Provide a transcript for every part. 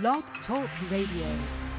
Blog Talk Radio.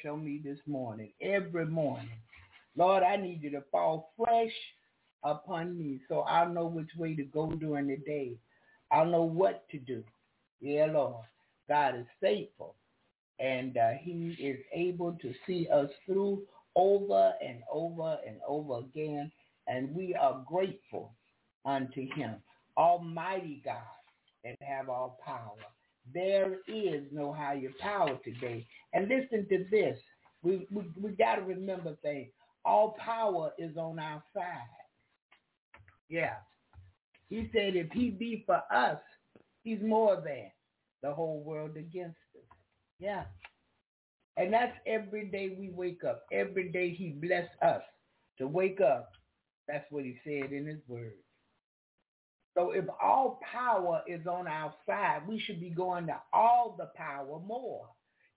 Fresh on me this morning, every morning. Lord, I need you to fall fresh upon me so I'll know which way to go during the day. I'll know what to do. Yeah, Lord. God is faithful and uh, he is able to see us through over and over and over again. And we are grateful unto him. Almighty God and have all power. There is no higher power today. And listen to this. We, we, we got to remember things. All power is on our side. Yeah. He said if he be for us, he's more than the whole world against us. Yeah. And that's every day we wake up. Every day he bless us to wake up. That's what he said in his word. So if all power is on our side, we should be going to all the power more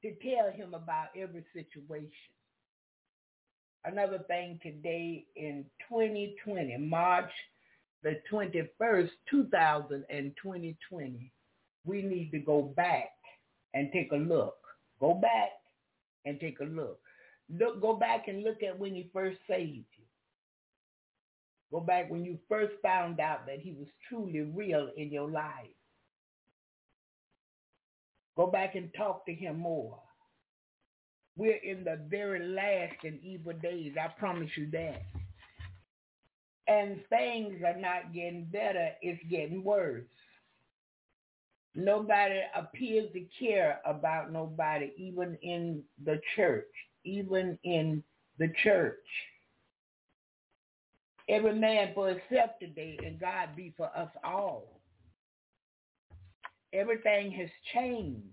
to tell him about every situation. Another thing today in 2020, March the 21st, 2020, we need to go back and take a look. Go back and take a look. Look, go back and look at when he first saved you. Go back when you first found out that he was truly real in your life. Go back and talk to him more. We're in the very last and evil days. I promise you that. And things are not getting better. It's getting worse. Nobody appears to care about nobody, even in the church, even in the church. Every man for himself today, and God be for us all. Everything has changed.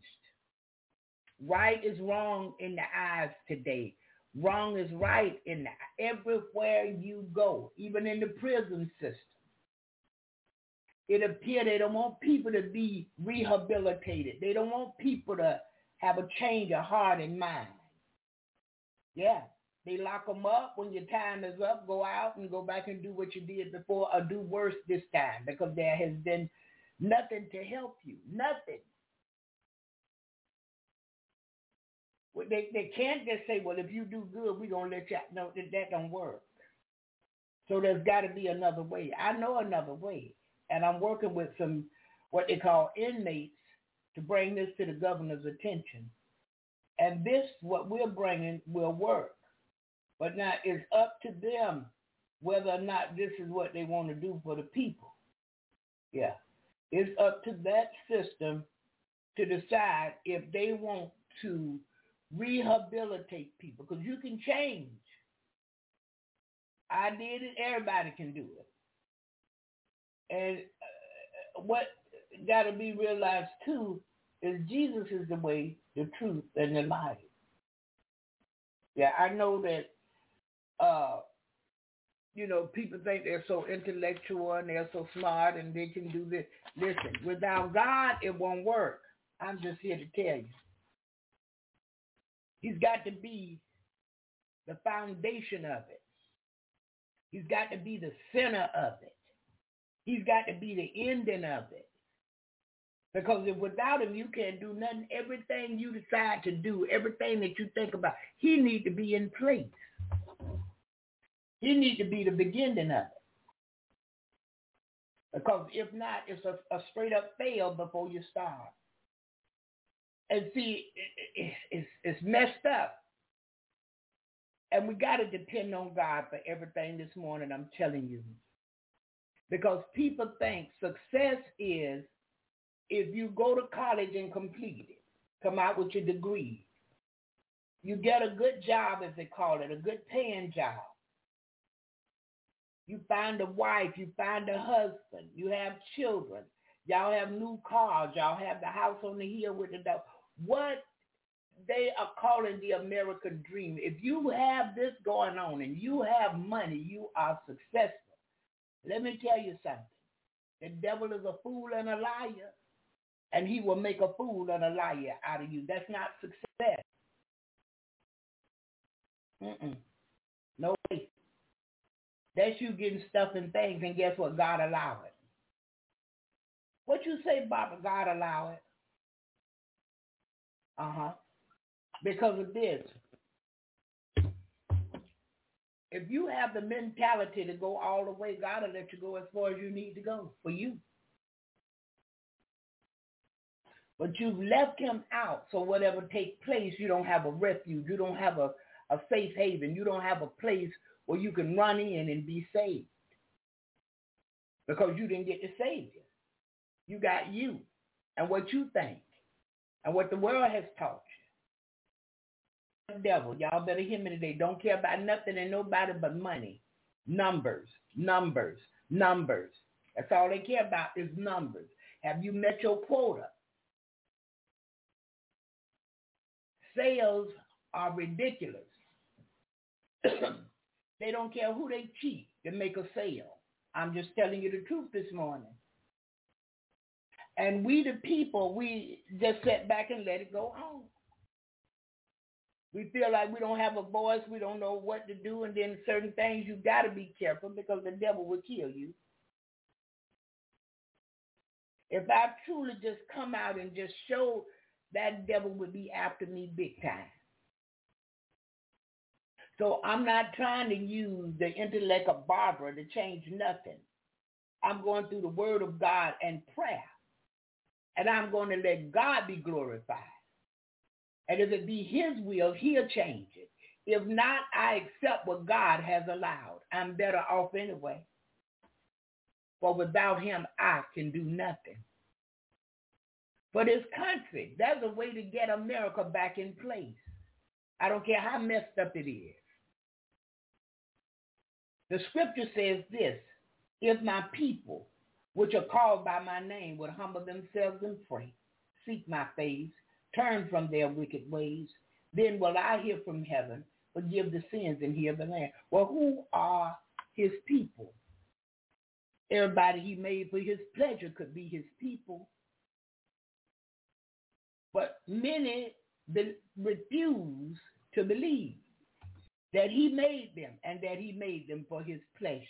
Right is wrong in the eyes today. Wrong is right in the, everywhere you go, even in the prison system it appears they don't want people to be rehabilitated. They don't want people to have a change of heart and mind. Yeah, they lock them up when your time is up, go out and go back and do what you did before or do worse this time because there has been nothing to help you. Nothing. They, they can't just say, well, if you do good, we're going to let you out. No, that, that don't work. So there's got to be another way. I know another way and I'm working with some what they call inmates to bring this to the governor's attention. And this, what we're bringing, will work. But now it's up to them whether or not this is what they want to do for the people. Yeah. It's up to that system to decide if they want to rehabilitate people because you can change. I did it. Everybody can do it. And uh, what got to be realized too is Jesus is the way, the truth, and the life. Yeah, I know that, uh, you know, people think they're so intellectual and they're so smart and they can do this. Listen, without God, it won't work. I'm just here to tell you. He's got to be the foundation of it. He's got to be the center of it. He's got to be the ending of it. Because if without him, you can't do nothing. Everything you decide to do, everything that you think about, he need to be in place. He need to be the beginning of it. Because if not, it's a, a straight up fail before you start. And see, it, it, it's, it's messed up. And we got to depend on God for everything this morning, I'm telling you. Because people think success is if you go to college and complete it, come out with your degree. You get a good job, as they call it, a good paying job. You find a wife, you find a husband, you have children, y'all have new cars, y'all have the house on the hill with the dog. What they are calling the American dream. If you have this going on and you have money, you are successful. Let me tell you something. The devil is a fool and a liar, and he will make a fool and a liar out of you. That's not success. Mm-mm. No way. That's you getting stuff and things, and guess what? God allowed it. What you say, Baba? God allow it. Uh-huh. Because of this. If you have the mentality to go all the way, God will let you go as far as you need to go for you. But you've left him out, so whatever take place, you don't have a refuge. You don't have a, a safe haven. You don't have a place where you can run in and be saved. Because you didn't get the Savior. You got you and what you think and what the world has taught you. The devil, y'all better hear me today. Don't care about nothing and nobody but money. Numbers, numbers, numbers. That's all they care about is numbers. Have you met your quota? Sales are ridiculous. they don't care who they cheat to make a sale. I'm just telling you the truth this morning. And we the people, we just sit back and let it go on. We feel like we don't have a voice, we don't know what to do, and then certain things you got to be careful because the devil will kill you. If I truly just come out and just show that devil would be after me big time. So I'm not trying to use the intellect of Barbara to change nothing. I'm going through the word of God and prayer. And I'm going to let God be glorified. And if it be his will, he'll change it. If not, I accept what God has allowed. I'm better off anyway. For without him, I can do nothing. For this country, there's a way to get America back in place. I don't care how messed up it is. The scripture says this, if my people, which are called by my name, would humble themselves and pray, seek my face, turn from their wicked ways, then will I hear from heaven, forgive the sins and heal the land. Well, who are his people? Everybody he made for his pleasure could be his people. But many refuse to believe that he made them and that he made them for his pleasure.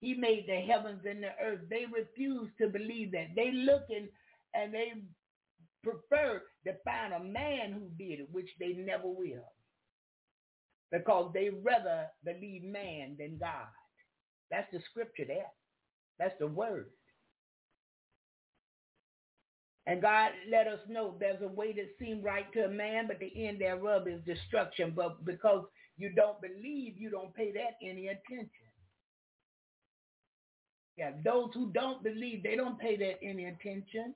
He made the heavens and the earth. They refuse to believe that. They looking and they prefer to find a man who did it, which they never will. Because they rather believe man than God. That's the scripture there. That's the word. And God let us know there's a way that seems right to a man, but the end thereof is destruction. But because you don't believe, you don't pay that any attention. Yeah, those who don't believe, they don't pay that any attention.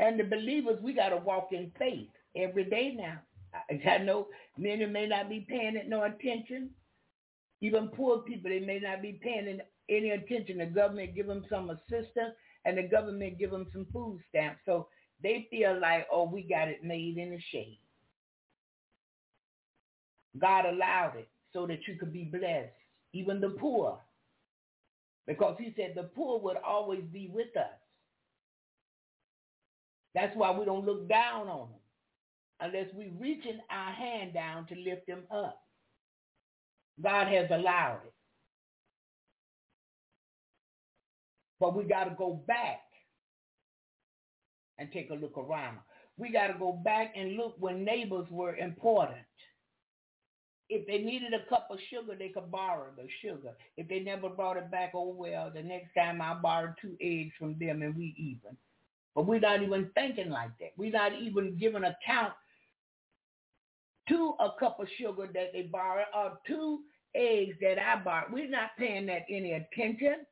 And the believers, we got to walk in faith every day now. I know many may not be paying it no attention. Even poor people, they may not be paying any attention. The government give them some assistance and the government give them some food stamps. So they feel like, oh, we got it made in the shade. God allowed it so that you could be blessed, even the poor. Because he said the poor would always be with us. That's why we don't look down on them unless we're reaching our hand down to lift them up. God has allowed it. But we got to go back and take a look around. We got to go back and look when neighbors were important. If they needed a cup of sugar, they could borrow the sugar. If they never brought it back, oh well, the next time I borrow two eggs from them and we even. But we're not even thinking like that. We're not even giving account to a cup of sugar that they borrow or two eggs that I bought. We're not paying that any attention.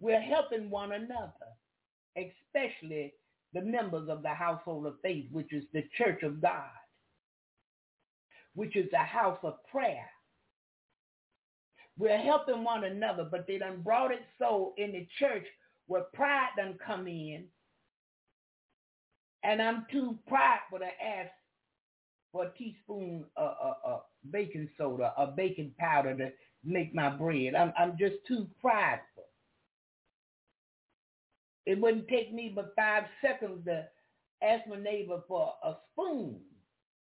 We're helping one another, especially the members of the household of faith, which is the church of God, which is the house of prayer. We're helping one another, but they done brought it so in the church where pride done come in. And I'm too prideful to ask for a teaspoon of, baking soda or baking powder to make my bread. I'm, I'm just too prideful. It wouldn't take me but five seconds to ask my neighbor for a spoon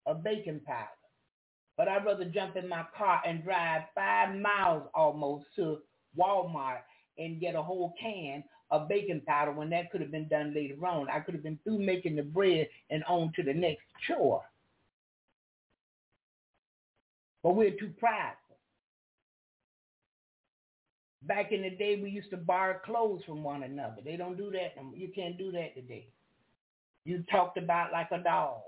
of baking powder. But I'd rather jump in my car and drive five miles almost to Walmart and get a whole can of baking powder when that could have been done later on. I could have been through making the bread and on to the next chore. But we're too prideful. Back in the day, we used to borrow clothes from one another. They don't do that. You can't do that today. You talked about like a dog.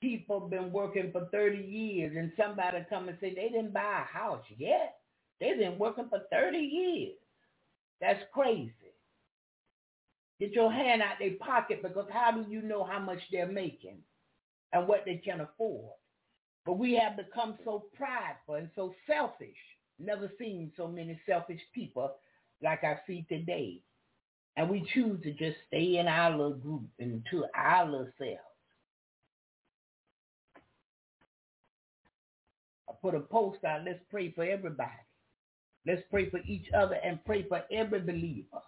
People been working for 30 years and somebody come and say they didn't buy a house yet. They've been working for 30 years. That's crazy. Get your hand out their pocket because how do you know how much they're making and what they can afford? But we have become so prideful and so selfish. Never seen so many selfish people like I see today. And we choose to just stay in our little group and to our little selves. Put a post out, let's pray for everybody. Let's pray for each other and pray for every believer.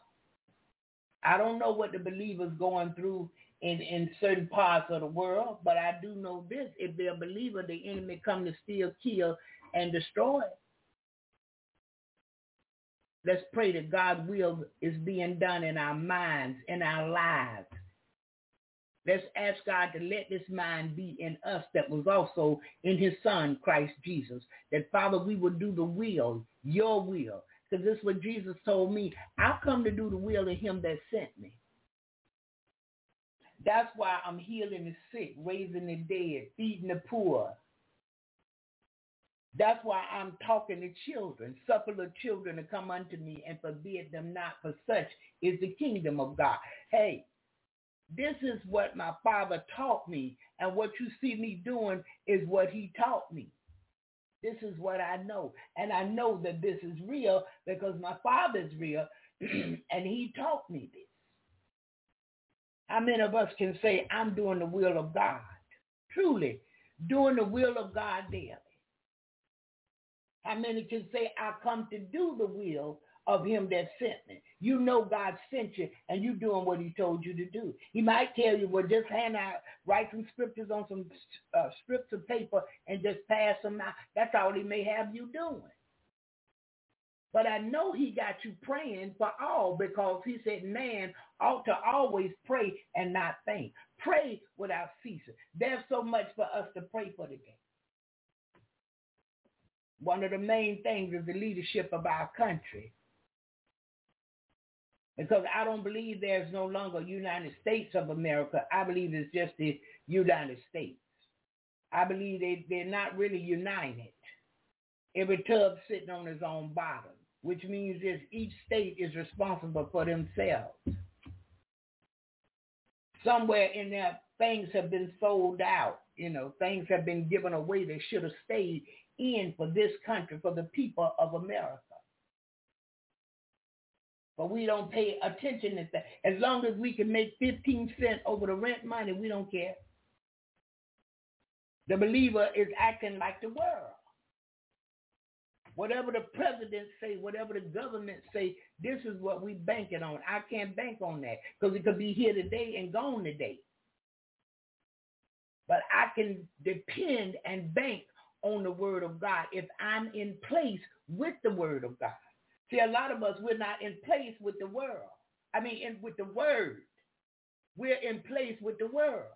I don't know what the believer's going through in, in certain parts of the world, but I do know this. If they're a believer, the enemy come to steal, kill, and destroy. Let's pray that God's will is being done in our minds, in our lives. Let's ask God to let this mind be in us that was also in his son, Christ Jesus. That, Father, we will do the will, your will. Because this is what Jesus told me. I come to do the will of him that sent me. That's why I'm healing the sick, raising the dead, feeding the poor. That's why I'm talking to children. Suffer the children to come unto me and forbid them not, for such is the kingdom of God. Hey, this is what my father taught me, and what you see me doing is what he taught me. This is what I know. And I know that this is real because my father's real, and he taught me this. How many of us can say, I'm doing the will of God? Truly, doing the will of God daily. How many can say, I come to do the will of him that sent me? You know God sent you and you doing what he told you to do. He might tell you, well, just hand out, write some scriptures on some uh, strips of paper and just pass them out. That's all he may have you doing. But I know he got you praying for all because he said man ought to always pray and not faint. Pray without ceasing. There's so much for us to pray for today. One of the main things is the leadership of our country. Because I don't believe there's no longer United States of America. I believe it's just the United States. I believe they, they're not really united. Every tub sitting on its own bottom which means that each state is responsible for themselves. Somewhere in there, things have been sold out. You know, things have been given away that should have stayed in for this country, for the people of America. But we don't pay attention to that. As long as we can make 15 cents over the rent money, we don't care. The believer is acting like the world. Whatever the president say, whatever the government say, this is what we banking on. I can't bank on that because it could be here today and gone today. But I can depend and bank on the word of God if I'm in place with the word of God. See, a lot of us, we're not in place with the world. I mean, in, with the word. We're in place with the world.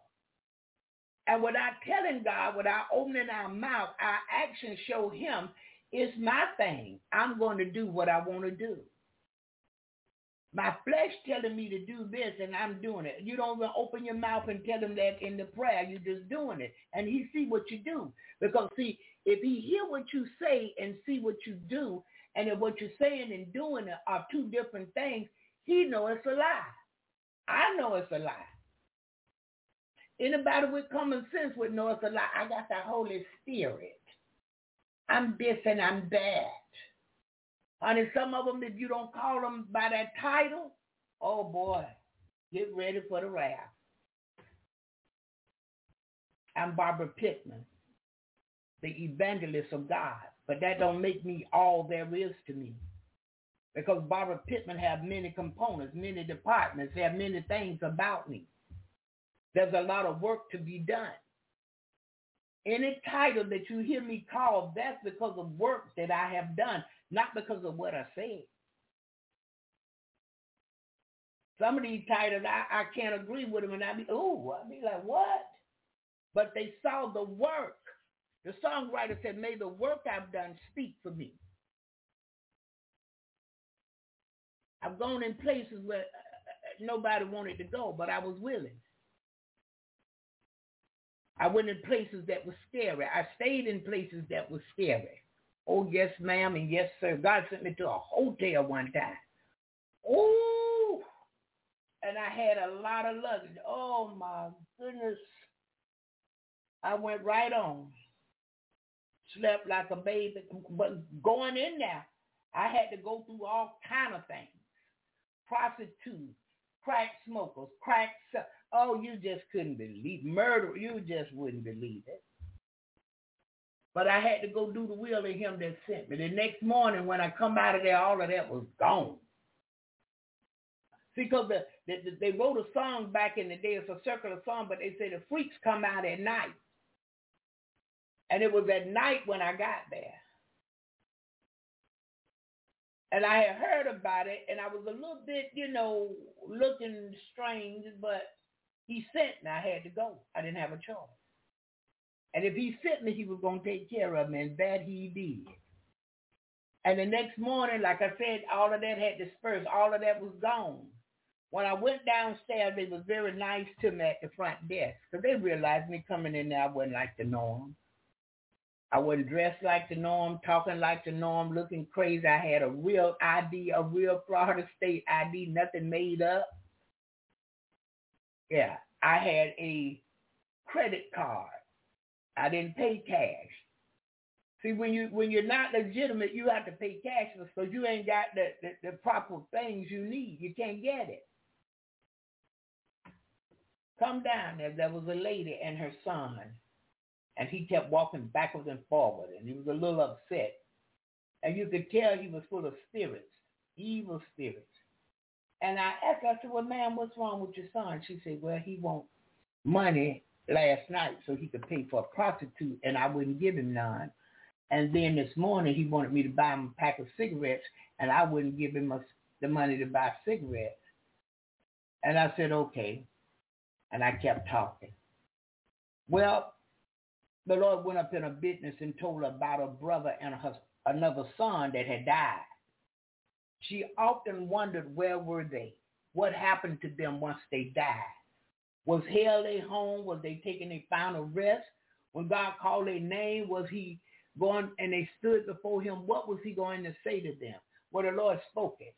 And without telling God, without opening our mouth, our actions show him it's my thing. I'm going to do what I want to do. My flesh telling me to do this and I'm doing it. You don't even open your mouth and tell him that in the prayer. You're just doing it. And he see what you do. Because see, if he hear what you say and see what you do, and if what you're saying and doing are two different things, he know it's a lie. I know it's a lie. Anybody with common sense would know it's a lie. I got the Holy Spirit. I'm this and I'm that. Honey, some of them, if you don't call them by that title, oh boy, get ready for the wrath. I'm Barbara Pittman, the evangelist of God, but that don't make me all there is to me. Because Barbara Pittman have many components, many departments, have many things about me. There's a lot of work to be done. Any title that you hear me call, that's because of work that I have done, not because of what I said. Some of these titles, I, I can't agree with them, and I be, oh, I be like, what? But they saw the work. The songwriter said, may the work I've done speak for me. I've gone in places where uh, uh, nobody wanted to go, but I was willing. I went in places that were scary. I stayed in places that were scary. Oh, yes, ma'am, and yes, sir. God sent me to a hotel one time. Oh, and I had a lot of luggage. Oh, my goodness. I went right on. Slept like a baby. But going in there, I had to go through all kind of things. Prostitutes, crack smokers, crack Oh, you just couldn't believe murder. You just wouldn't believe it. But I had to go do the will of him that sent me. The next morning when I come out of there, all of that was gone. Because the, the, the, they wrote a song back in the day. It's a circular song, but they say the freaks come out at night. And it was at night when I got there. And I had heard about it, and I was a little bit, you know, looking strange, but he sent me. I had to go. I didn't have a choice. And if he sent me, he was going to take care of me, and that he did. And the next morning, like I said, all of that had dispersed. All of that was gone. When I went downstairs, they was very nice to me at the front desk because they realized me coming in there, I wasn't like the norm. I wasn't dressed like the norm, talking like the norm, looking crazy. I had a real ID, a real Florida State ID, nothing made up. Yeah, I had a credit card. I didn't pay cash. See, when you when you're not legitimate, you have to pay cash because you ain't got the, the, the proper things you need. You can't get it. Come down there. There was a lady and her son, and he kept walking backwards and forward, and he was a little upset. And you could tell he was full of spirits, evil spirits. And I asked her, I said, well, ma'am, what's wrong with your son? She said, well, he wants money last night so he could pay for a prostitute, and I wouldn't give him none. And then this morning he wanted me to buy him a pack of cigarettes, and I wouldn't give him a, the money to buy cigarettes. And I said, okay. And I kept talking. Well, the Lord went up in a business and told her about a brother and her, another son that had died. She often wondered where were they? What happened to them once they died? Was hell their home? Was they taking their final rest? When God called their name, was he going and they stood before him? What was he going to say to them? Well, the Lord spoke it.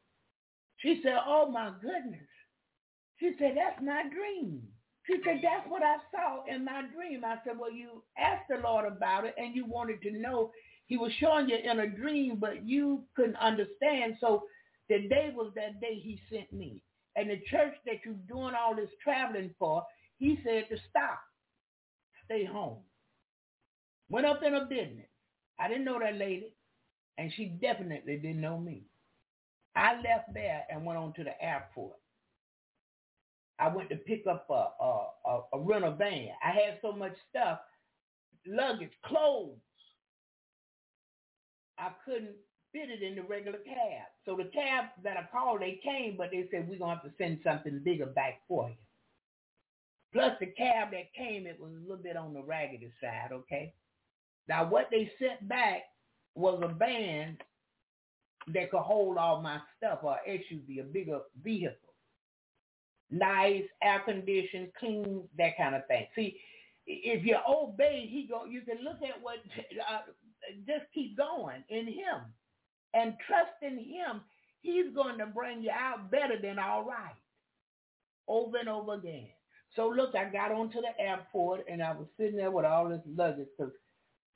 She said, oh my goodness. She said, that's my dream. She said, that's what I saw in my dream. I said, well, you asked the Lord about it and you wanted to know he was showing you in a dream, but you couldn't understand. So the day was that day he sent me. And the church that you're doing all this traveling for, he said to stop. Stay home. Went up in a business. I didn't know that lady, and she definitely didn't know me. I left there and went on to the airport. I went to pick up a, a, a, a rental van. I had so much stuff, luggage, clothes, I couldn't fit it in the regular cab. So the cab that I called, they came, but they said, we're going to have to send something bigger back for you. Plus the cab that came, it was a little bit on the raggedy side, okay? Now what they sent back was a van that could hold all my stuff, or SUV, a bigger vehicle. Nice, air conditioned, clean, that kind of thing. See, if you obey, he go. You can look at what uh, just keep going in him and trust in him. He's going to bring you out better than all right over and over again. So look, I got onto the airport and I was sitting there with all this luggage because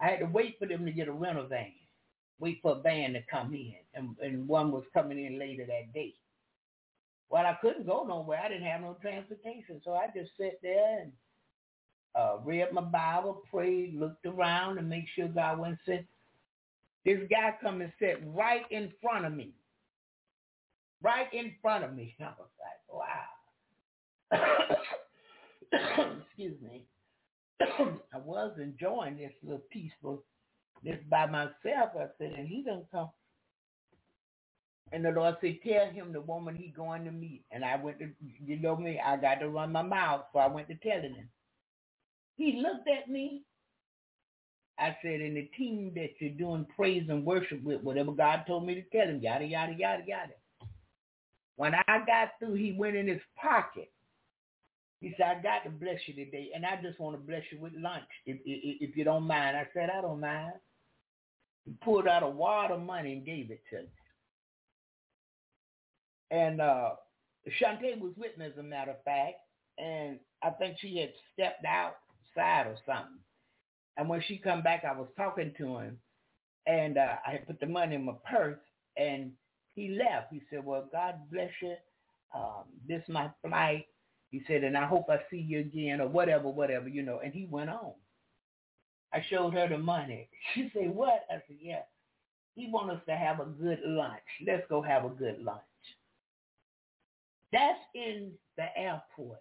I had to wait for them to get a rental van, wait for a van to come in, and, and one was coming in later that day. Well, I couldn't go nowhere. I didn't have no transportation, so I just sat there and uh, read my Bible, prayed, looked around to make sure God wasn't sent. This guy come and sat right in front of me. Right in front of me. I was like, wow. Excuse me. I was enjoying this little peaceful, this by myself. I said, and he didn't come. And the Lord said, tell him the woman he going to meet. And I went to, you know me, I got to run my mouth, so I went to telling him. He looked at me. I said, in the team that you're doing praise and worship with, whatever God told me to tell him, yada, yada, yada, yada. When I got through, he went in his pocket. He said, I got to bless you today, and I just want to bless you with lunch, if, if, if you don't mind. I said, I don't mind. He pulled out a wad of money and gave it to me. And uh, Shantae was with me, as a matter of fact, and I think she had stepped outside or something. And when she come back, I was talking to him, and uh, I had put the money in my purse, and he left. He said, well, God bless you. Um, this my flight. He said, and I hope I see you again or whatever, whatever, you know. And he went on. I showed her the money. She said, what? I said, yeah. He wants us to have a good lunch. Let's go have a good lunch. That's in the airport.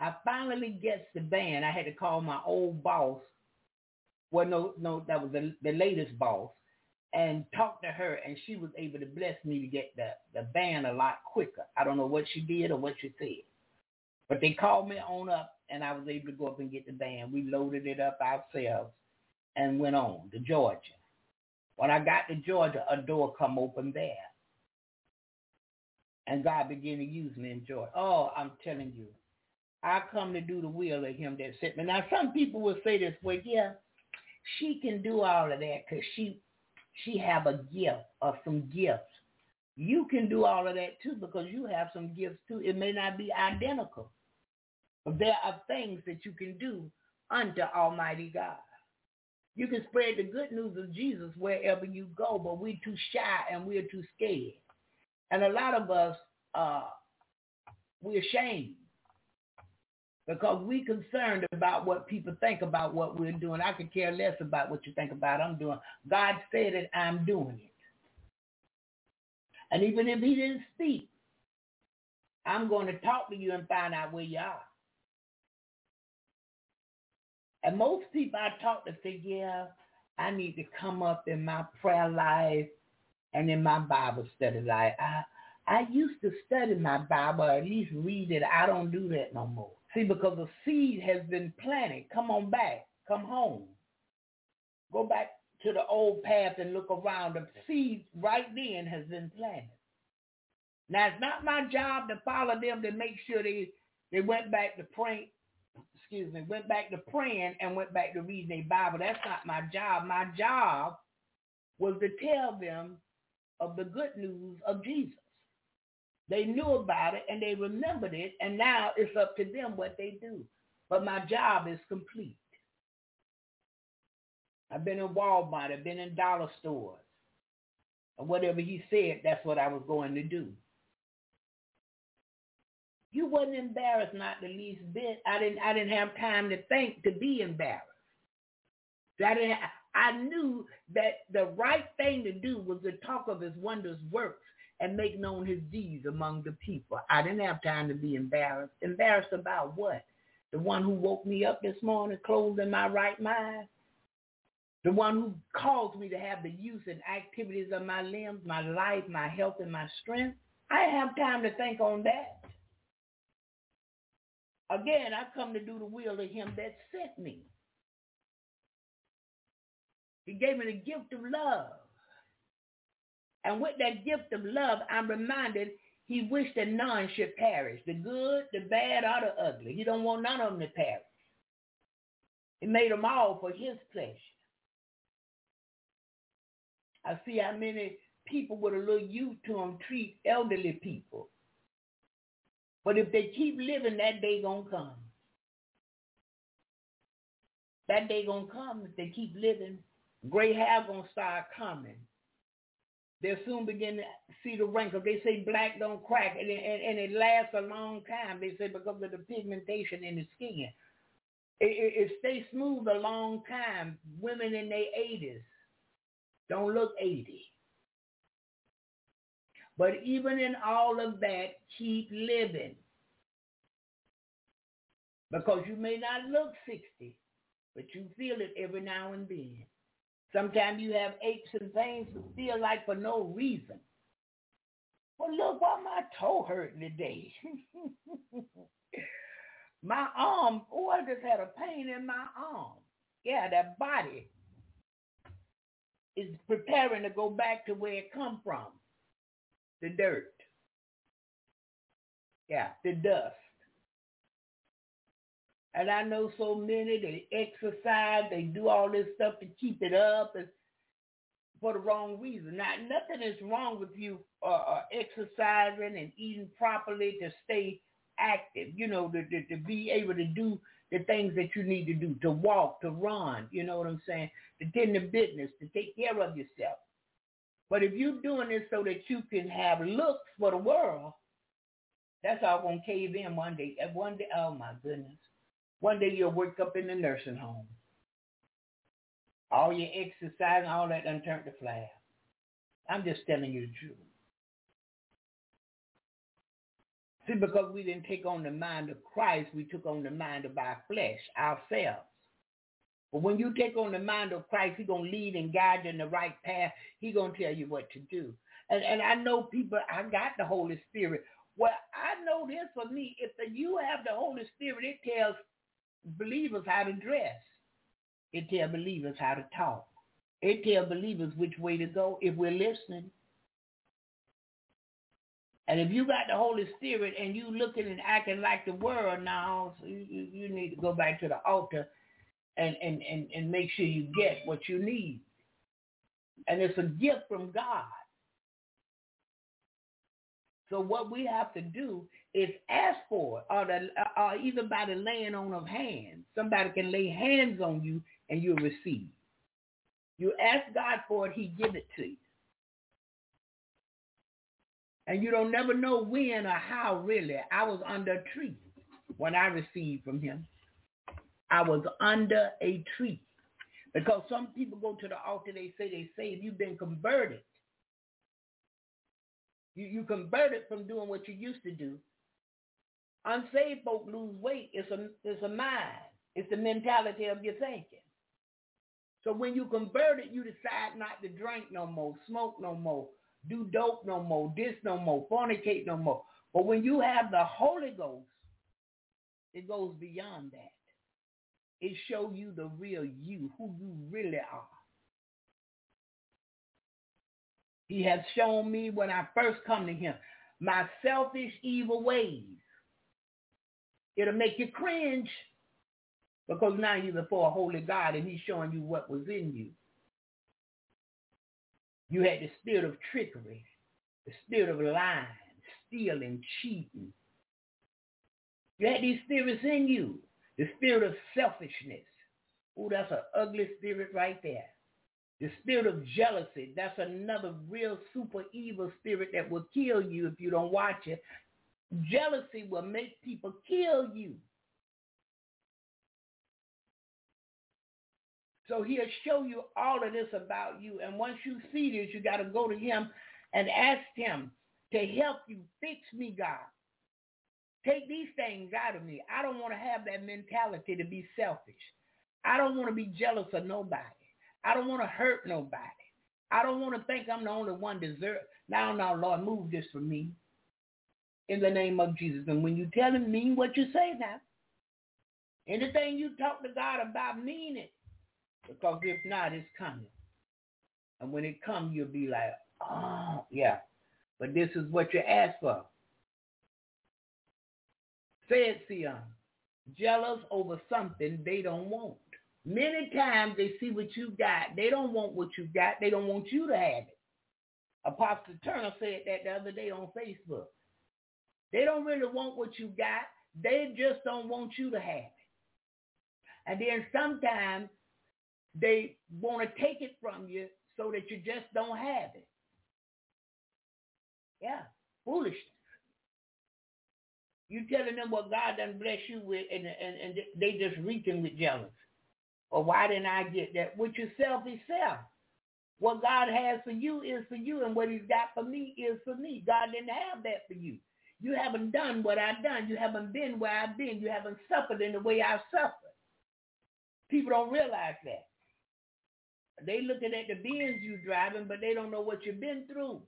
I finally gets the band. I had to call my old boss. Well, no, no, that was the, the latest boss and talk to her and she was able to bless me to get the, the band a lot quicker. I don't know what she did or what she said. But they called me on up and I was able to go up and get the band. We loaded it up ourselves and went on to Georgia. When I got to Georgia, a door come open there. And God began to use me in Georgia. Oh, I'm telling you, I come to do the will of him that sent me. Now, some people will say this way, yeah, she can do all of that because she she have a gift or some gifts. You can do all of that too because you have some gifts too. It may not be identical. There are things that you can do unto Almighty God. You can spread the good news of Jesus wherever you go, but we're too shy and we're too scared. And a lot of us, uh, we're ashamed because we're concerned about what people think about what we're doing. I could care less about what you think about I'm doing. God said it, I'm doing it. And even if he didn't speak, I'm going to talk to you and find out where you are. And most people I talk to say, yeah, I need to come up in my prayer life and in my Bible study life. I, I used to study my Bible, or at least read it. I don't do that no more. See, because the seed has been planted. Come on back. Come home. Go back to the old path and look around. The seed right then has been planted. Now, it's not my job to follow them to make sure they, they went back to praying, excuse me, went back to praying and went back to reading their Bible. That's not my job. My job was to tell them of the good news of Jesus. They knew about it and they remembered it, and now it's up to them what they do. But my job is complete. I've been in Walmart. I've been in dollar stores. And whatever he said, that's what I was going to do. You wasn't embarrassed, not the least bit. I didn't. I didn't have time to think to be embarrassed. I didn't. I knew that the right thing to do was to talk of his wondrous works and make known his deeds among the people. I didn't have time to be embarrassed. Embarrassed about what? The one who woke me up this morning, clothed in my right mind? The one who caused me to have the use and activities of my limbs, my life, my health, and my strength? I have time to think on that. Again, I come to do the will of him that sent me. He gave me the gift of love. And with that gift of love, I'm reminded he wished that none should perish, the good, the bad, or the ugly. He don't want none of them to perish. He made them all for his pleasure. I see how many people with a little youth to them treat elderly people. But if they keep living, that day gonna come. That day gonna come if they keep living. Gray hair gonna start coming they'll soon begin to see the wrinkles. They say black don't crack, and it, and, and it lasts a long time. They say because of the pigmentation in the skin. It, it, it stays smooth a long time. Women in their 80s don't look 80. But even in all of that, keep living. Because you may not look 60, but you feel it every now and then. Sometimes you have aches and pains that feel like for no reason. Well, look, why my toe hurting today? my arm, oh, I just had a pain in my arm. Yeah, that body is preparing to go back to where it come from, the dirt. Yeah, the dust. And I know so many, they exercise, they do all this stuff to keep it up and for the wrong reason. Now, nothing is wrong with you uh, uh, exercising and eating properly to stay active, you know, to, to, to be able to do the things that you need to do, to walk, to run, you know what I'm saying, to tend to business, to take care of yourself. But if you're doing this so that you can have looks for the world, that's all going to cave in one day. One day, oh my goodness. One day you'll wake up in the nursing home. All your exercise and all that done turned to flab. I'm just telling you the truth. See, because we didn't take on the mind of Christ, we took on the mind of our flesh, ourselves. But when you take on the mind of Christ, he's going to lead and guide you in the right path. He's going to tell you what to do. And, and I know people, I got the Holy Spirit. Well, I know this for me. If you have the Holy Spirit, it tells believers how to dress. It tell believers how to talk. It tell believers which way to go if we're listening. And if you got the Holy Spirit and you looking and acting like the world now, so you, you need to go back to the altar and, and, and, and make sure you get what you need. And it's a gift from God. So what we have to do is asked for or, the, or either by the laying on of hands. Somebody can lay hands on you and you'll receive. You ask God for it, he give it to you. And you don't never know when or how really. I was under a tree when I received from him. I was under a tree. Because some people go to the altar, they say they say you've been converted. You you converted from doing what you used to do. Unsaved folk lose weight. It's a it's a mind. It's the mentality of your thinking. So when you convert it, you decide not to drink no more, smoke no more, do dope no more, this no more, fornicate no more. But when you have the Holy Ghost, it goes beyond that. It shows you the real you, who you really are. He has shown me when I first come to him my selfish evil ways. It'll make you cringe because now you're before a holy God and he's showing you what was in you. You had the spirit of trickery, the spirit of lying, stealing, cheating. You had these spirits in you, the spirit of selfishness. Oh, that's an ugly spirit right there. The spirit of jealousy, that's another real super evil spirit that will kill you if you don't watch it. Jealousy will make people kill you. So he'll show you all of this about you. And once you see this, you got to go to him and ask him to help you fix me, God. Take these things out of me. I don't want to have that mentality to be selfish. I don't want to be jealous of nobody. I don't want to hurt nobody. I don't want to think I'm the only one deserve. Now, now, Lord, move this for me in the name of Jesus. And when you tell him, mean what you say now. Anything you talk to God about, mean it. Because if not, it's coming. And when it comes, you'll be like, oh, yeah. But this is what you asked for. Say it, Sion. Jealous over something they don't want. Many times they see what you got. They don't want what you got. They don't want you to have it. Apostle Turner said that the other day on Facebook. They don't really want what you got. They just don't want you to have it. And then sometimes they want to take it from you so that you just don't have it. Yeah, foolishness. You telling them what God done bless you with, and and, and they just reeking with jealous. Or why didn't I get that? With yourself self. What God has for you is for you, and what he's got for me is for me. God didn't have that for you. You haven't done what I've done. You haven't been where I've been. You haven't suffered in the way I've suffered. People don't realize that. They looking at the Benz you driving, but they don't know what you've been through.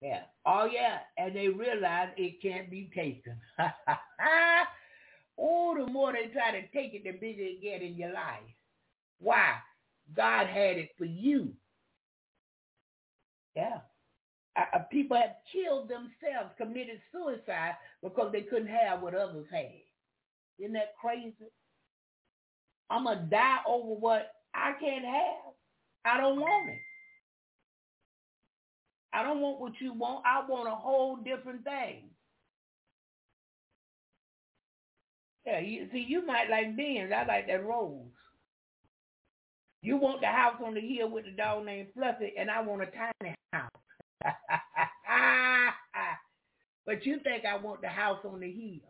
Yeah. Oh yeah. And they realize it can't be taken. oh, the more they try to take it, the bigger it get in your life. Why? God had it for you. Yeah. Uh, people have killed themselves, committed suicide because they couldn't have what others had. Isn't that crazy? I'm going to die over what I can't have. I don't want it. I don't want what you want. I want a whole different thing. Yeah, you see, you might like beans. I like that rose. You want the house on the hill with the dog named Fluffy, and I want a tiny house. but you think I want the house on the hill.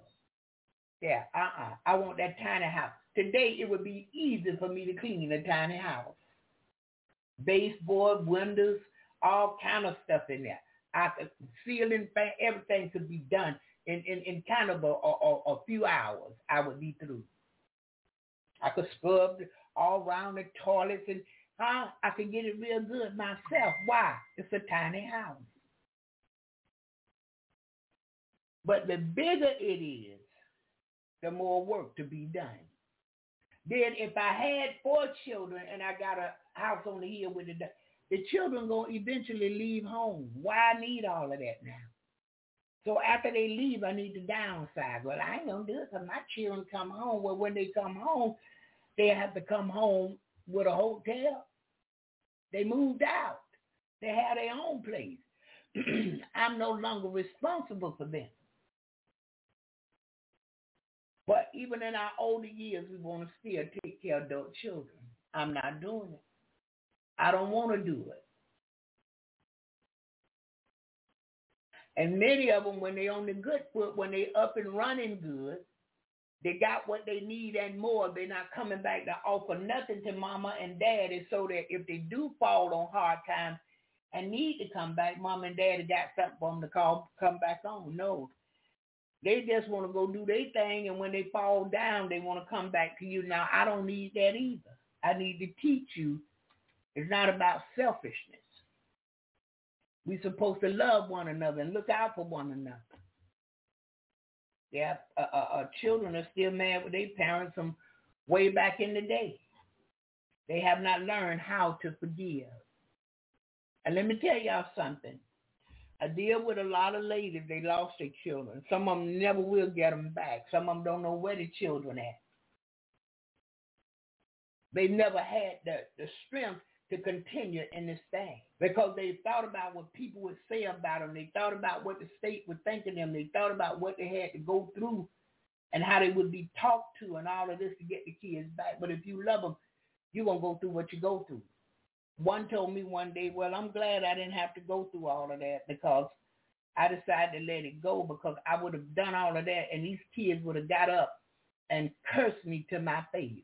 Yeah, uh-uh. I want that tiny house. Today, it would be easy for me to clean a tiny house. Baseboard, windows, all kind of stuff in there. I could, ceiling fan, everything could be done in, in, in kind of a, a, a few hours. I would be through. I could scrub all around the toilets and huh, I can get it real good myself. Why? It's a tiny house. But the bigger it is, the more work to be done. Then if I had four children and I got a house on the hill with the the children gonna eventually leave home. Why I need all of that now? So after they leave, I need to downsize. Well, I ain't gonna do it because my children come home. Well, when they come home, they have to come home with a hotel. They moved out. They had their own place. I'm no longer responsible for them. But even in our older years, we want to still take care of adult children. I'm not doing it. I don't want to do it. And many of them, when they on the good foot, when they up and running good, they got what they need and more. They're not coming back to offer nothing to mama and daddy so that if they do fall on hard times and need to come back, mom and daddy got something for them to call, come back on. No. They just want to go do their thing, and when they fall down, they want to come back to you. Now, I don't need that either. I need to teach you it's not about selfishness. We're supposed to love one another and look out for one another. Yeah, uh, uh, uh, children are still mad with their parents from way back in the day. They have not learned how to forgive. And let me tell y'all something. I deal with a lot of ladies, they lost their children. Some of them never will get them back. Some of them don't know where the children at. They never had the, the strength to continue in this thing because they thought about what people would say about them. They thought about what the state would think of them. They thought about what they had to go through and how they would be talked to and all of this to get the kids back. But if you love them, you're going to go through what you go through. One told me one day, well, I'm glad I didn't have to go through all of that because I decided to let it go because I would have done all of that and these kids would have got up and cursed me to my face.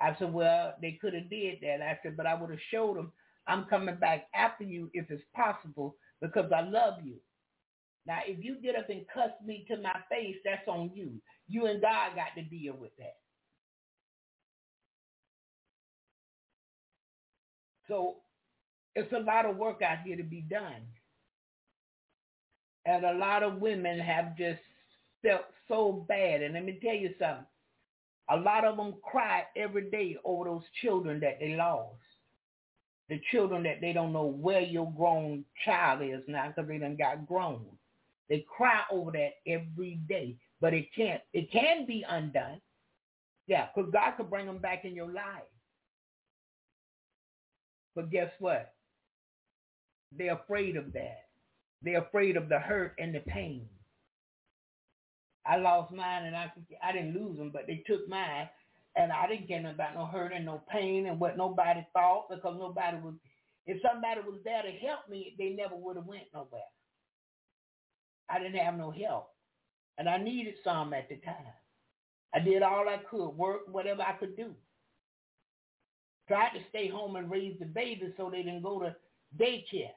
I said, well, they could have did that. I said, but I would have showed them I'm coming back after you if it's possible because I love you. Now, if you get up and cuss me to my face, that's on you. You and God got to deal with that. So it's a lot of work out here to be done. And a lot of women have just felt so bad. And let me tell you something. A lot of them cry every day over those children that they lost. The children that they don't know where your grown child is now because they done got grown. They cry over that every day, but it can't. It can be undone. Yeah, because God could bring them back in your life. But guess what? They're afraid of that. They're afraid of the hurt and the pain. I lost mine and I I didn't lose them, but they took mine, and I didn't get about no hurt and no pain and what nobody thought because nobody was. If somebody was there to help me, they never would have went nowhere. I didn't have no help, and I needed some at the time. I did all I could, work whatever I could do. Tried to stay home and raise the babies so they didn't go to daycare.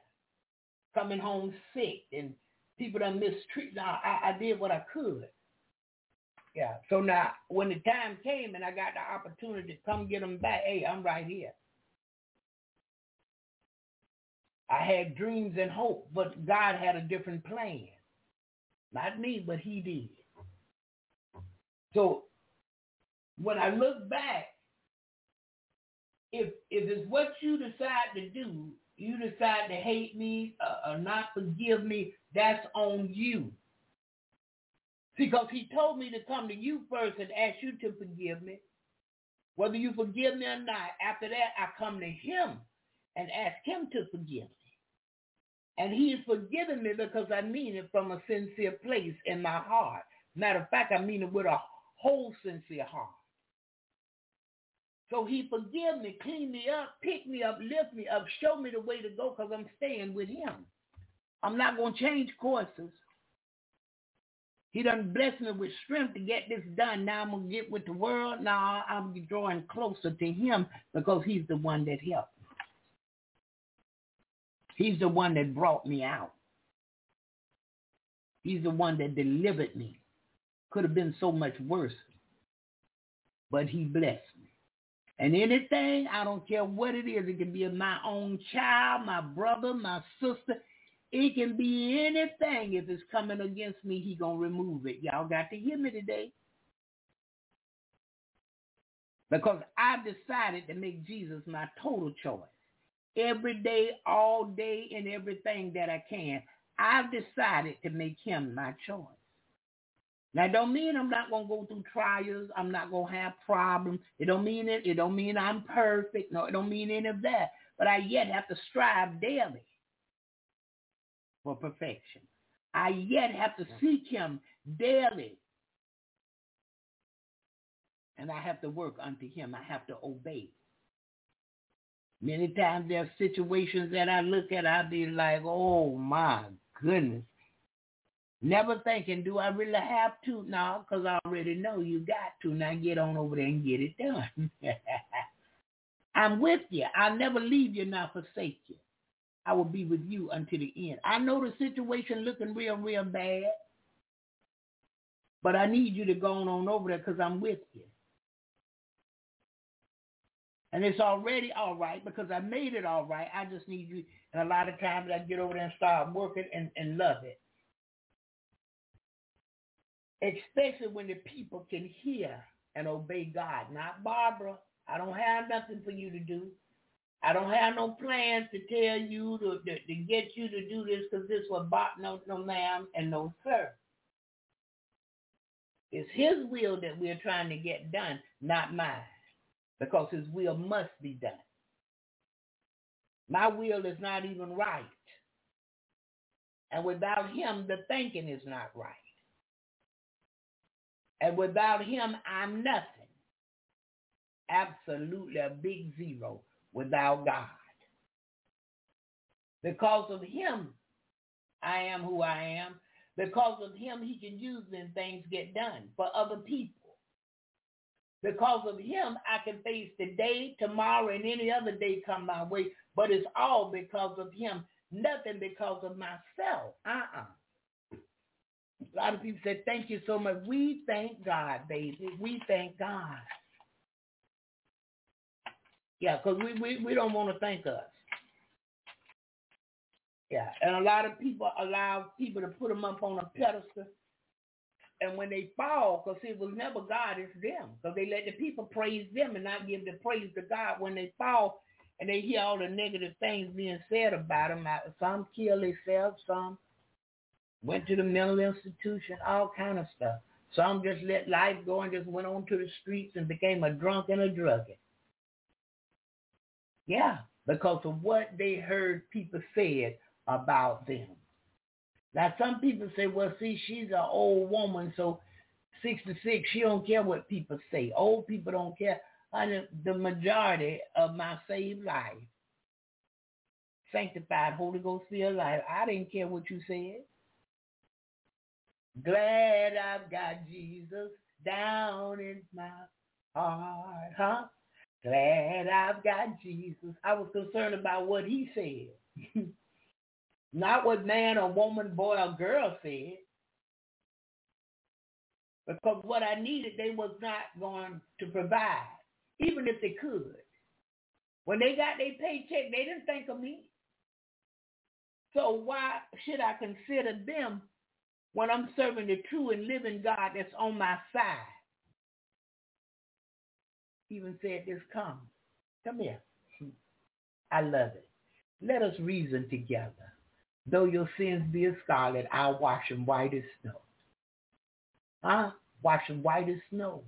coming home sick and people done mistreat. Now, I, I did what I could. Yeah. So now, when the time came and I got the opportunity to come get them back, hey, I'm right here. I had dreams and hope, but God had a different plan. Not me, but he did. So when I look back, if if it's what you decide to do, you decide to hate me uh, or not forgive me, that's on you. Because he told me to come to you first and ask you to forgive me. Whether you forgive me or not, after that I come to him and ask him to forgive me. And he is forgiven me because I mean it from a sincere place in my heart. Matter of fact, I mean it with a whole sincere heart. So he forgive me, clean me up, pick me up, lift me up, show me the way to go because I'm staying with him. I'm not going to change courses. He done bless me with strength to get this done. Now I'm going to get with the world. Now I'm drawing closer to him because he's the one that helped. He's the one that brought me out. He's the one that delivered me. Could have been so much worse, but he blessed me. And anything, I don't care what it is, it can be my own child, my brother, my sister. It can be anything. If it's coming against me, he going to remove it. Y'all got to hear me today. Because I've decided to make Jesus my total choice. Every day, all day, and everything that I can. I've decided to make him my choice. Now, it don't mean I'm not going to go through trials. I'm not going to have problems. It don't mean it. It don't mean I'm perfect. No, it don't mean any of that. But I yet have to strive daily for perfection. I yet have to seek him daily. And I have to work unto him. I have to obey. Many times there are situations that I look at, I'll be like, oh my goodness. Never thinking, do I really have to? No, because I already know you got to. Now get on over there and get it done. I'm with you. I'll never leave you nor forsake you. I will be with you until the end. I know the situation looking real, real bad. But I need you to go on over there because I'm with you. And it's already all right because I made it all right. I just need you. And a lot of times I get over there and start working and, and love it especially when the people can hear and obey God. Not Barbara. I don't have nothing for you to do. I don't have no plans to tell you to, to, to get you to do this because this was bought no, no ma'am and no sir. It's his will that we're trying to get done, not mine, because his will must be done. My will is not even right. And without him, the thinking is not right. And without him, I'm nothing. Absolutely a big zero without God. Because of him, I am who I am. Because of him, he can use me and things get done for other people. Because of him, I can face today, tomorrow, and any other day come my way. But it's all because of him. Nothing because of myself. Uh-uh. A lot of people said, thank you so much. We thank God, baby. We thank God. Yeah, because we, we, we don't want to thank us. Yeah, and a lot of people allow people to put them up on a pedestal. And when they fall, because it was never God, it's them. Because they let the people praise them and not give the praise to God. When they fall and they hear all the negative things being said about them, some kill themselves, some went to the mental institution, all kind of stuff. Some just let life go and just went on to the streets and became a drunk and a druggie. Yeah, because of what they heard people said about them. Now some people say, well, see, she's an old woman, so 66, she don't care what people say. Old people don't care. And the majority of my saved life, sanctified, Holy Ghost filled life, I didn't care what you said. Glad I've got Jesus down in my heart, huh? Glad I've got Jesus. I was concerned about what he said. Not what man or woman, boy or girl said. Because what I needed, they was not going to provide, even if they could. When they got their paycheck, they didn't think of me. So why should I consider them when I'm serving the true and living God that's on my side? Even said this, come, come here. I love it. Let us reason together. Though your sins be as scarlet, I'll wash them white as snow. Huh? Wash them white as snow.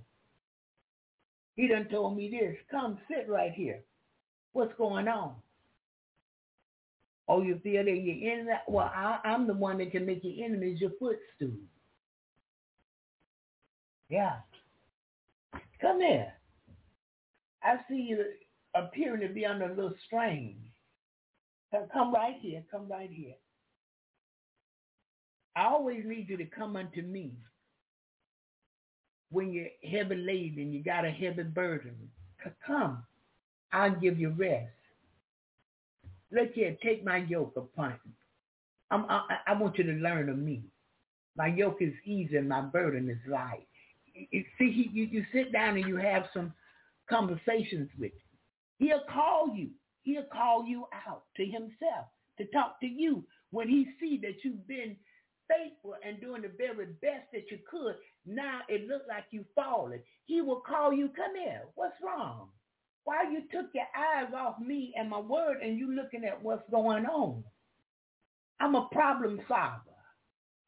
He done told me this. Come sit right here. What's going on? Oh, you feel that you're in that? Well, I, I'm the one that can make your enemies your footstool. Yeah. Come here. I see you appearing to be under a little strain. Come right here. Come right here. I always need you to come unto me when you're heavy laden, you got a heavy burden. Come. I'll give you rest. Look here, take my yoke upon you. I'm, I, I want you to learn of me. My yoke is easy and my burden is light. See, you, you sit down and you have some conversations with him. He'll call you. He'll call you out to himself to talk to you when he see that you've been faithful and doing the very best that you could. Now it looks like you falling. He will call you, come here. What's wrong? Why you took your eyes off me and my word and you looking at what's going on? I'm a problem solver.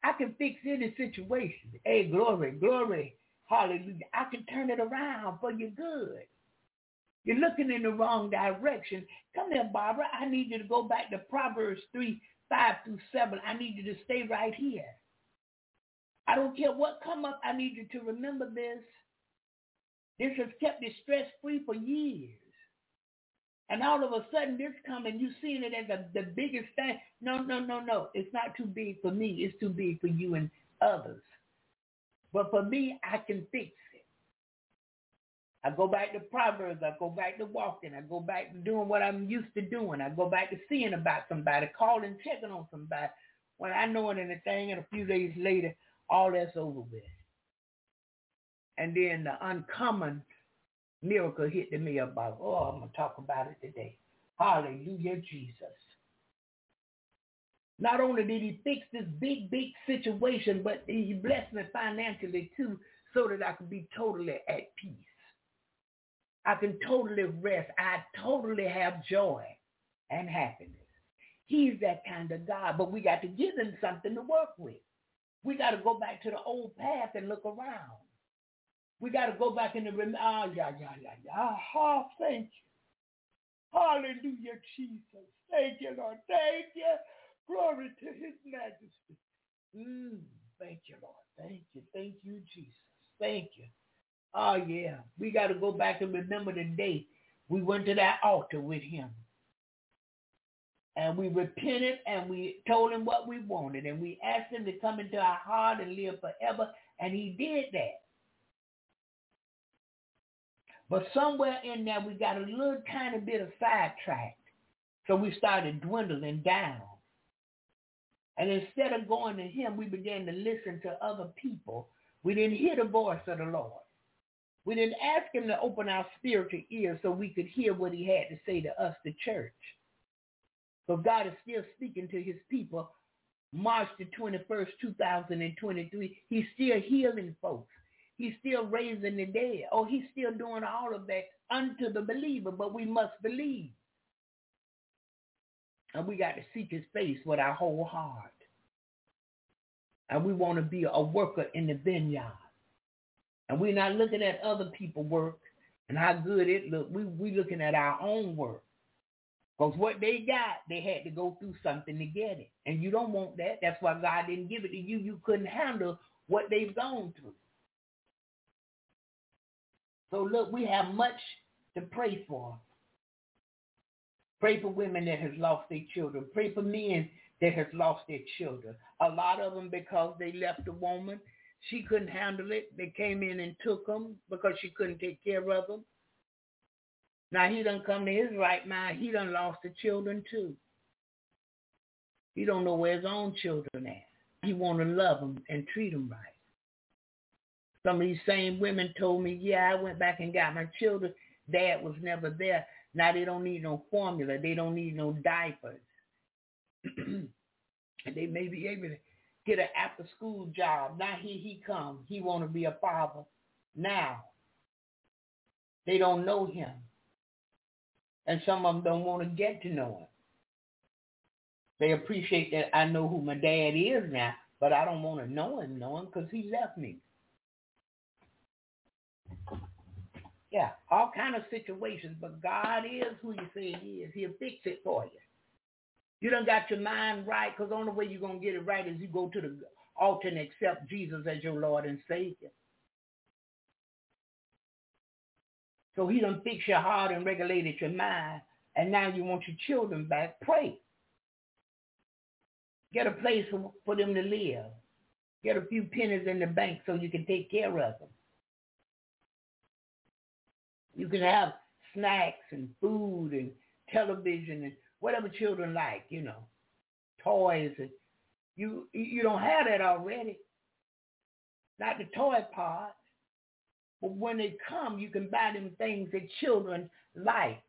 I can fix any situation. Hey, glory, glory, hallelujah. I can turn it around for your good. You're looking in the wrong direction. Come here, Barbara. I need you to go back to Proverbs 3, 5 through 7. I need you to stay right here. I don't care what come up. I need you to remember this. This has kept you stress-free for years. And all of a sudden this coming, you seeing it as a, the biggest thing. No, no, no, no. It's not too big for me. It's too big for you and others. But for me, I can fix it. I go back to Proverbs. I go back to walking. I go back to doing what I'm used to doing. I go back to seeing about somebody, calling, checking on somebody. When I know it anything, and a few days later, all that's over with. And then the uncommon miracle hit to me about, oh, I'm going to talk about it today. Hallelujah, Jesus. Not only did he fix this big, big situation, but he blessed me financially too so that I could be totally at peace. I can totally rest. I totally have joy and happiness. He's that kind of God, but we got to give him something to work with. We got to go back to the old path and look around. We got to go back in the rem- ah, yeah, yeah, yeah, yeah. Ah, thank you. Hallelujah, Jesus. Thank you, Lord. Thank you. Glory to his majesty. Mm, thank you, Lord. Thank you. Thank you, Jesus. Thank you. Oh, yeah. We got to go back and remember the day we went to that altar with him. And we repented and we told him what we wanted. And we asked him to come into our heart and live forever. And he did that. But somewhere in there, we got a little tiny bit of sidetracked. So we started dwindling down. And instead of going to him, we began to listen to other people. We didn't hear the voice of the Lord. We didn't ask him to open our spiritual ears so we could hear what he had to say to us, the church. But God is still speaking to his people. March the 21st, 2023, he's still healing folks. He's still raising the dead. Oh, he's still doing all of that unto the believer, but we must believe. And we got to seek his face with our whole heart. And we want to be a worker in the vineyard. And we're not looking at other people work and how good it look. We we looking at our own work. Because what they got, they had to go through something to get it. And you don't want that. That's why God didn't give it to you. You couldn't handle what they've gone through. So look, we have much to pray for. Pray for women that has lost their children. Pray for men that has lost their children. A lot of them because they left a woman. She couldn't handle it. They came in and took them because she couldn't take care of them. Now he done come to his right mind. He done lost the children too. He don't know where his own children at. He want to love them and treat them right. Some of these same women told me, yeah, I went back and got my children. Dad was never there. Now they don't need no formula. They don't need no diapers. and they may be able to get an after school job. Now here he comes. He want to be a father now. They don't know him. And some of them don't want to get to know him. They appreciate that I know who my dad is now, but I don't want to know him, know him because he left me. Yeah, all kind of situations, but God is who you say he is. He'll fix it for you. You done got your mind right because the only way you're going to get it right is you go to the altar and accept Jesus as your Lord and Savior. So he done fix your heart and regulated your mind. And now you want your children back. Pray. Get a place for, for them to live. Get a few pennies in the bank so you can take care of them. You can have snacks and food and television and whatever children like, you know, toys. And you you don't have that already. Not the toy part. But when they come, you can buy them things that children like.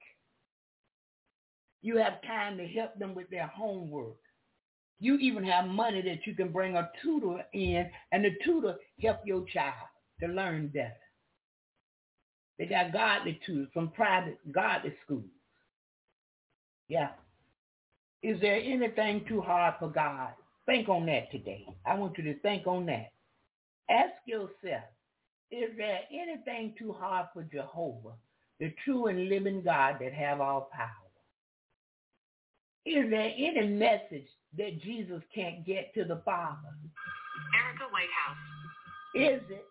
You have time to help them with their homework. You even have money that you can bring a tutor in and the tutor help your child to learn better. They got godly tutors from private godly schools. Yeah. Is there anything too hard for God? Think on that today. I want you to think on that. Ask yourself, is there anything too hard for Jehovah, the true and living God that have all power? Is there any message that Jesus can't get to the Father? Erica Whitehouse. Is it?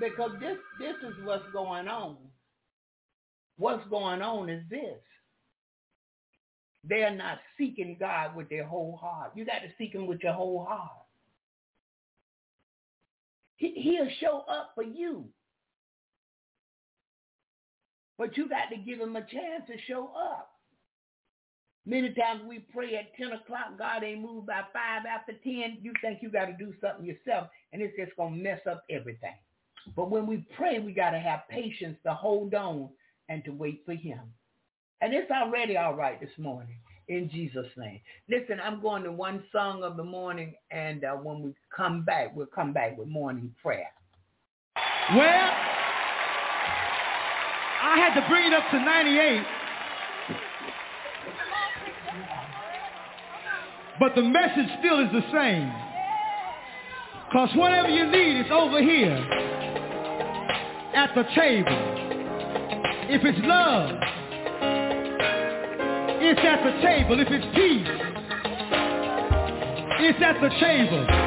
Because this this is what's going on. What's going on is this. They're not seeking God with their whole heart. You got to seek him with your whole heart. He, he'll show up for you. But you got to give him a chance to show up. Many times we pray at 10 o'clock, God ain't moved by 5 after 10. You think you got to do something yourself, and it's just going to mess up everything. But when we pray, we got to have patience to hold on and to wait for him. And it's already all right this morning in Jesus' name. Listen, I'm going to one song of the morning, and uh, when we come back, we'll come back with morning prayer. Well, I had to bring it up to 98. But the message still is the same. Because whatever you need is over here at the table. If it's love, it's at the table. If it's peace, it's at the table.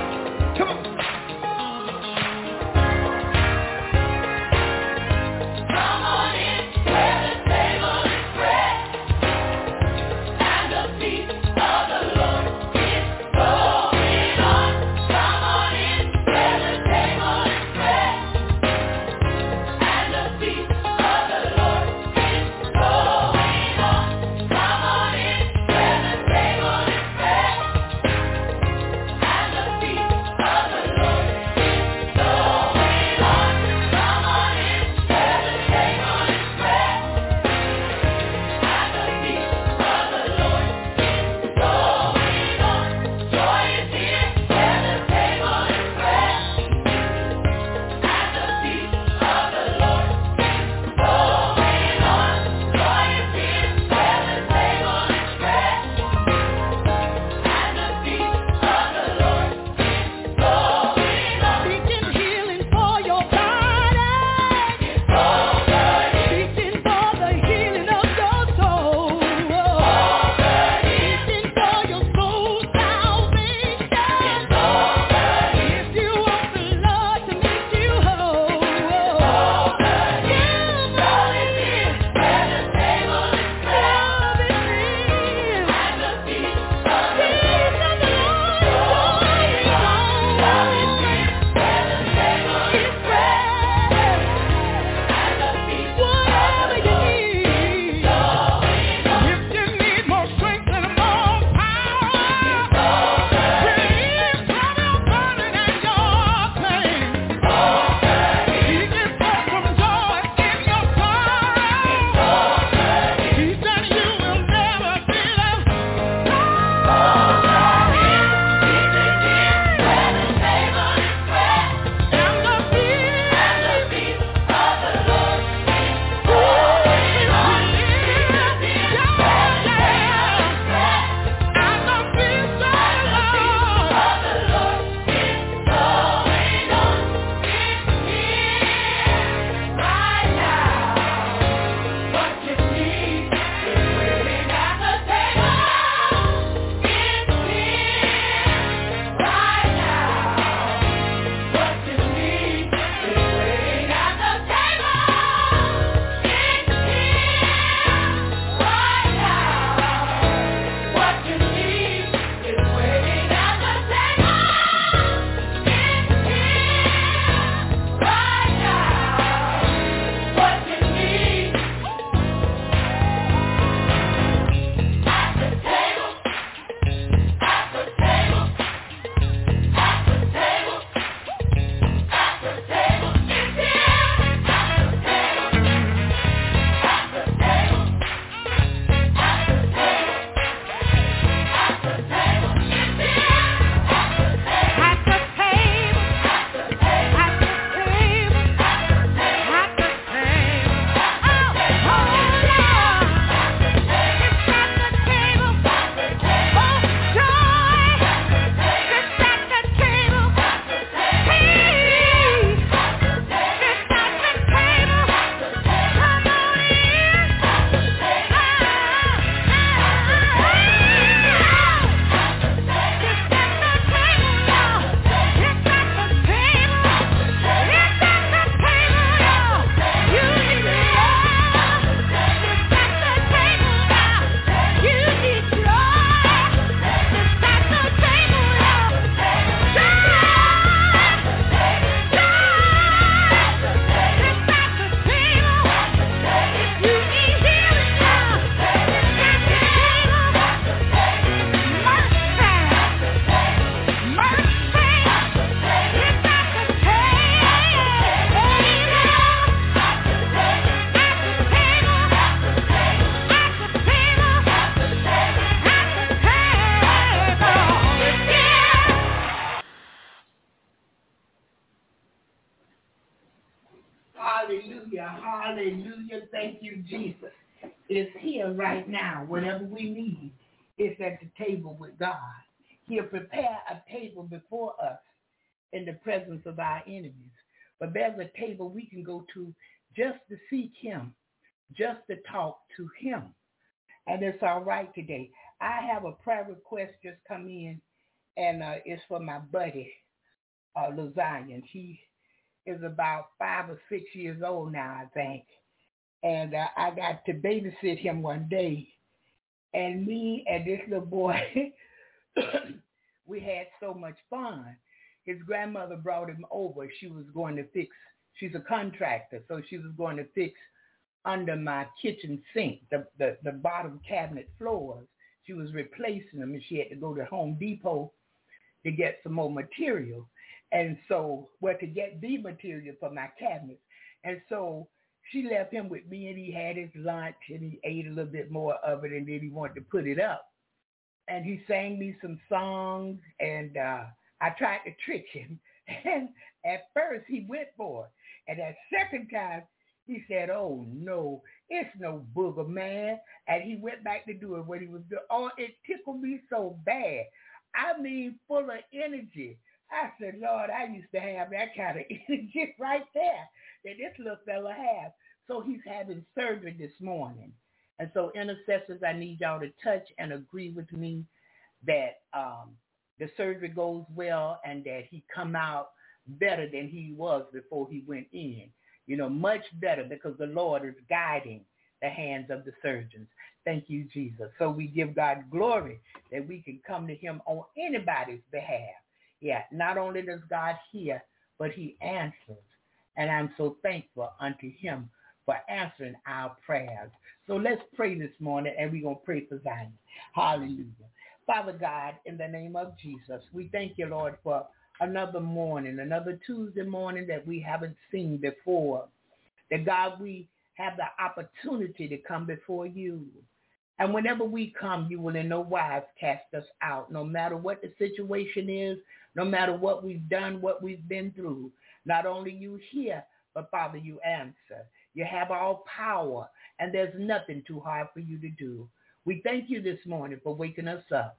Right now. Whatever we need, it's at the table with God. He'll prepare a table before us in the presence of our enemies. But there's a table we can go to just to seek him, just to talk to him. And it's all right today. I have a prayer request just come in, and uh, it's for my buddy, uh, Lazion. He is about five or six years old now, I think. And uh, I got to babysit him one day. And me and this little boy, we had so much fun. His grandmother brought him over. She was going to fix, she's a contractor, so she was going to fix under my kitchen sink, the, the, the bottom cabinet floors. She was replacing them and she had to go to Home Depot to get some more material. And so, well, to get the material for my cabinets. And so she left him with me and he had his lunch and he ate a little bit more of it and then he wanted to put it up. And he sang me some songs and uh, I tried to trick him. And at first he went for it. And that second time he said, oh no, it's no booger man. And he went back to doing what he was doing. Oh, it tickled me so bad. I mean, full of energy. I said, Lord, I used to have that kind of energy right there that this little fella has. So he's having surgery this morning. And so intercessors, I need y'all to touch and agree with me that um, the surgery goes well and that he come out better than he was before he went in. You know, much better because the Lord is guiding the hands of the surgeons. Thank you, Jesus. So we give God glory that we can come to him on anybody's behalf. Yeah, not only does God hear, but he answers. And I'm so thankful unto him for answering our prayers. So let's pray this morning and we're going to pray for Zion. Hallelujah. Father God, in the name of Jesus, we thank you, Lord, for another morning, another Tuesday morning that we haven't seen before. That God, we have the opportunity to come before you. And whenever we come, you will in no wise cast us out, no matter what the situation is, no matter what we've done, what we've been through. Not only you hear, but Father, you answer. You have all power, and there's nothing too hard for you to do. We thank you this morning for waking us up,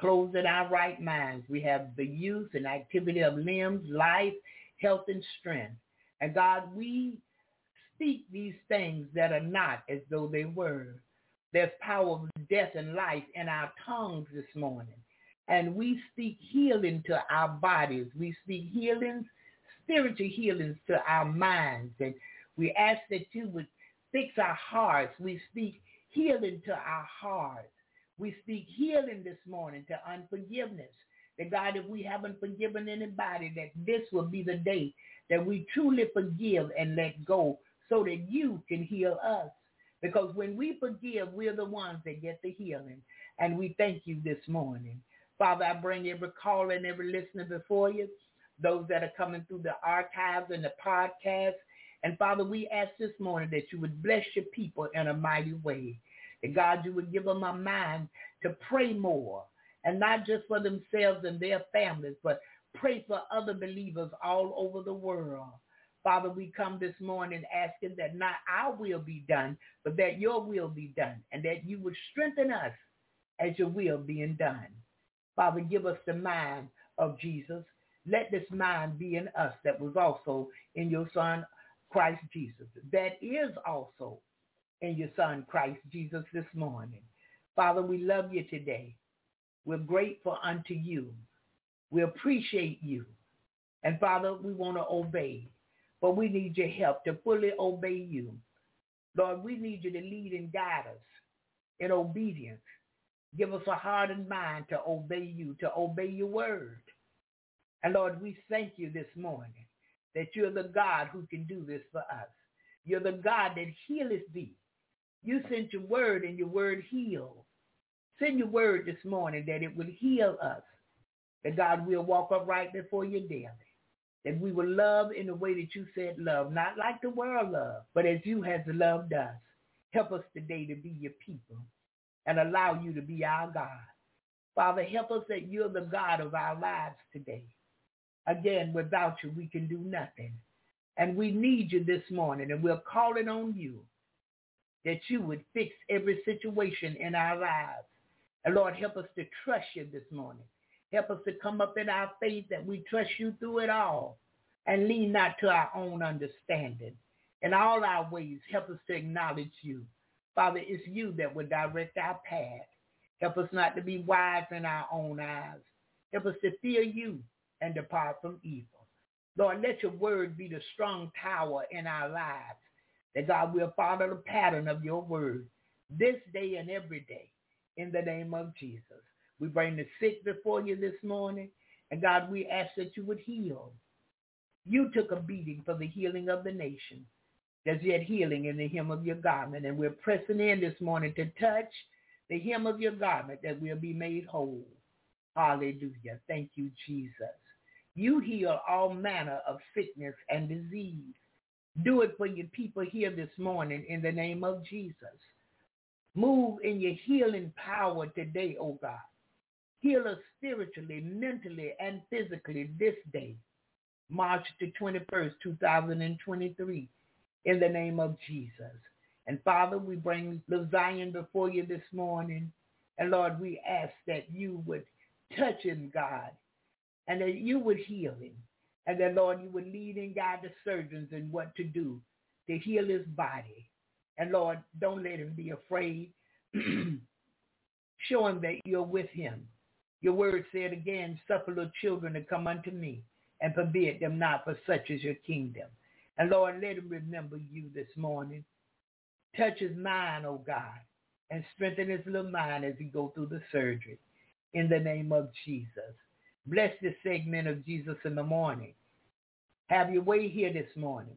closing our right minds. We have the use and activity of limbs, life, health, and strength. And God, we speak these things that are not as though they were. There's power of death and life in our tongues this morning. And we speak healing to our bodies. We speak healings, spiritual healings to our minds. And we ask that you would fix our hearts. We speak healing to our hearts. We speak healing this morning to unforgiveness. That God, if we haven't forgiven anybody, that this will be the day that we truly forgive and let go so that you can heal us. Because when we forgive, we're the ones that get the healing. And we thank you this morning. Father, I bring every caller and every listener before you, those that are coming through the archives and the podcast. And Father, we ask this morning that you would bless your people in a mighty way. That God, you would give them a mind to pray more and not just for themselves and their families, but pray for other believers all over the world. Father, we come this morning asking that not our will be done, but that your will be done and that you would strengthen us as your will being done. Father, give us the mind of Jesus. Let this mind be in us that was also in your son, Christ Jesus. That is also in your son, Christ Jesus, this morning. Father, we love you today. We're grateful unto you. We appreciate you. And Father, we want to obey, but we need your help to fully obey you. Lord, we need you to lead and guide us in obedience. Give us a heart and mind to obey you, to obey your word. And Lord, we thank you this morning that you're the God who can do this for us. You're the God that healeth thee. You sent your word and your word heals. Send your word this morning that it will heal us. That God will walk upright before you daily. That we will love in the way that you said love, not like the world love, but as you have loved us. Help us today to be your people and allow you to be our God. Father, help us that you're the God of our lives today. Again, without you, we can do nothing. And we need you this morning, and we're calling on you that you would fix every situation in our lives. And Lord, help us to trust you this morning. Help us to come up in our faith that we trust you through it all and lean not to our own understanding. In all our ways, help us to acknowledge you. Father, it's you that will direct our path. Help us not to be wise in our own eyes. Help us to fear you and depart from evil. Lord, let your word be the strong tower in our lives, that God will follow the pattern of your word this day and every day in the name of Jesus. We bring the sick before you this morning, and God, we ask that you would heal. You took a beating for the healing of the nation. There's yet healing in the hem of your garment, and we're pressing in this morning to touch the hem of your garment that we'll be made whole. Hallelujah. Thank you, Jesus. You heal all manner of sickness and disease. Do it for your people here this morning in the name of Jesus. Move in your healing power today, oh God. Heal us spiritually, mentally, and physically this day, March the 21st, 2023, in the name of Jesus. And Father, we bring little Zion before you this morning. And Lord, we ask that you would touch him, God, and that you would heal him. And that, Lord, you would lead and guide the surgeons in what to do to heal his body. And Lord, don't let him be afraid. Show him that you're with him. Your word said again, suffer little children to come unto me and forbid them not, for such is your kingdom. And Lord, let him remember you this morning. Touch his mind, oh God, and strengthen his little mind as he go through the surgery. In the name of Jesus. Bless this segment of Jesus in the morning. Have your way here this morning.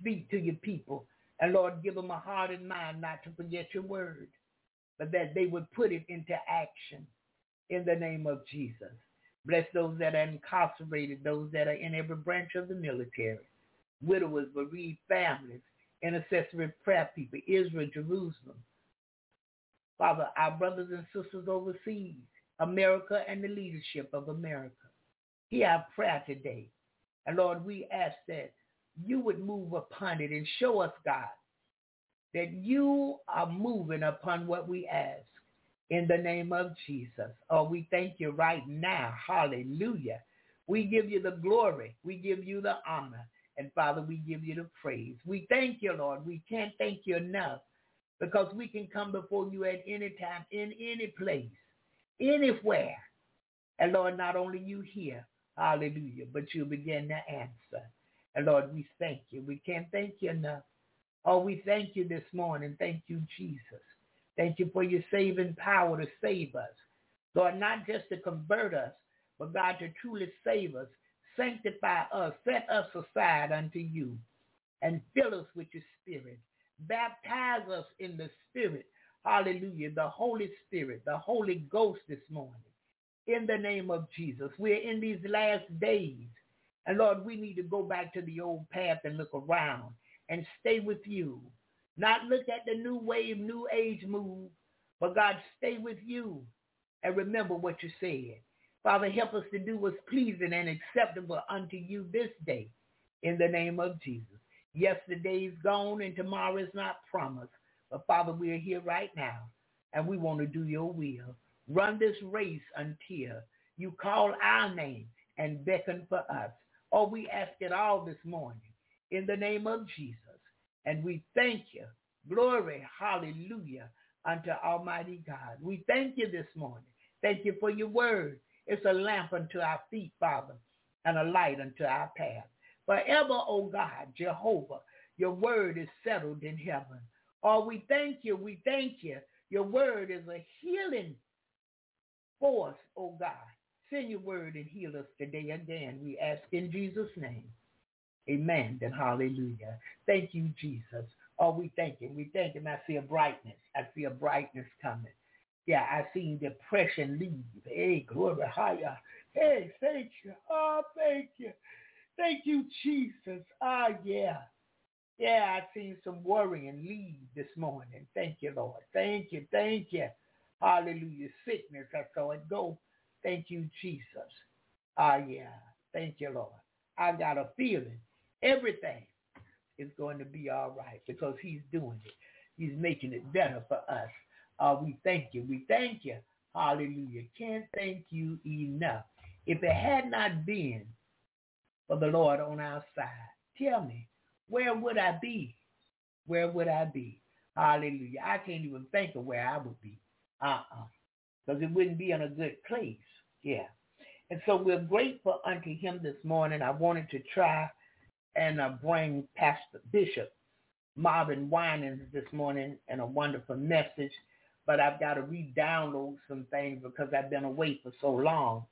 Speak to your people. And Lord, give them a heart and mind not to forget your word, but that they would put it into action in the name of Jesus. Bless those that are incarcerated, those that are in every branch of the military, widowers, bereaved families, intercessory prayer people, Israel, Jerusalem. Father, our brothers and sisters overseas, America and the leadership of America. Hear our prayer today. And Lord, we ask that you would move upon it and show us, God, that you are moving upon what we ask in the name of Jesus. Oh, we thank you right now. Hallelujah. We give you the glory. We give you the honor. And Father, we give you the praise. We thank you, Lord. We can't thank you enough because we can come before you at any time, in any place, anywhere. And Lord, not only you hear, hallelujah, but you begin to answer. And Lord, we thank you. We can't thank you enough. Oh, we thank you this morning. Thank you, Jesus. Thank you for your saving power to save us. Lord, not just to convert us, but God, to truly save us sanctify us, set us aside unto you, and fill us with your spirit. Baptize us in the spirit. Hallelujah. The Holy Spirit, the Holy Ghost this morning. In the name of Jesus. We're in these last days. And Lord, we need to go back to the old path and look around and stay with you. Not look at the new wave, new age move, but God, stay with you and remember what you said. Father, help us to do what's pleasing and acceptable unto you this day in the name of Jesus. Yesterday's gone and tomorrow is not promised. But Father, we are here right now and we want to do your will. Run this race until you call our name and beckon for us. Oh, we ask it all this morning in the name of Jesus. And we thank you. Glory, hallelujah, unto Almighty God. We thank you this morning. Thank you for your word. It's a lamp unto our feet, Father, and a light unto our path. Forever, O oh God, Jehovah, your word is settled in heaven. Oh, we thank you. We thank you. Your word is a healing force, oh God. Send your word and heal us today again. We ask in Jesus' name. Amen and hallelujah. Thank you, Jesus. Oh, we thank you. We thank him. I see a brightness. I see a brightness coming. Yeah, I see depression leave. Hey, glory, higher. Hey, thank you. Oh, thank you. Thank you, Jesus. Ah, yeah. Yeah, I seen some worrying leave this morning. Thank you, Lord. Thank you. Thank you. Hallelujah. Sickness, I saw it go. Thank you, Jesus. Ah, yeah. Thank you, Lord. I got a feeling everything is going to be all right because he's doing it. He's making it better for us. Uh, we thank you. We thank you. Hallelujah. Can't thank you enough. If it had not been for the Lord on our side, tell me, where would I be? Where would I be? Hallelujah. I can't even think of where I would be. Uh-uh. Because it wouldn't be in a good place. Yeah. And so we're grateful unto him this morning. I wanted to try and uh, bring Pastor Bishop Marvin Winans this morning and a wonderful message, but I've got to re-download some things because I've been away for so long,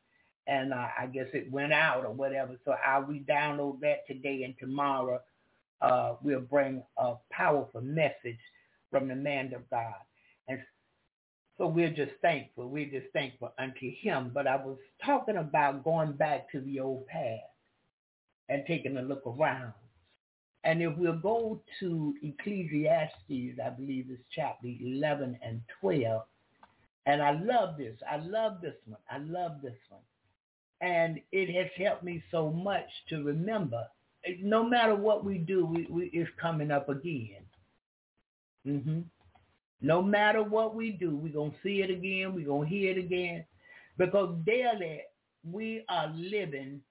and uh, I guess it went out or whatever. So I'll re-download that today, and tomorrow uh, we'll bring a powerful message from the man of God. And so we're just thankful. We're just thankful unto him. But I was talking about going back to the old path and taking a look around. And if we'll go to Ecclesiastes, I believe it's chapter 11 and 12, and I love this. I love this one. I love this one. And it has helped me so much to remember, no matter what we do, we, we, it's coming up again. Mm-hmm. No matter what we do, we're going to see it again. We're going to hear it again. Because daily, we are living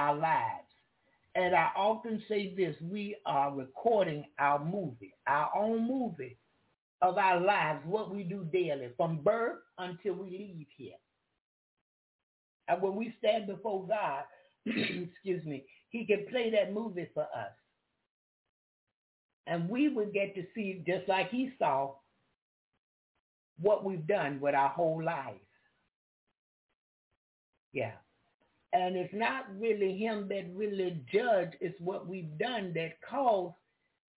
our lives. And I often say this, we are recording our movie, our own movie of our lives, what we do daily, from birth until we leave here. And when we stand before God, excuse me, he can play that movie for us. And we would get to see, just like he saw, what we've done with our whole life. Yeah. And it's not really him that really judged, it's what we've done that caused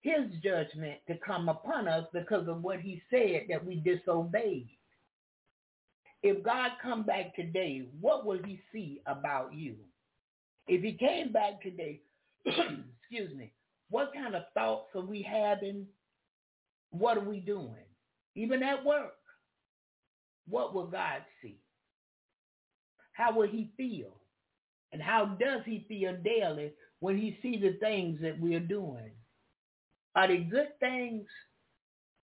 his judgment to come upon us because of what he said that we disobeyed. If God come back today, what will he see about you? If he came back today, excuse me, what kind of thoughts are we having? What are we doing? Even at work, what will God see? How will he feel? And how does he feel daily when he sees the things that we are doing? Are they good things?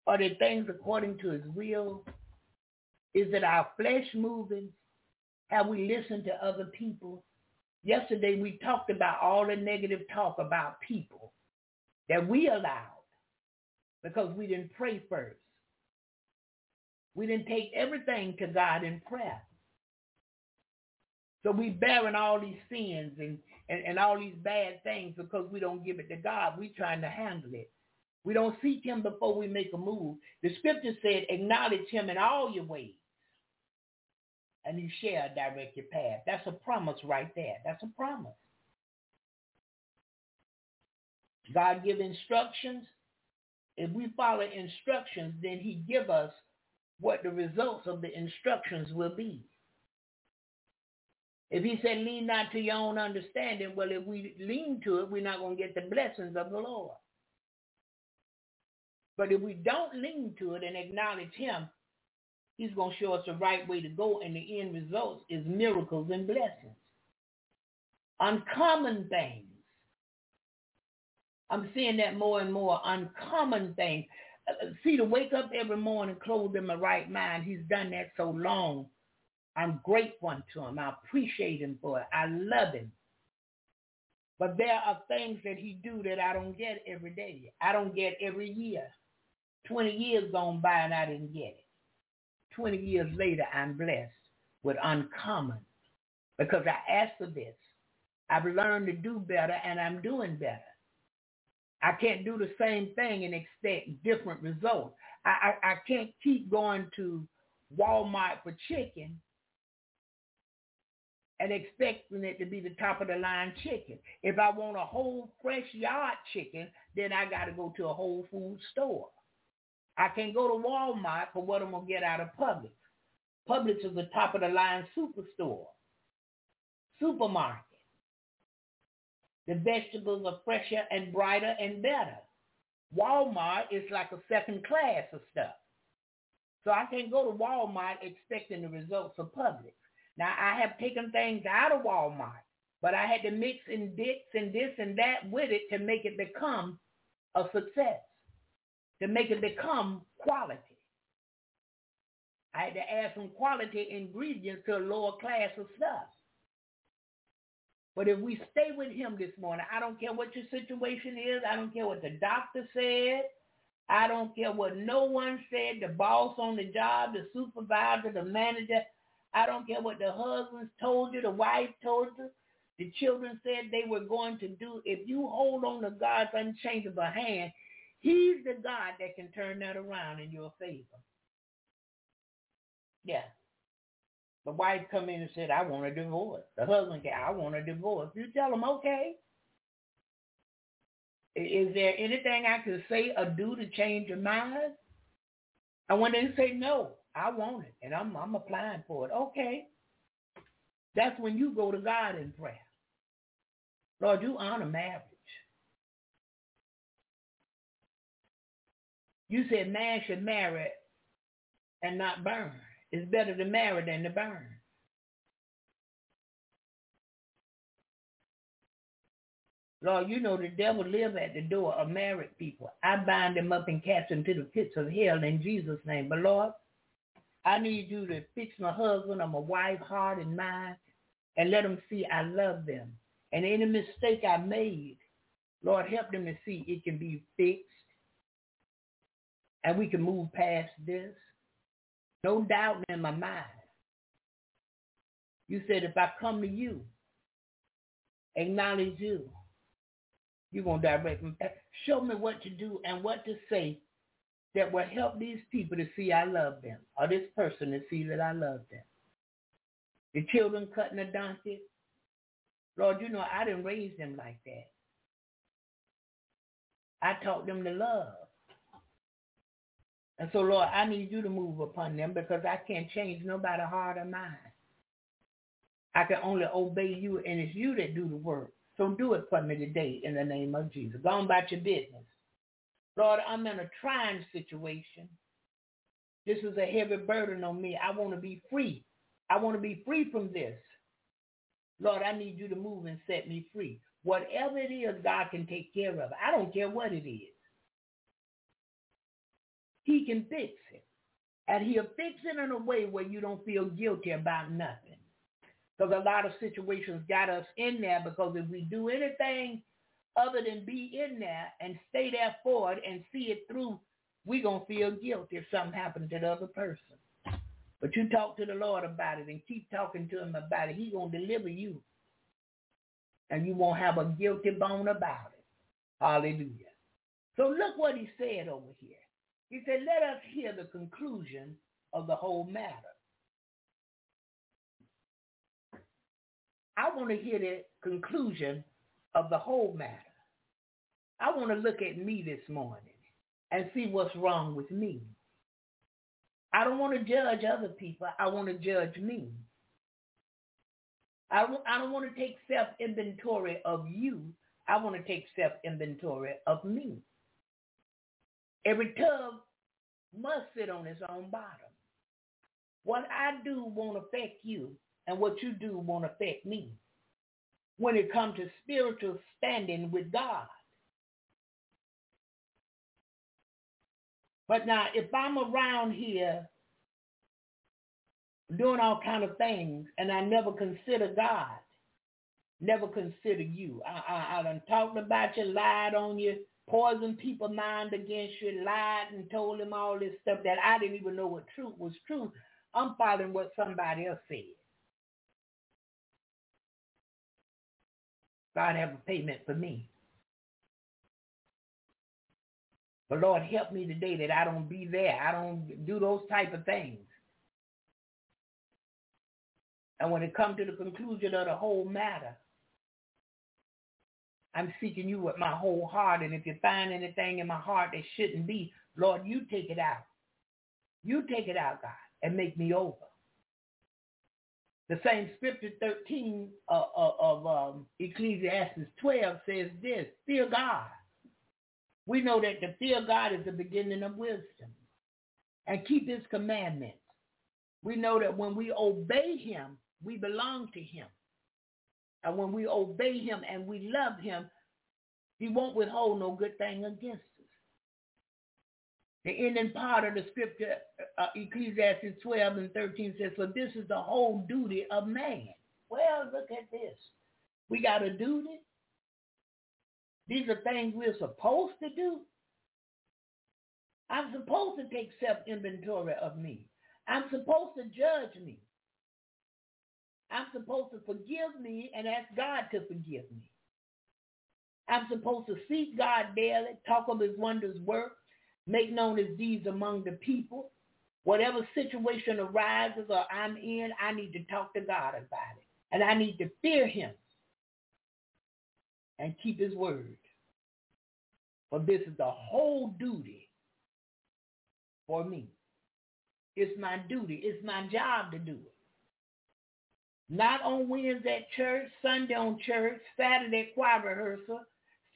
Are they things according to his will? Is it our flesh moving? Have we listened to other people? Yesterday we talked about all the negative talk about people that we allowed because we didn't pray first. We didn't take everything to God in prayer. So we bearing all these sins and, and, and all these bad things because we don't give it to God. We trying to handle it. We don't seek him before we make a move. The scripture said, acknowledge him in all your ways. And he shall direct your path. That's a promise right there. That's a promise. God give instructions. If we follow instructions, then he give us what the results of the instructions will be. If he said lean not to your own understanding, well, if we lean to it, we're not going to get the blessings of the Lord. But if we don't lean to it and acknowledge him, he's going to show us the right way to go, and the end result is miracles and blessings. Uncommon things. I'm seeing that more and more. Uncommon things. Uh, uh, see, to wake up every morning clothed in my right mind, he's done that so long I'm grateful to him. I appreciate him for it. I love him. But there are things that he do that I don't get every day. I don't get every year. 20 years gone by and I didn't get it. 20 years later, I'm blessed with uncommon because I asked for this. I've learned to do better and I'm doing better. I can't do the same thing and expect different results. I, I, I can't keep going to Walmart for chicken and expecting it to be the top of the line chicken. If I want a whole fresh yard chicken, then I got to go to a Whole Food store. I can go to Walmart for what I'm going to get out of Publix. Publix is the top of the line superstore, supermarket. The vegetables are fresher and brighter and better. Walmart is like a second class of stuff. So I can't go to Walmart expecting the results of Publix. Now, I have taken things out of Walmart But I had to mix and dix and this and that with it to make it become a success, to make it become quality. I had to add some quality ingredients to a lower class of stuff. But if we stay with him this morning, I don't care what your situation is. I don't care what the doctor said. I don't care what no one said, the boss on the job, the supervisor, the manager. I don't care what the husbands told you, the wife told you, the children said they were going to do. If you hold on to God's unchangeable hand, he's the God that can turn that around in your favor. Yeah. The wife come in and said, I want a divorce. The husband said, I want a divorce. You tell them, okay. Is there anything I can say or do to change your mind? And when they say no, I want it and I'm I'm applying for it. Okay. That's when you go to God in prayer. Lord, you honor marriage. You said man should marry and not burn. It's better to marry than to burn. Lord, you know the devil live at the door of married people. I bind them up and cast them to the pits of hell in Jesus' name. But Lord, I need you to fix my husband or my wife heart and mind and let them see I love them. And any mistake I made, Lord, help them to see it can be fixed and we can move past this. No doubt in my mind. You said if I come to you, acknowledge you, you're going to direct me. Show me what to do and what to say that will help these people to see I love them or this person to see that I love them. The children cutting a donkey. Lord, you know, I didn't raise them like that. I taught them to love. And so, Lord, I need you to move upon them because I can't change nobody's heart or mind. I can only obey you, and it's you that do the work. So do it for me today in the name of Jesus. Go on about your business. Lord, I'm in a trying situation. This is a heavy burden on me. I want to be free. I want to be free from this. Lord, I need you to move and set me free. Whatever it is, God can take care of. I don't care what it is. He can fix it. And he'll fix it in a way where you don't feel guilty about nothing. Because a lot of situations got us in there because if we do anything other than be in there and stay there for it and see it through, we're going to feel guilty if something happens to the other person. But you talk to the Lord about it and keep talking to him about it. He's going to deliver you. And you won't have a guilty bone about it. Hallelujah. So look what he said over here. He said, let us hear the conclusion of the whole matter. I want to hear the conclusion of the whole matter. I want to look at me this morning and see what's wrong with me. I don't want to judge other people. I want to judge me. I don't, I don't want to take self-inventory of you. I want to take self-inventory of me. Every tub must sit on its own bottom. What I do won't affect you, and what you do won't affect me when it comes to spiritual standing with God. But now, if I'm around here doing all kind of things and I never consider God, never consider you. I, I, I done talked about you, lied on you, poisoned people's mind against you, lied and told them all this stuff that I didn't even know what truth was true. I'm following what somebody else said. God have a payment for me. But Lord, help me today that I don't be there. I don't do those type of things. And when it comes to the conclusion of the whole matter, I'm seeking you with my whole heart. And if you find anything in my heart that shouldn't be, Lord, you take it out. You take it out, God, and make me over. The same scripture 13 uh, uh, of um, Ecclesiastes 12 says this, fear God. We know that the fear of God is the beginning of wisdom. And keep his commandments. We know that when we obey him, we belong to him. And when we obey him and we love him, he won't withhold no good thing against us. The ending part of the scripture, uh, Ecclesiastes 12 and 13 says, for this is the whole duty of man. Well, look at this. We got a duty. These are things we're supposed to do. I'm supposed to take self-inventory of me. I'm supposed to judge me. I'm supposed to forgive me and ask God to forgive me. I'm supposed to seek God daily, talk of his wondrous work, make known his deeds among the people. Whatever situation arises or I'm in, I need to talk to God about it. And I need to fear him and keep his word. For this is the whole duty for me. It's my duty. It's my job to do it. Not on Wednesday at church, Sunday on church, Saturday at choir rehearsal,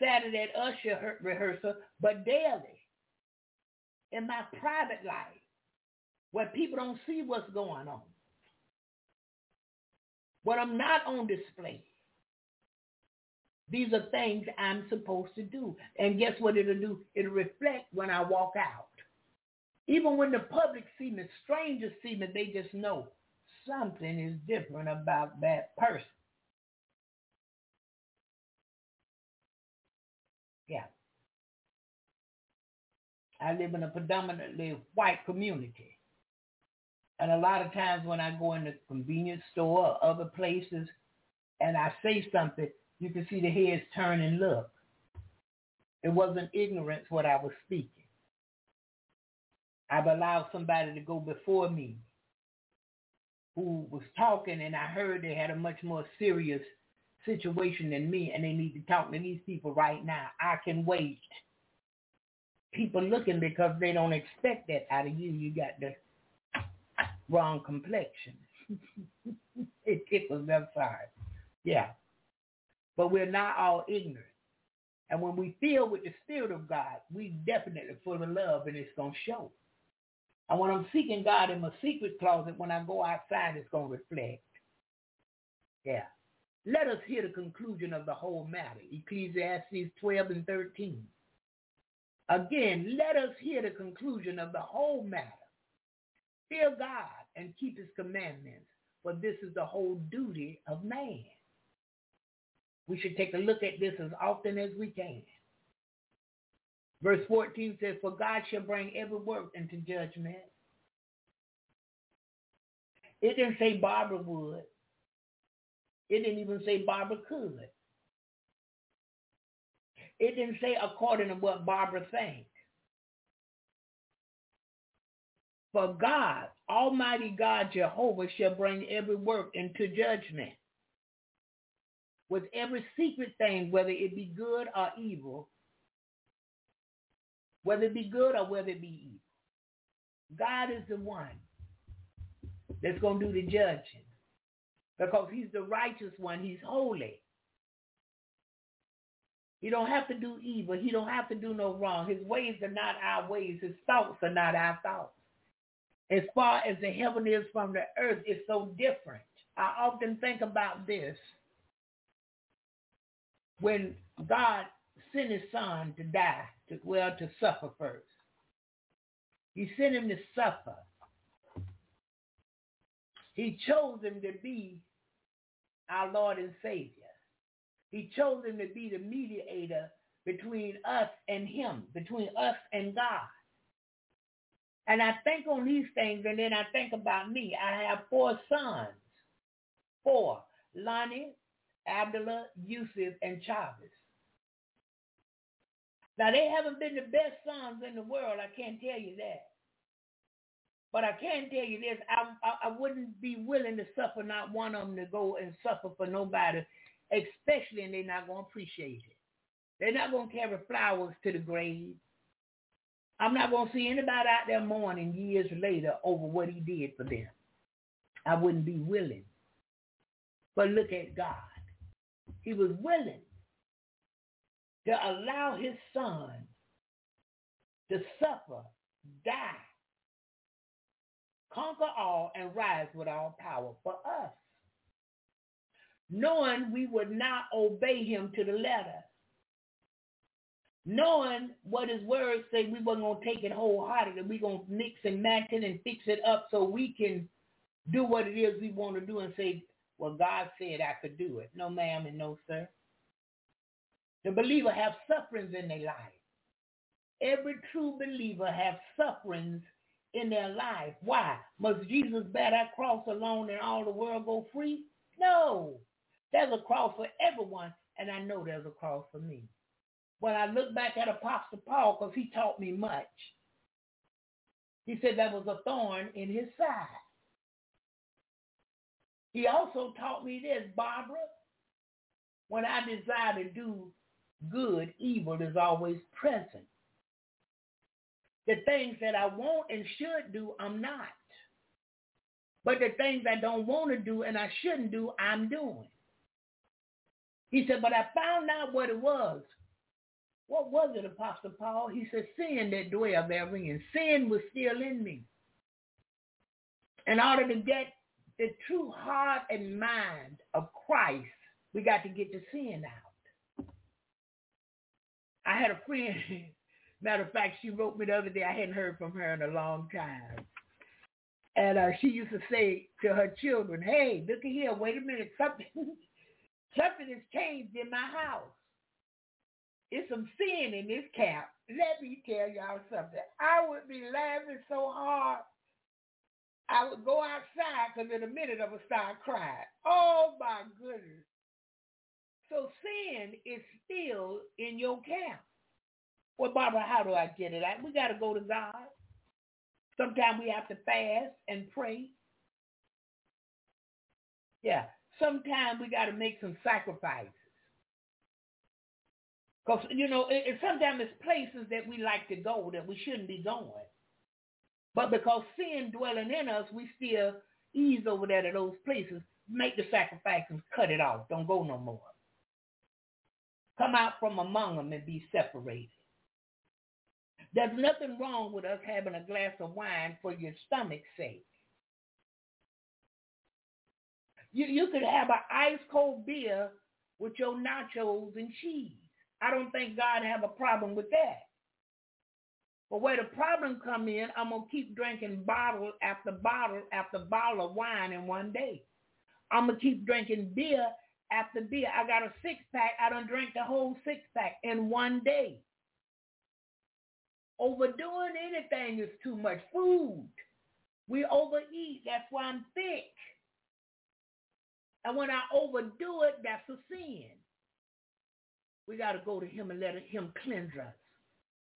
Saturday at usher rehearsal, but daily in my private life where people don't see what's going on. When I'm not on display. These are things I'm supposed to do. And guess what it'll do? It'll reflect when I walk out. Even when the public see me, strangers see me, they just know something is different about that person. I live in a predominantly white community. And a lot of times when I go in the convenience store or other places and I say something, you can see the heads turn and look. It wasn't ignorance what I was speaking. I've allowed somebody to go before me who was talking and I heard they had a much more serious situation than me and they need to talk to these people right now. I can wait. People looking because they don't expect that out of you. You got the wrong complexion. it tickles them sorry. Yeah. But we're not all ignorant. And when we feel with the Spirit of God, we definitely full of love and it's going to show. And when I'm seeking God in my secret closet, when I go outside, it's going to reflect. Yeah. Let us hear the conclusion of the whole matter. Ecclesiastes 12 and 13. Again, let us hear the conclusion of the whole matter. Fear God and keep his commandments, for this is the whole duty of man. We should take a look at this as often as we can. Verse 14 says, For God shall bring every work into judgment. It didn't say Barbara would. It didn't even say Barbara could. It didn't say according to what Barbara thinks. For God, Almighty God Jehovah shall bring every work into judgment with every secret thing, whether it be good or evil, whether it be good or whether it be evil. God is the one that's going to do the judging because he's the righteous one. He's holy. He don't have to do evil. He don't have to do no wrong. His ways are not our ways. His thoughts are not our thoughts. As far as the heaven is from the earth, it's so different. I often think about this. When God sent his son to die, to, well, to suffer first. He sent him to suffer. He chose him to be our Lord and Savior. He chose him to be the mediator between us and him, between us and God. And I think on these things, and then I think about me. I have four sons. Four. Lonnie, Abdullah, Yusuf, and Chavez. Now, they haven't been the best sons in the world. I can't tell you that. But I can tell you this, I, I, I wouldn't be willing to suffer not one of them to go and suffer for nobody, especially and they're not going to appreciate it. They're not going to carry flowers to the grave. I'm not going to see anybody out there mourning years later over what he did for them. I wouldn't be willing. But look at God. He was willing to allow his son to suffer, die, conquer all, and rise with all power for us. Knowing we would not obey him to the letter. Knowing what his words say, we weren't going to take it wholeheartedly. We're going to mix and match it and fix it up so we can do what it is we want to do and say, well, God said I could do it. No, ma'am, and no, sir. The believer have sufferings in their life. Every true believer have sufferings in their life. Why? Must Jesus bear that cross alone and all the world go free? No. There's a cross for everyone, and I know there's a cross for me. When I look back at Apostle Paul, because he taught me much, he said there was a thorn in his side. He also taught me this, Barbara. When I desire to do good, evil is always present. The things that I want and should do, I'm not. But the things I don't want to do and I shouldn't do, I'm doing. He said, but I found out what it was. What was it, Apostle Paul? He said, sin that dwell therein. Sin was still in me. In order to get the true heart and mind of Christ, we got to get the sin out. I had a friend, matter of fact, she wrote me the other day, I hadn't heard from her in a long time. And uh, she used to say to her children, hey, look at here, wait a minute, something, something has changed in my house. It's some sin in this camp. Let me tell y'all something. I would be laughing so hard I would go outside because in a minute I would start crying. Oh my goodness. So sin is still in your camp. Well, Barbara, how do I get it out? We got to go to God. Sometimes we have to fast and pray. Yeah. Sometimes we got to make some sacrifices. Because, you know, it, it, sometimes it's places that we like to go that we shouldn't be going. But because sin dwelling in us, we still ease over there to those places, make the sacrifices, cut it off. Don't go no more. Come out from among them and be separated. There's nothing wrong with us having a glass of wine for your stomach's sake. You, you could have an ice cold beer with your nachos and cheese. I don't think God have a problem with that. But where the problem come in, I'm to keep drinking bottle after bottle after bottle of wine in one day. I'm to keep drinking beer after beer. I got a six pack. I don't drink the whole six pack in one day. Overdoing anything is too much food. We overeat. That's why I'm thick. And when I overdo it, that's a sin. We got to go to him and let him cleanse us.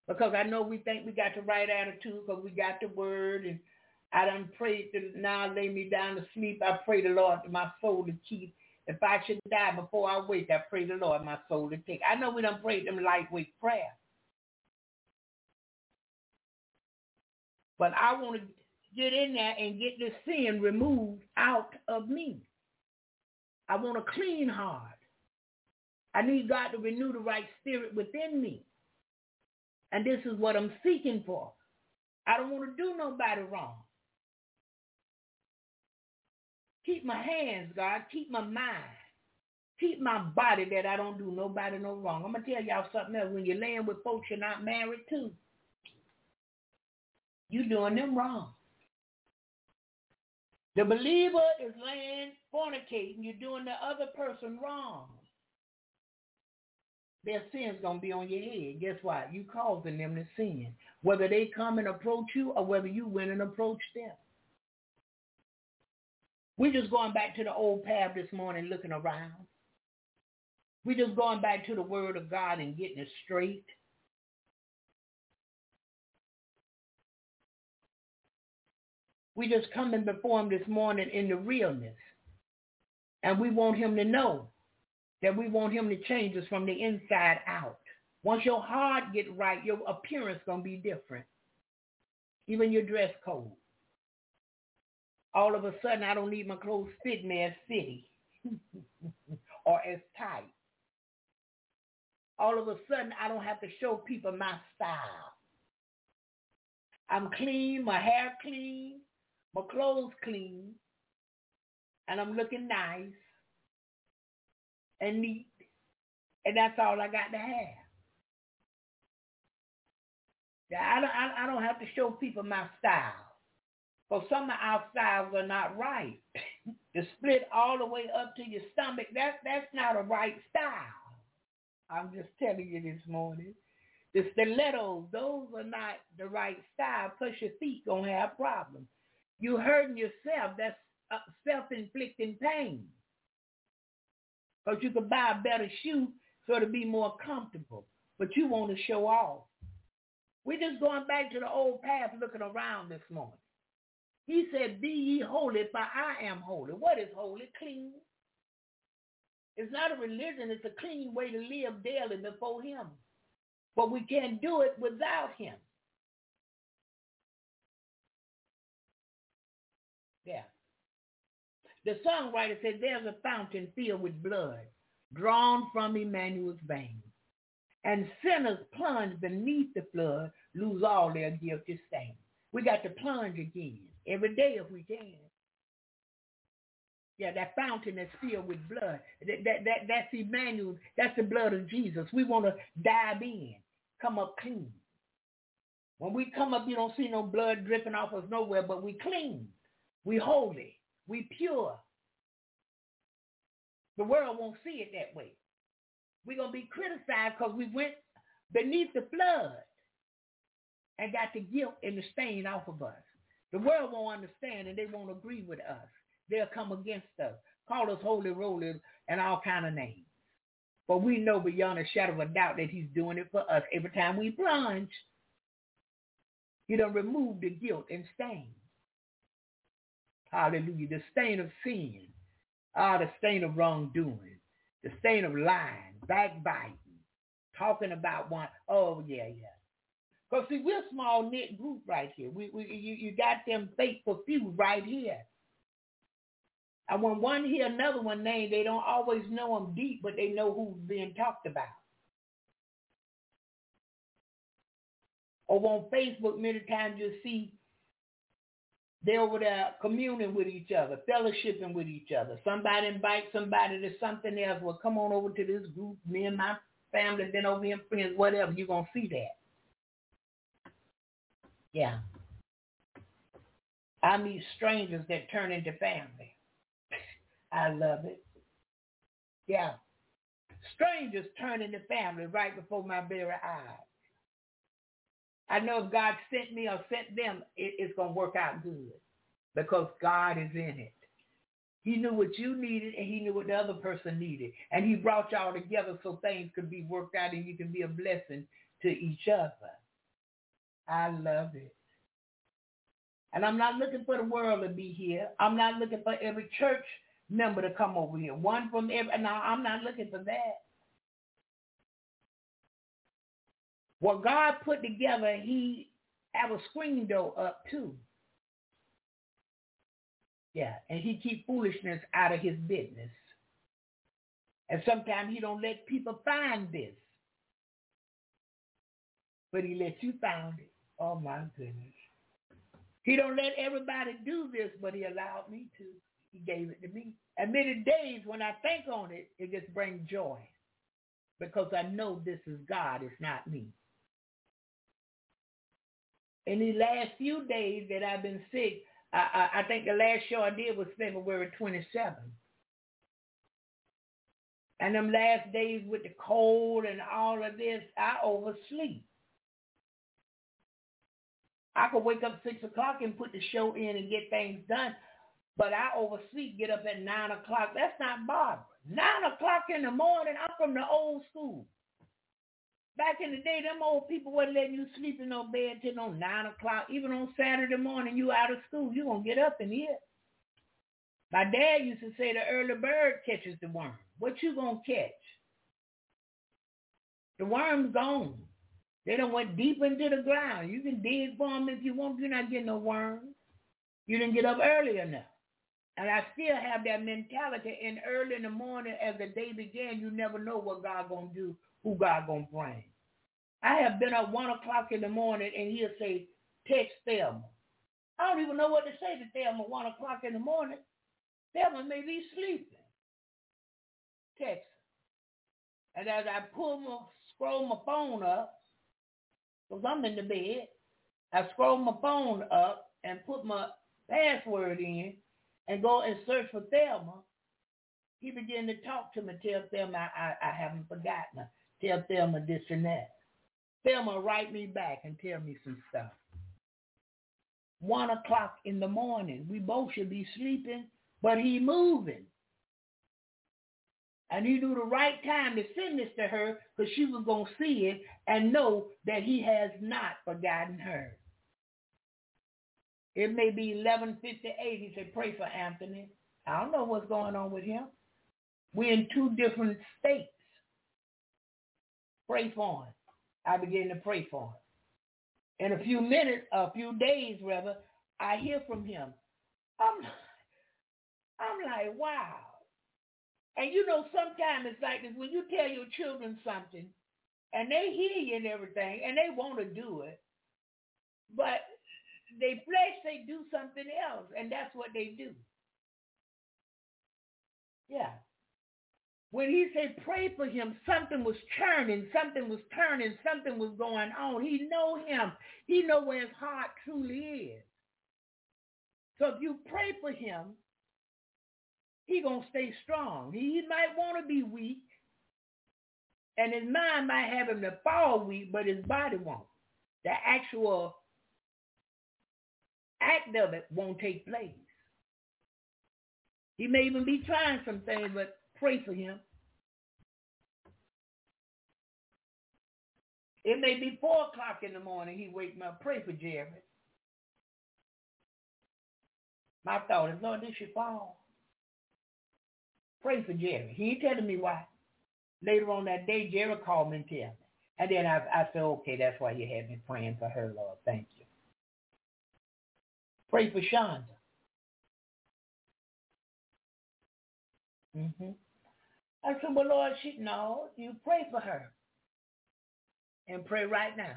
Because I know we think we got the right attitude because we got the word and I done prayed to now lay me down to sleep. I pray the Lord to my soul to keep. If I should die before I wake, I pray the Lord my soul to take. I know we done prayed them lightweight prayer. But I want to get in there and get this sin removed out of me. I want a clean heart. I need God to renew the right spirit within me. And this is what I'm seeking for. I don't want to do nobody wrong. Keep my hands, God. Keep my mind. Keep my body that I don't do nobody no wrong. I'm going to tell y'all something else. When you're laying with folks you're not married to, you're doing them wrong. The believer is laying fornicating. You're doing the other person wrong their sin's going to be on your head. Guess what? You causing them to sin. Whether they come and approach you or whether you went and approached them. We're just going back to the old path this morning looking around. We're just going back to the word of God and getting it straight. We just coming before him this morning in the realness. And we want him to know that we want him to change us from the inside out. Once your heart get right, your appearance going to be different. Even your dress code. All of a sudden, I don't need my clothes fit me as fitty or as tight. All of a sudden, I don't have to show people my style. I'm clean, my hair clean, my clothes clean, and I'm looking nice and neat, and that's all I got to have. I don't, I, don't have to show people my style. Because some of our styles are not right. to split all the way up to your stomach, that, that's not a right style. I'm just telling you this morning. The stilettos, those are not the right style, plus your feet to have problems. You hurting yourself. That's uh, self-inflicting pain. Because you could buy a better shoe so to be more comfortable. But you want to show off. We're just going back to the old path looking around this morning. He said, be ye holy, for I am holy. What is holy? Clean. It's not a religion. It's a clean way to live daily before him. But we can't do it without him. The songwriter said, there's a fountain filled with blood drawn from Emmanuel's veins. And sinners plunge beneath the flood, lose all their guilty stains. We got to plunge again every day if we can. Yeah, that fountain that's filled with blood. That, that, that, that's Emmanuel. That's the blood of Jesus. We want to dive in, come up clean. When we come up, you don't see no blood dripping off us nowhere, but we clean. We holy. We pure. The world won't see it that way. We're going to be criticized because we went beneath the flood and got the guilt and the stain off of us. The world won't understand and they won't agree with us. They'll come against us, call us holy rollers and all kind of names. But we know beyond a shadow of a doubt that he's doing it for us every time we plunge. He done remove the guilt and stain. Hallelujah. The stain of sin. Ah, the stain of wrongdoing. The stain of lying, backbiting, talking about one. Oh, yeah, yeah. Because see, we're a small knit group right here. We, we you, you got them faithful few right here. And when one hear another one name, they don't always know them deep, but they know who's being talked about. Or on Facebook, many times you'll see they're over there communing with each other, fellowshipping with each other. Somebody invite somebody to something else. Well, come on over to this group. Me and my family been over here, friends, whatever. You're going to see that. Yeah. I meet strangers that turn into family. I love it. Yeah. Strangers turn into family right before my very eyes. I know if God sent me or sent them, it, it's going to work out good because God is in it. He knew what you needed and he knew what the other person needed. And he brought y'all together so things could be worked out and you can be a blessing to each other. I love it. And I'm not looking for the world to be here. I'm not looking for every church member to come over here. One from every, now I'm not looking for that. What God put together, he have a screen door up too. Yeah, and he keep foolishness out of his business. And sometimes he don't let people find this. But he lets you find it. Oh my goodness. He don't let everybody do this, but he allowed me to. He gave it to me. And many days when I think on it, it just brings joy. Because I know this is God, it's not me in these last few days that I've been sick, I, I, I think the last show I did was February 27th. And them last days with the cold and all of this, I oversleep. I could wake up 6 o'clock and put the show in and get things done, but I oversleep, get up at 9 o'clock. That's not Barbara. 9 o'clock in the morning, I'm from the old school. Back in the day, them old people wasn't letting you sleep in no bed till on 9 o'clock. Even on Saturday morning, you out of school. you to get up and eat. My dad used to say the early bird catches the worm. What you to catch? The worm's gone. They don't went deep into the ground. You can dig for them if you want. You're not getting no worms. You didn't get up early enough. And I still have that mentality. And early in the morning, as the day began, you never know what God to do who God gonna bring. I have been at one o'clock in the morning and he'll say, text Thelma. I don't even know what to say to Thelma one o'clock in the morning. Thelma may be sleeping. Text And as I pull my, scroll my phone up, because I'm in the bed, I scroll my phone up and put my password in and go and search for Thelma. He began to talk to me, tell Thelma I, I, I haven't forgotten her. Tell Thelma this and that. Thelma write me back and tell me some stuff. One o'clock in the morning. We both should be sleeping, but he moving. And he knew the right time to send this to her because she was going to see it and know that he has not forgotten her. It may be 1158. He said, pray for Anthony. I don't know what's going on with him. We're in two different states. Pray for him. I began to pray for him. In a few minutes, a few days rather, I hear from him. I'm, I'm like, wow. And you know, sometimes it's like this when you tell your children something and they hear you and everything and they want to do it, but they flesh, they do something else, and that's what they do. Yeah. When he said pray for him, something was churning, something was turning, something was going on. He know him. He know where his heart truly is. So if you pray for him, he gonna stay strong. He, he might want to be weak, and his mind might have him to fall weak, but his body won't. The actual act of it won't take place. He may even be trying some things, but pray for him. It may be four o'clock in the morning. He wake me up. Pray for Jerry. My thought is, Lord, this should fall. Pray for Jerry. He ain't telling me why. Later on that day, Jerry called me and tell me. And then I, I said, okay, that's why you had me praying for her, Lord. Thank you. Pray for Shonda. Mm-hmm. I said, well, Lord, she, no, you pray for her. And pray right now.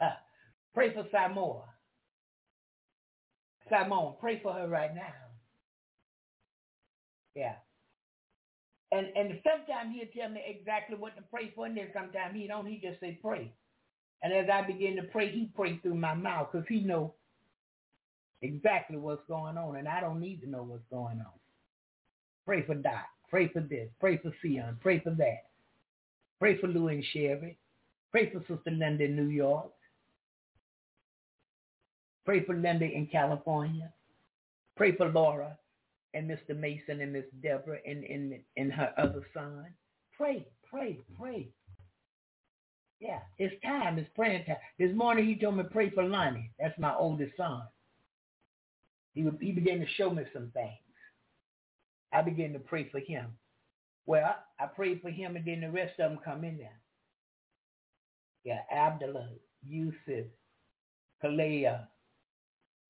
Pray for Samoa. Simone, pray for her right now. Yeah. And and sometimes he'll tell me exactly what to pray for, and then sometimes he don't. He just say pray. And as I begin to pray, he pray through my mouth because he know exactly what's going on, and I don't need to know what's going on. Pray for Doc. Pray for this. Pray for Sion. Pray for that. Pray for Lou and Sherry. Pray for Sister Linda in New York. Pray for Linda in California. Pray for Laura and Mr. Mason and Miss Deborah and, and, and her other son. Pray, pray, pray. Yeah, it's time. It's praying time. This morning he told me pray for Lonnie. That's my oldest son. He, he began to show me some things. I began to pray for him. Well, I prayed for him and then the rest of them come in there. Yeah, Abdullah, Yusuf, Kalea,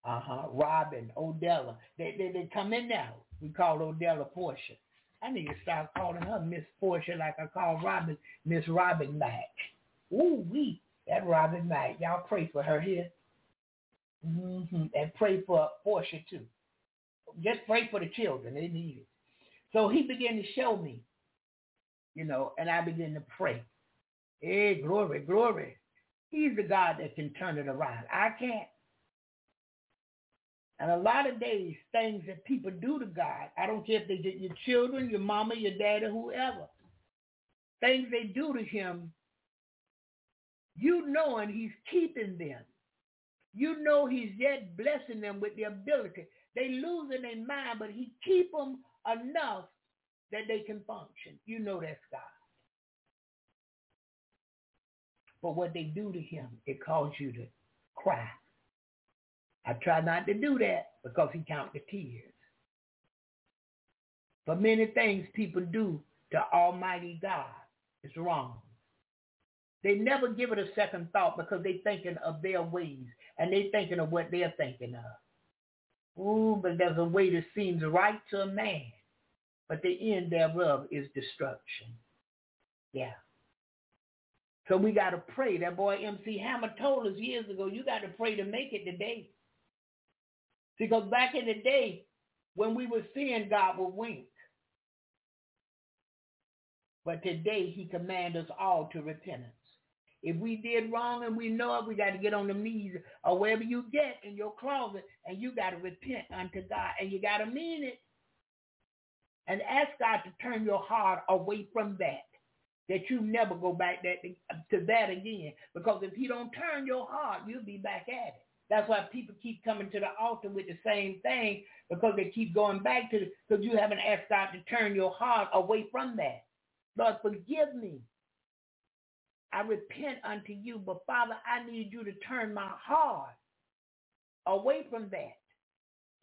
uh-huh, Robin, Odella. They, they, they come in now. We call Odella Portia. I need to start calling her Miss Portia like I call Robin Miss Robin Mack. Ooh, we that Robin Mack. Y'all pray for her here. Mm-hmm. And pray for Portia too. Just pray for the children. They need it. So he began to show me, you know, and I began to pray. Hey, glory, glory. He's the God that can turn it around. I can't. And a lot of days, things that people do to God, I don't care if they did your children, your mama, your daddy, whoever, things they do to him, you knowing he's keeping them. You know he's yet blessing them with the ability. They losing their mind, but he keep them enough that they can function. You know that's God. But what they do to him, it causes you to cry. I try not to do that because he counts the tears. For many things people do to Almighty God is wrong. They never give it a second thought because they're thinking of their ways and they're thinking of what they're thinking of. Ooh, but there's a way that seems right to a man, but the end thereof is destruction. Yeah. So we got to pray. That boy MC Hammer told us years ago, you got to pray to make it today. Because back in the day, when we were seeing God would wink. But today he commands us all to repentance. If we did wrong and we know it, we got to get on the knees or wherever you get in your closet and you got to repent unto God and you got to mean it. And ask God to turn your heart away from that, that you never go back that, to that again. Because if you don't turn your heart, you'll be back at it. That's why people keep coming to the altar with the same thing because they keep going back to it because you haven't asked God to turn your heart away from that. Lord, forgive me. I repent unto you, but Father, I need you to turn my heart away from that,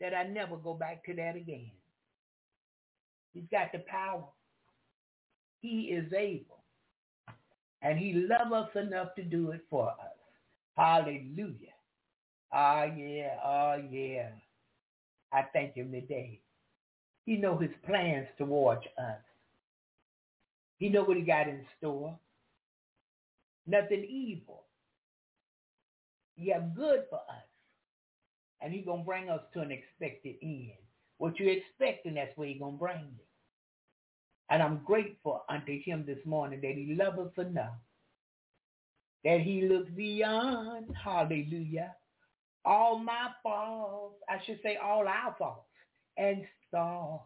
that I never go back to that again. He's got the power. He is able. And he loves us enough to do it for us. Hallelujah. Ah, yeah, oh, yeah. I thank him today. He know his plans towards us. He know what he got in store. Nothing evil. He have good for us. And he going to bring us to an expected end. What you're expecting, that's where he going to bring you. And I'm grateful unto him this morning that he loves us enough. That he looks beyond, hallelujah, all my faults, I should say all our faults, and saw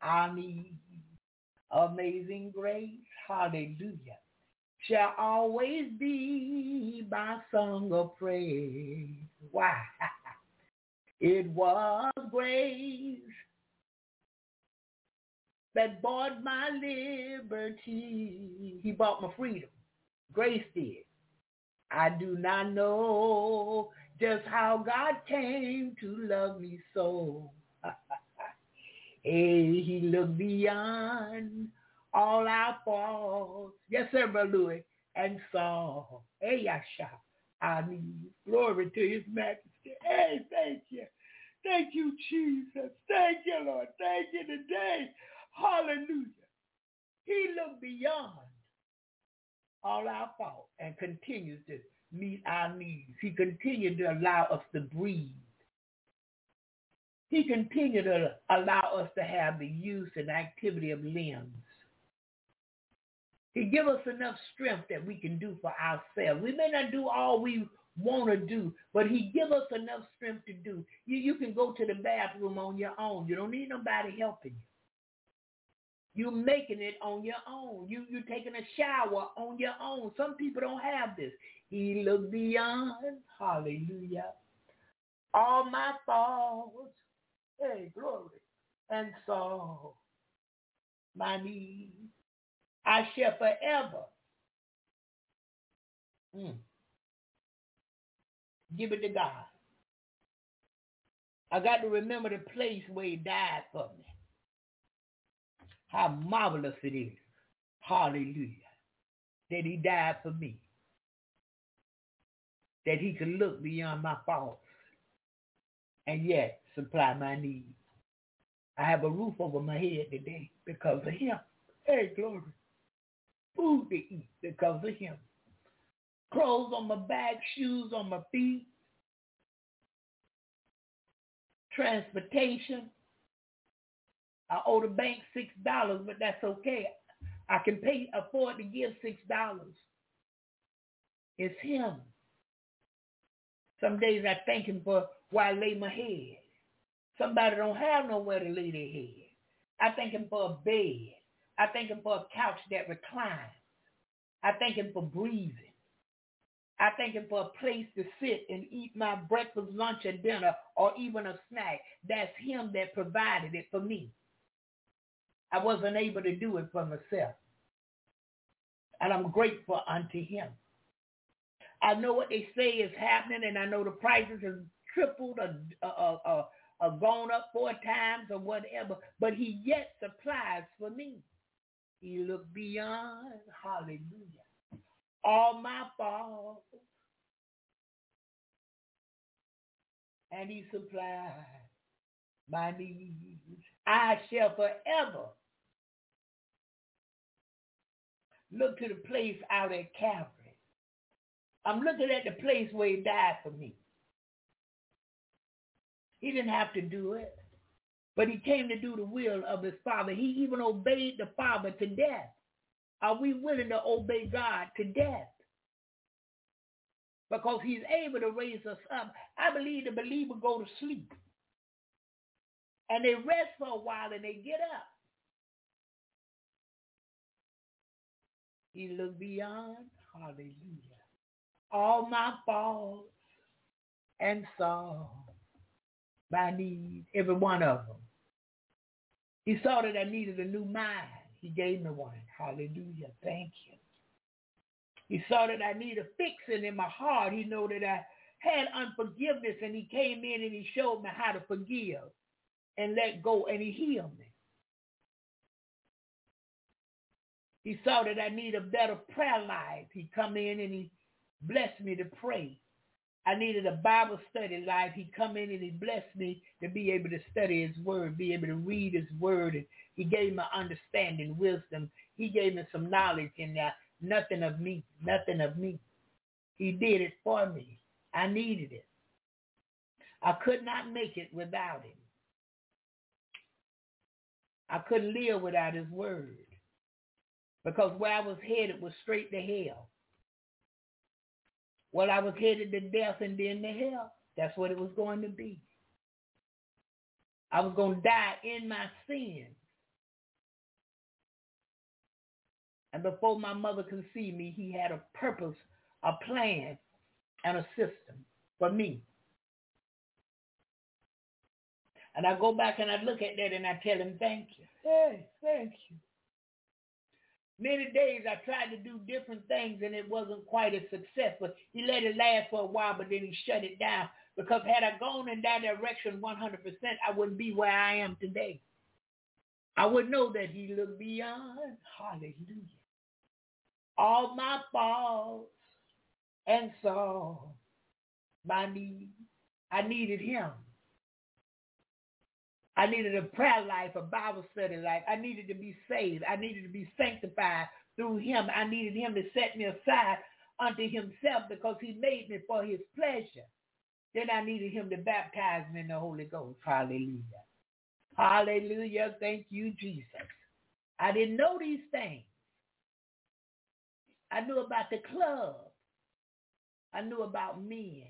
I need amazing grace, hallelujah, shall always be my song of praise. Why? It was grace that bought my liberty. He bought my freedom. Grace did. I do not know just how God came to love me so. hey, he looked beyond all our faults. Yes, sir, Brother Louis. And saw, hey, Yasha, I need glory to his majesty. Hey, thank you. Thank you, Jesus. Thank you, Lord. Thank you today. Hallelujah. He looked beyond all our faults and continues to meet our needs. He continued to allow us to breathe. He continued to allow us to have the use and activity of limbs. He give us enough strength that we can do for ourselves. We may not do all we want to do, but he give us enough strength to do. You, you can go to the bathroom on your own. You don't need nobody helping you. You're making it on your own. You, you're taking a shower on your own. Some people don't have this. He looked beyond, hallelujah, all my faults, hey, glory, and saw my need. I shall forever mm, give it to God. I got to remember the place where he died for me. How marvelous it is. Hallelujah. That he died for me that he could look beyond my faults and yet supply my needs. I have a roof over my head today because of him. Hey, glory. Food to eat because of him. Clothes on my back, shoes on my feet, transportation. I owe the bank six dollars, but that's okay. I can pay afford to give six dollars. It's him. Some days I thank him for where I lay my head. Somebody don't have nowhere to lay their head. I thank him for a bed. I thank him for a couch that reclines. I thank him for breathing. I thank him for a place to sit and eat my breakfast, lunch, and dinner, or even a snack. That's him that provided it for me. I wasn't able to do it for myself. And I'm grateful unto him. I know what they say is happening, and I know the prices have tripled or, or, or, or gone up four times or whatever, but he yet supplies for me. He looked beyond, hallelujah, all my faults, and he supplied my needs. I shall forever look to the place out at Calvary I'm looking at the place where he died for me. He didn't have to do it. But he came to do the will of his father. He even obeyed the father to death. Are we willing to obey God to death? Because he's able to raise us up. I believe the believer go to sleep. And they rest for a while and they get up. He looked beyond, hallelujah, all my faults and saw my need, every one of them. He saw that I needed a new mind. He gave me one. Hallelujah. Thank you. He saw that I needed a fixing in my heart. He knew that I had unforgiveness and he came in and he showed me how to forgive and let go and he healed me. He saw that I need a better prayer life. He come in and he blessed me to pray. I needed a Bible study life. He come in and he blessed me to be able to study his word, be able to read his word. And he gave me understanding, wisdom. He gave me some knowledge in there. Uh, nothing of me, nothing of me. He did it for me. I needed it. I could not make it without him. I couldn't live without his word because where I was headed was straight to hell. Well, I was headed to death and then to hell. That's what it was going to be. I was going to die in my sins. And before my mother conceived me, he had a purpose, a plan, and a system for me. And I go back and I look at that and I tell him, thank you. Hey, thank you. Many days I tried to do different things and it wasn't quite a success, but he let it last for a while, but then he shut it down because had I gone in that direction 100%, I wouldn't be where I am today. I would know that he looked beyond, hallelujah, all my faults and saw my need. I needed him. I needed a prayer life, a Bible study life. I needed to be saved. I needed to be sanctified through him. I needed him to set me aside unto himself because he made me for his pleasure. Then I needed him to baptize me in the Holy Ghost. Hallelujah. Hallelujah. Thank you, Jesus. I didn't know these things. I knew about the club. I knew about men.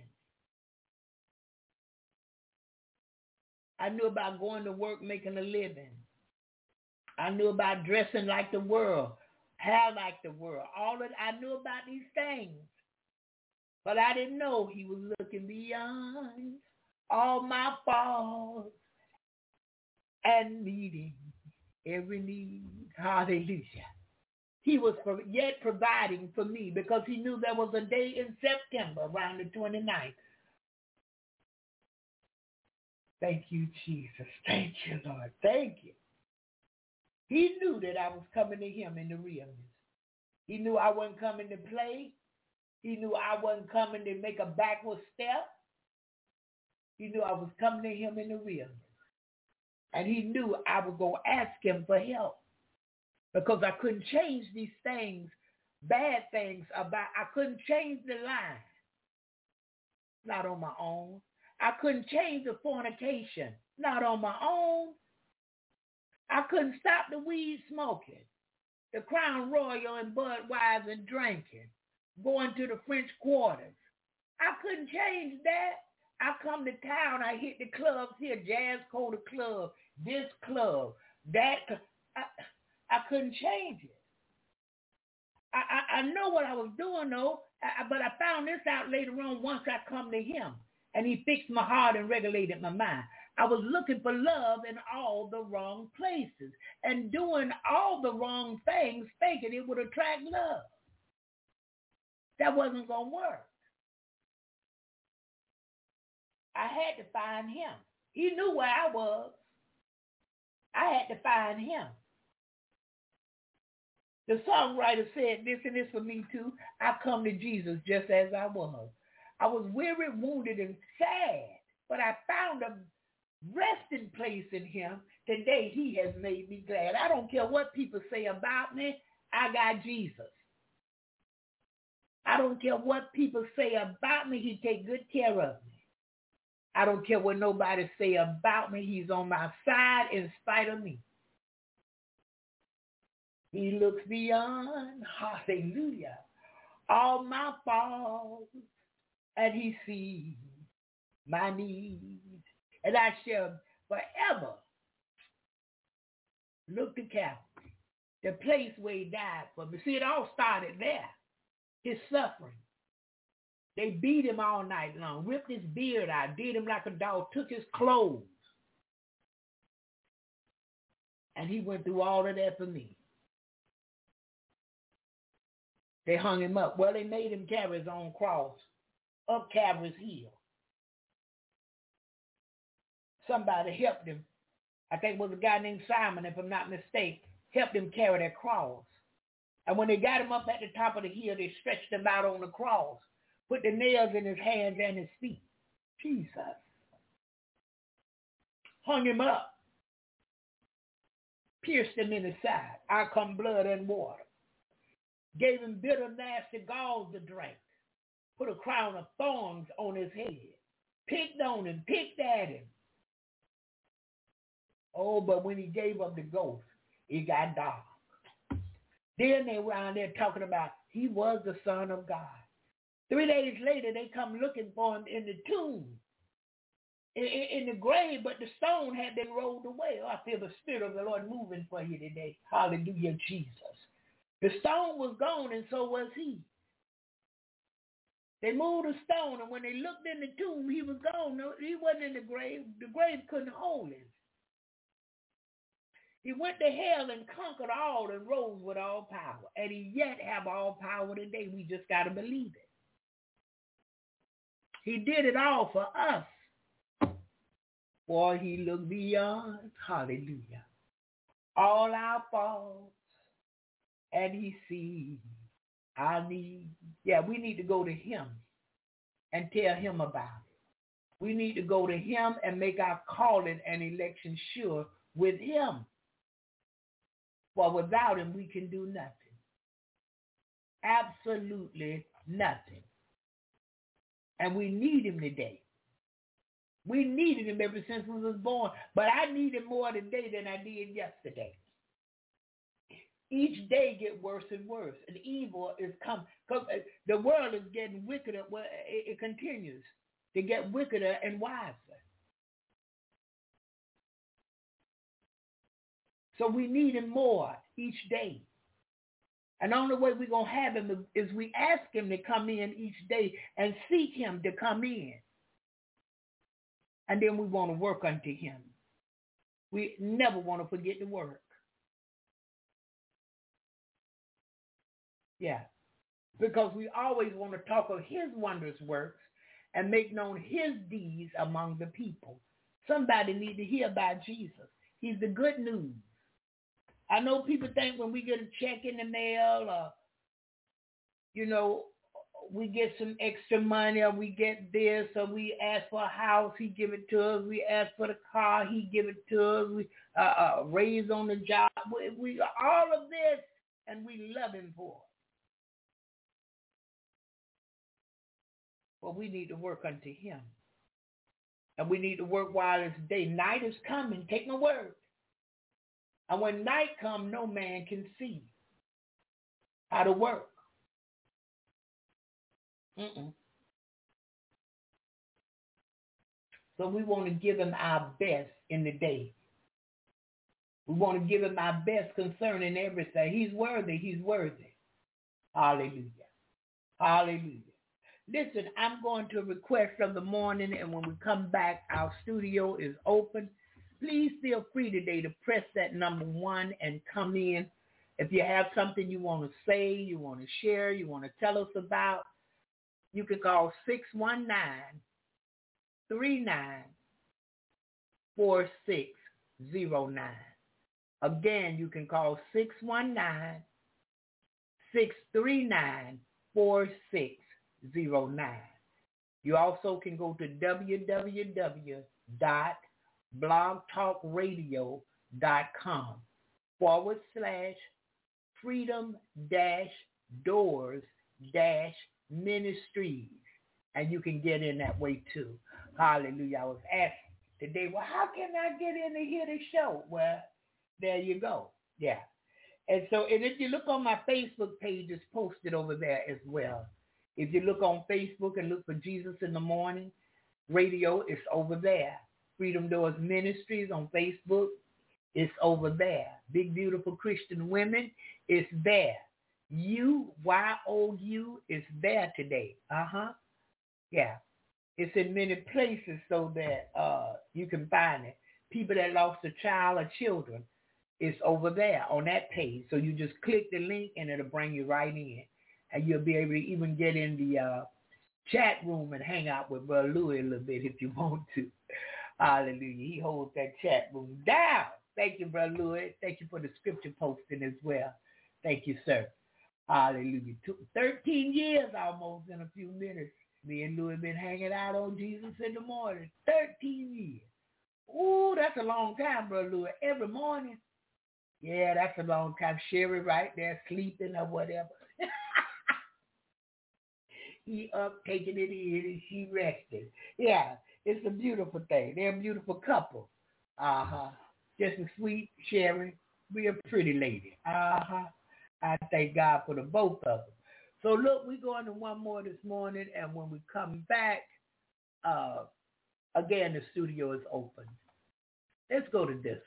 I knew about going to work, making a living. I knew about dressing like the world, hair like the world. All of I knew about these things. But I didn't know he was looking beyond all my faults and meeting every need. Hallelujah. He was yet providing for me because he knew there was a day in September around the 29th Thank you, Jesus. Thank you, Lord. Thank you. He knew that I was coming to him in the realness. He knew I wasn't coming to play. He knew I wasn't coming to make a backward step. He knew I was coming to him in the realness. And he knew I was going to ask him for help because I couldn't change these things, bad things about, I couldn't change the line. Not on my own. I couldn't change the fornication, not on my own. I couldn't stop the weed smoking, the Crown Royal and Budweiser drinking, going to the French quarters. I couldn't change that. I come to town, I hit the clubs here, Jazz Coda Club, this club, that. I, I couldn't change it. I, I, I know what I was doing though, I, but I found this out later on once I come to him and he fixed my heart and regulated my mind. I was looking for love in all the wrong places and doing all the wrong things thinking it would attract love. That wasn't going to work. I had to find him. He knew where I was. I had to find him. The songwriter said this, and this for me too. I come to Jesus just as I was. I was weary, wounded, and sad, but I found a resting place in him. Today he has made me glad. I don't care what people say about me. I got Jesus. I don't care what people say about me. He take good care of me. I don't care what nobody say about me. He's on my side in spite of me. He looks beyond, hallelujah, all my faults, and he sees my needs. And I shall forever look to Calvary, the place where he died for me. See, it all started there, his suffering. They beat him all night long, ripped his beard out, did him like a dog, took his clothes. And he went through all of that for me. They hung him up. Well, they made him carry his own cross up Calvary's hill. Somebody helped him. I think it was a guy named Simon, if I'm not mistaken, helped him carry that cross. And when they got him up at the top of the hill, they stretched him out on the cross, put the nails in his hands and his feet. Jesus. Hung him up. Pierced him in the side. I come blood and water. Gave him bitter, nasty galls to drink. Put a crown of thorns on his head. Picked on him, picked at him. Oh, but when he gave up the ghost, it got dark. Then they were around there talking about he was the son of God. Three days later, they come looking for him in the tomb, in, in, in the grave, but the stone had been rolled away. Oh, I feel the spirit of the Lord moving for you today. Hallelujah, Jesus. The stone was gone, and so was he. They moved a stone, and when they looked in the tomb, he was gone. No, he wasn't in the grave. The grave couldn't hold him. He went to hell and conquered all and rose with all power. And he yet have all power today. We just got to believe it. He did it all for us. For he looked beyond, hallelujah, all our faults. And he sees our need. Yeah, we need to go to him and tell him about it. We need to go to him and make our calling and election sure with him. For without him, we can do nothing. Absolutely nothing. And we need him today. We needed him ever since we was born. But I need him more today than I did yesterday. Each day get worse and worse. And evil is coming. Uh, the world is getting wickeder. Well, it, continues to get wickeder and wiser. So we need him more each day. And the only way we're going to have him is we ask him to come in each day and seek him to come in. And then we want to work unto him. We never want to forget to work. Yeah. Because we always want to talk of his wondrous works and make known his deeds among the people. Somebody need to hear about Jesus. He's the good news. I know people think when we get a check in the mail or, you know, we get some extra money or we get this or we ask for a house, he give it to us. We ask for the car, he give it to us. We uh, uh, raise on the job. We, we all of this and we love him for it. But we need to work unto him. And we need to work while it's day. Night is coming. Take my word. And when night comes, no man can see how to work. Mm-mm. So we want to give him our best in the day. We want to give him our best concerning everything. He's worthy. He's worthy. Hallelujah. Hallelujah. Listen, I'm going to request of the morning, and when we come back, our studio is open. Please feel free today to press that number one and come in. If you have something you want to say, you want to share, you want to tell us about, you can call 619-394609. Again, you can call 619-639-4609. You also can go to www blogtalkradio.com forward slash freedom dash doors dash ministries. and you can get in that way too. Hallelujah. I was asked today, well, how can I get in to hear the show? Well, there you go. Yeah. And so, and if you look on my Facebook page, it's posted over there as well. If you look on Facebook and look for Jesus in the Morning Radio, it's over there. Freedom Doors Ministries on Facebook, it's over there. Big Beautiful Christian Women, it's there. U, Y-O-U, is there today. Uh-huh. Yeah. It's in many places so that uh, you can find it. People that lost a child or children, it's over there on that page. So you just click the link and it'll bring you right in. And you'll be able to even get in the uh, chat room and hang out with Brother Louis a little bit if you want to. Hallelujah. He holds that chat room down. Thank you, Brother Louis. Thank you for the scripture posting as well. Thank you, sir. Hallelujah. 13 years almost in a few minutes. Me and Louis been hanging out on Jesus in the morning. 13 years. Ooh, that's a long time, Brother Louis. Every morning. Yeah, that's a long time. Sherry right there sleeping or whatever. He up taking it in and she resting. Yeah, it's a beautiful thing. They're a beautiful couple. Uh-huh. Just a sweet, Sherry, be a pretty lady. Uh-huh. I thank God for the both of them. So look, we're going to one more this morning, and when we come back, uh, again, the studio is open. Let's go to this.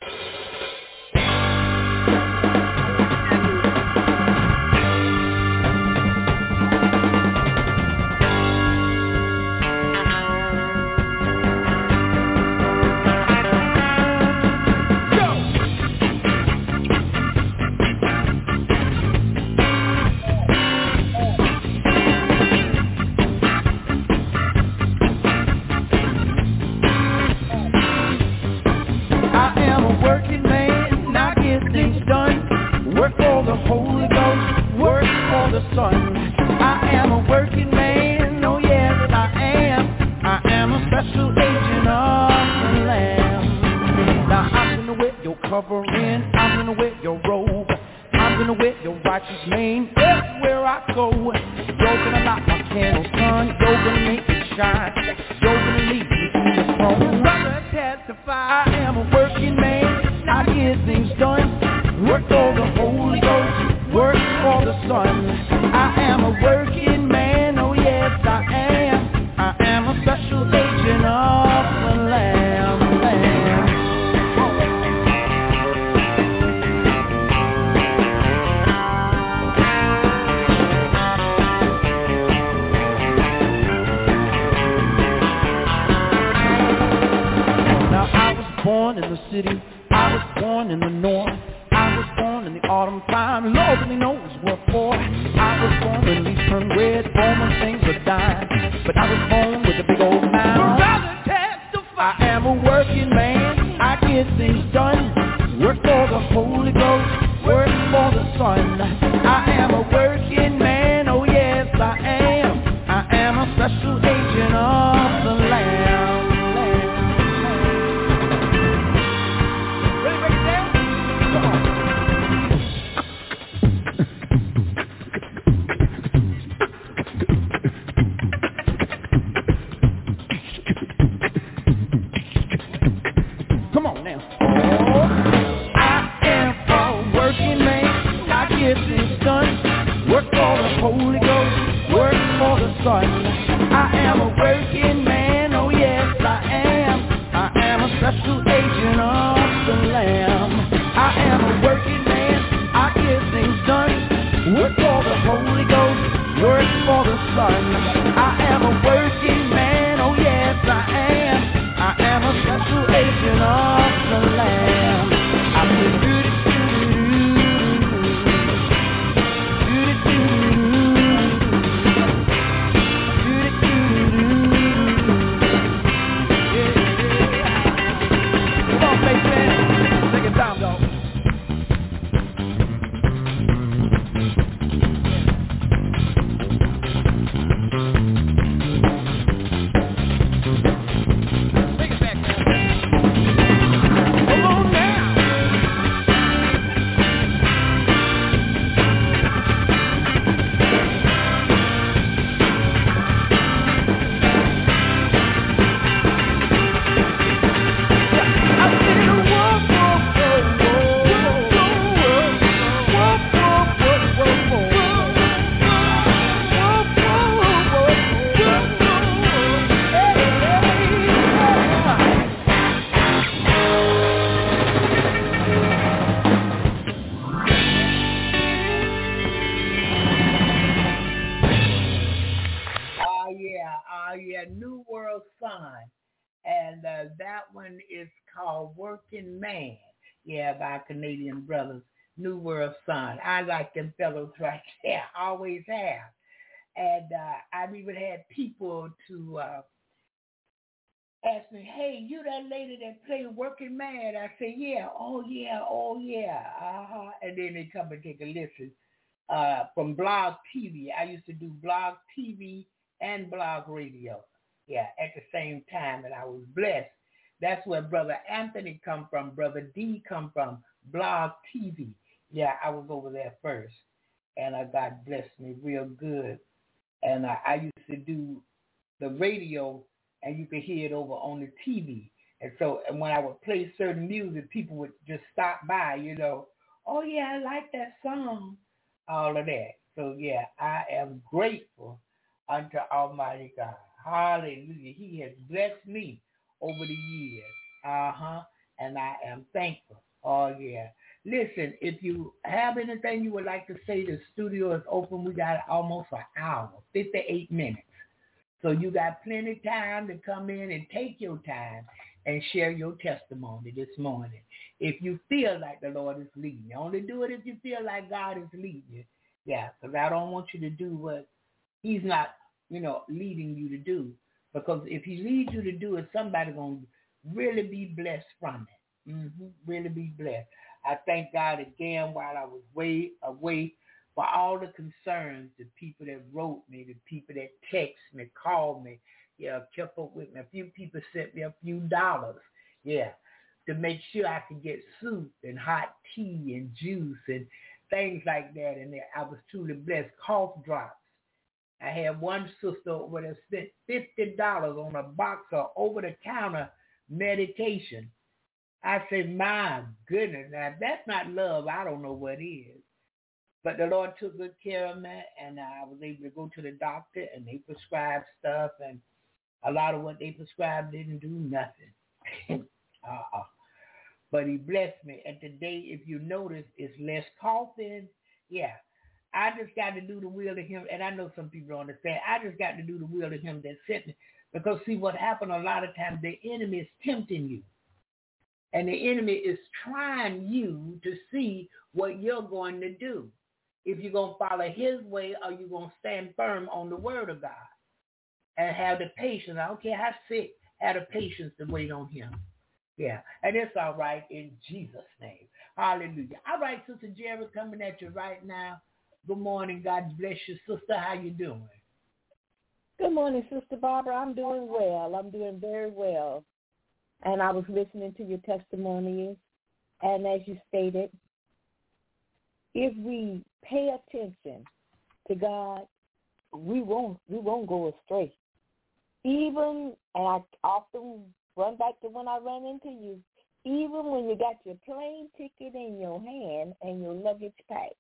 born in the north. I was born in the autumn time. Ask me, hey, you that lady that played Working Man? I say, yeah, oh yeah, oh yeah, uh-huh. And then they come and take a listen uh, from Blog TV. I used to do Blog TV and Blog Radio, yeah, at the same time, and I was blessed. That's where Brother Anthony come from, Brother D come from, Blog TV. Yeah, I was over there first, and uh, God blessed me real good. And uh, I used to do the radio, and you could hear it over on the TV. And so, and when I would play certain music, people would just stop by, you know. Oh yeah, I like that song all of that. So yeah, I am grateful unto Almighty God. Hallelujah. He has blessed me over the years. Uh-huh. And I am thankful. Oh yeah. Listen, if you have anything you would like to say, the studio is open. We got almost an hour, 58 minutes. So you got plenty of time to come in and take your time and share your testimony this morning. If you feel like the Lord is leading you, only do it if you feel like God is leading you. Yeah, because I don't want you to do what he's not, you know, leading you to do. Because if he leads you to do it, somebody going to really be blessed from it. Mm-hmm, really be blessed. I thank God again while I was way away for all the concerns, the people that wrote me, the people that text me, called me, yeah, kept up with me. A few people sent me a few dollars, yeah, to make sure I could get soup and hot tea and juice and things like that. And I was truly blessed. Cough drops. I had one sister over there spent fifty dollars on a box of over-the-counter medication. I said, my goodness, now if that's not love, I don't know what is. But the Lord took good care of me, and I was able to go to the doctor, and they prescribed stuff, and a lot of what they prescribed didn't do nothing. uh-uh. But he blessed me. And today, if you notice, it's less coughing. Yeah. I just got to do the will of him. And I know some people don't understand. I just got to do the will of him that sent me. Because see what happened a lot of times, the enemy is tempting you. And the enemy is trying you to see what you're going to do. If you're going to follow his way or you're going to stand firm on the word of God and have the patience. I don't care how sick, have the patience to wait on him. Yeah, and it's all right in Jesus' name. Hallelujah. All right, Sister Jerry, coming at you right now. Good morning. God bless you, sister. How you doing? Good morning, Sister Barbara. I'm doing well. I'm doing very well. And I was listening to your testimonies. And as you stated, if we pay attention to God, we won't we won't go astray. Even and I often run back to when I ran into you. Even when you got your plane ticket in your hand and your luggage packed,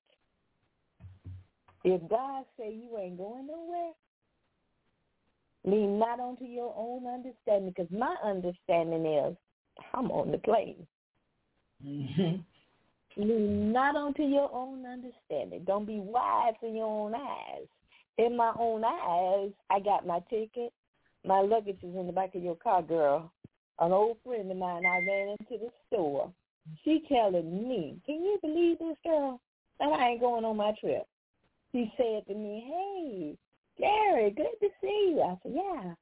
if God say you ain't going nowhere, lean not onto your own understanding, because my understanding is I'm on the plane. Mm-hmm. Lean not onto your own understanding. Don't be wise in your own eyes. In my own eyes, I got my ticket. My luggage is in the back of your car, girl an old friend of mine, I ran into the store. She telling me, can you believe this girl? That I ain't going on my trip. She said to me, hey, Gary, good to see you. I said, yeah.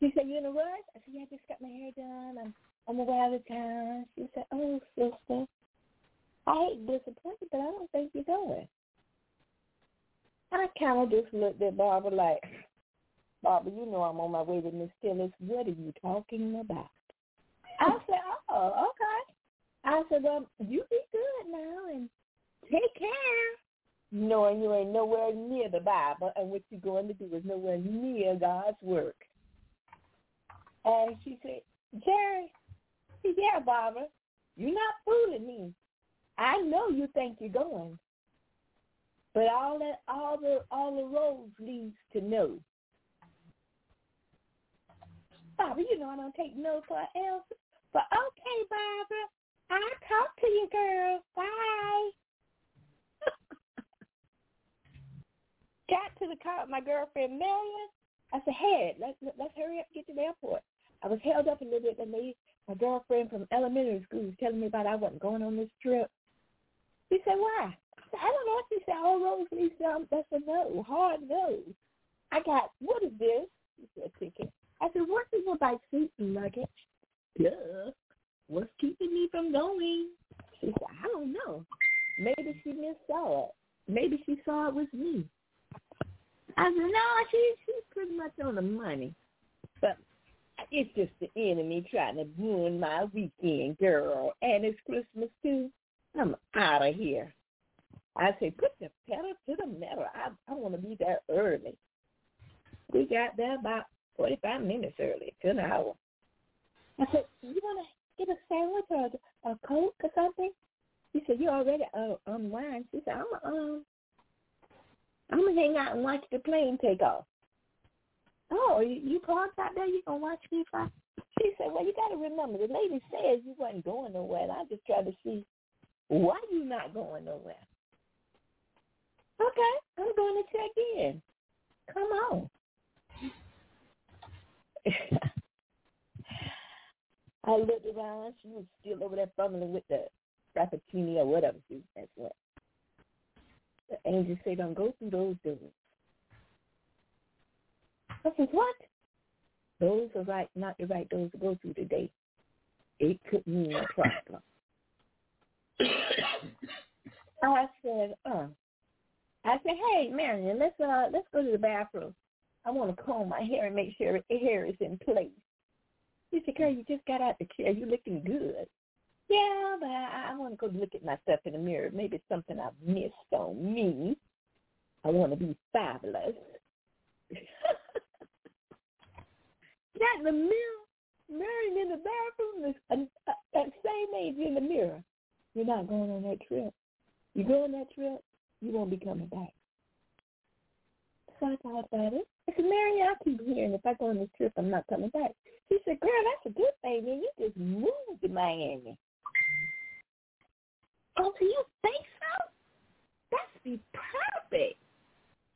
She said, you in a rush? I said, yeah, I just got my hair done. I'm on my way out of town. She said, oh, sister, I hate disappointed, but I don't think you're going. I kind of just looked at Barbara like, Barbara, you know I'm on my way to Miss Tillis. What are you talking about? I said, oh, okay. I said, well, you be good now and take care. Knowing you ain't nowhere near the Bible and what you're going to do is nowhere near God's work. And she said, Jerry, yeah, Barbara, you're not fooling me. I know you think you're going. But all that all the all the roads leads to no. Barbara, you know I don't take no for an answer. But okay, Barbara, I'll talk to you, girl. Bye. Got to the car with my girlfriend Marion. I said, hey, let's, let's hurry up and get to the airport. I was held up a little bit, and they, my girlfriend from elementary school was telling me about I wasn't going on this trip. She said, why? I said, I don't know. She said, all roads lead some. That's a no, hard no. I got, what is this? She said, ticket. I said, what my bike seat and luggage? Duh. What's keeping me from going? She said, I don't know. Maybe she missaw it. Maybe she saw it was me. I said, no, she, she's pretty much on the money. But it's just the enemy trying to ruin my weekend, girl. And it's Christmas, too. I'm out of here. I said, put the pedal to the metal. I, I want to be there early. We got there about 45 minutes early, to an hour. I said, you want to get a sandwich or a, a Coke or something? She said, you already uh, unwind. She said, I'm um, I'm gonna hang out and watch the plane take off. Oh, you, you parked out there? You gonna watch me fly? She said, well, you got to remember, the lady says you wasn't going nowhere, and I just tried to see why you not going nowhere. Okay, I'm going to check in. Come on. I looked around. She was still over there fumbling with the frappuccino or whatever she was messing with. The angel said, don't go through those doors. I said, what? Those are right, not the right doors to go through today. It could mean a problem. I said, uh. I said, hey, Marion, let's uh let's go to the bathroom. I want to comb my hair and make sure the hair is in place. He said, girl, you just got out the chair. You're looking good. Yeah, but I, I want to go look at myself in the mirror. Maybe it's something I've missed on me. I want to be fabulous. Got in the mirror, married in the bathroom, uh, uh, that same age in the mirror. You're not going on that trip. You go on that trip, you won't be coming back. So I thought about it. I said, Mary, I keep hearing if I go on this trip, I'm not coming back. She said, girl, that's a good thing. Man. You just moved to Miami. Oh, do you think so? That's be perfect.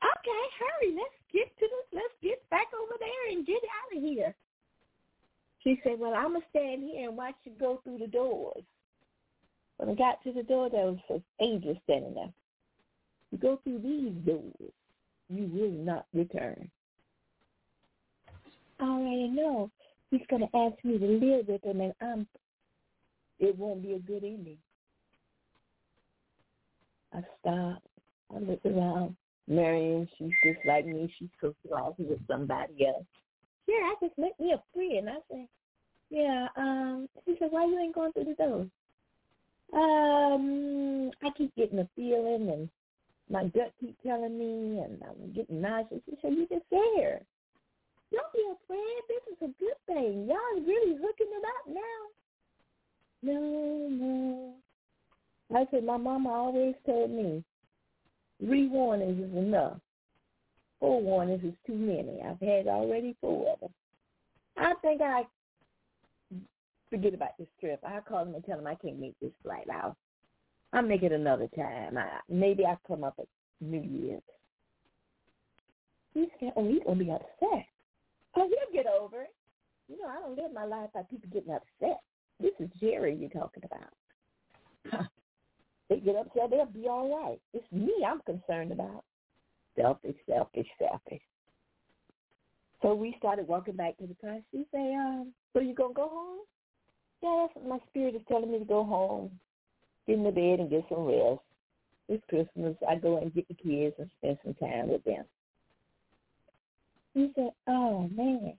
Okay, hurry. Let's get to the. Let's get back over there and get out of here. She said, well, I'm going to stand here and watch you go through the doors. When I got to the door, there was an angel standing there. You go through these doors, you will not return. I already know he's going to ask me to live with him, and I'm. It won't be a good ending. I stopped. I looked around. Marion, she's just like me. She's so sloppy with somebody else. Yeah, I just met me a friend. I said, yeah. Um, she said, why you ain't going through the door? Um, I keep getting a feeling, and my gut keep telling me, and I'm getting nauseous. She said, you just there. Don't be afraid. This is a good thing. Y'all really hooking it up now. No, no. I said, my mama always told me, three warnings is enough. Four warnings is too many. I've had already four of them. I think I forget about this trip. I call them and tell them I can't make this flight out. I'll make it another time. I, maybe I'll come up at New Year's. He said, oh, he's going to be upset. Oh, he'll get over it. You know, I don't live my life by people getting upset. This is Jerry you're talking about. they get upset, they'll be all right. It's me I'm concerned about. Selfish, selfish, selfish. So we started walking back to the car. She say, um, so you gonna go home? Yeah, my spirit is telling me to go home, get in the bed and get some rest. It's Christmas. I go and get the kids and spend some time with them. He said, oh, man.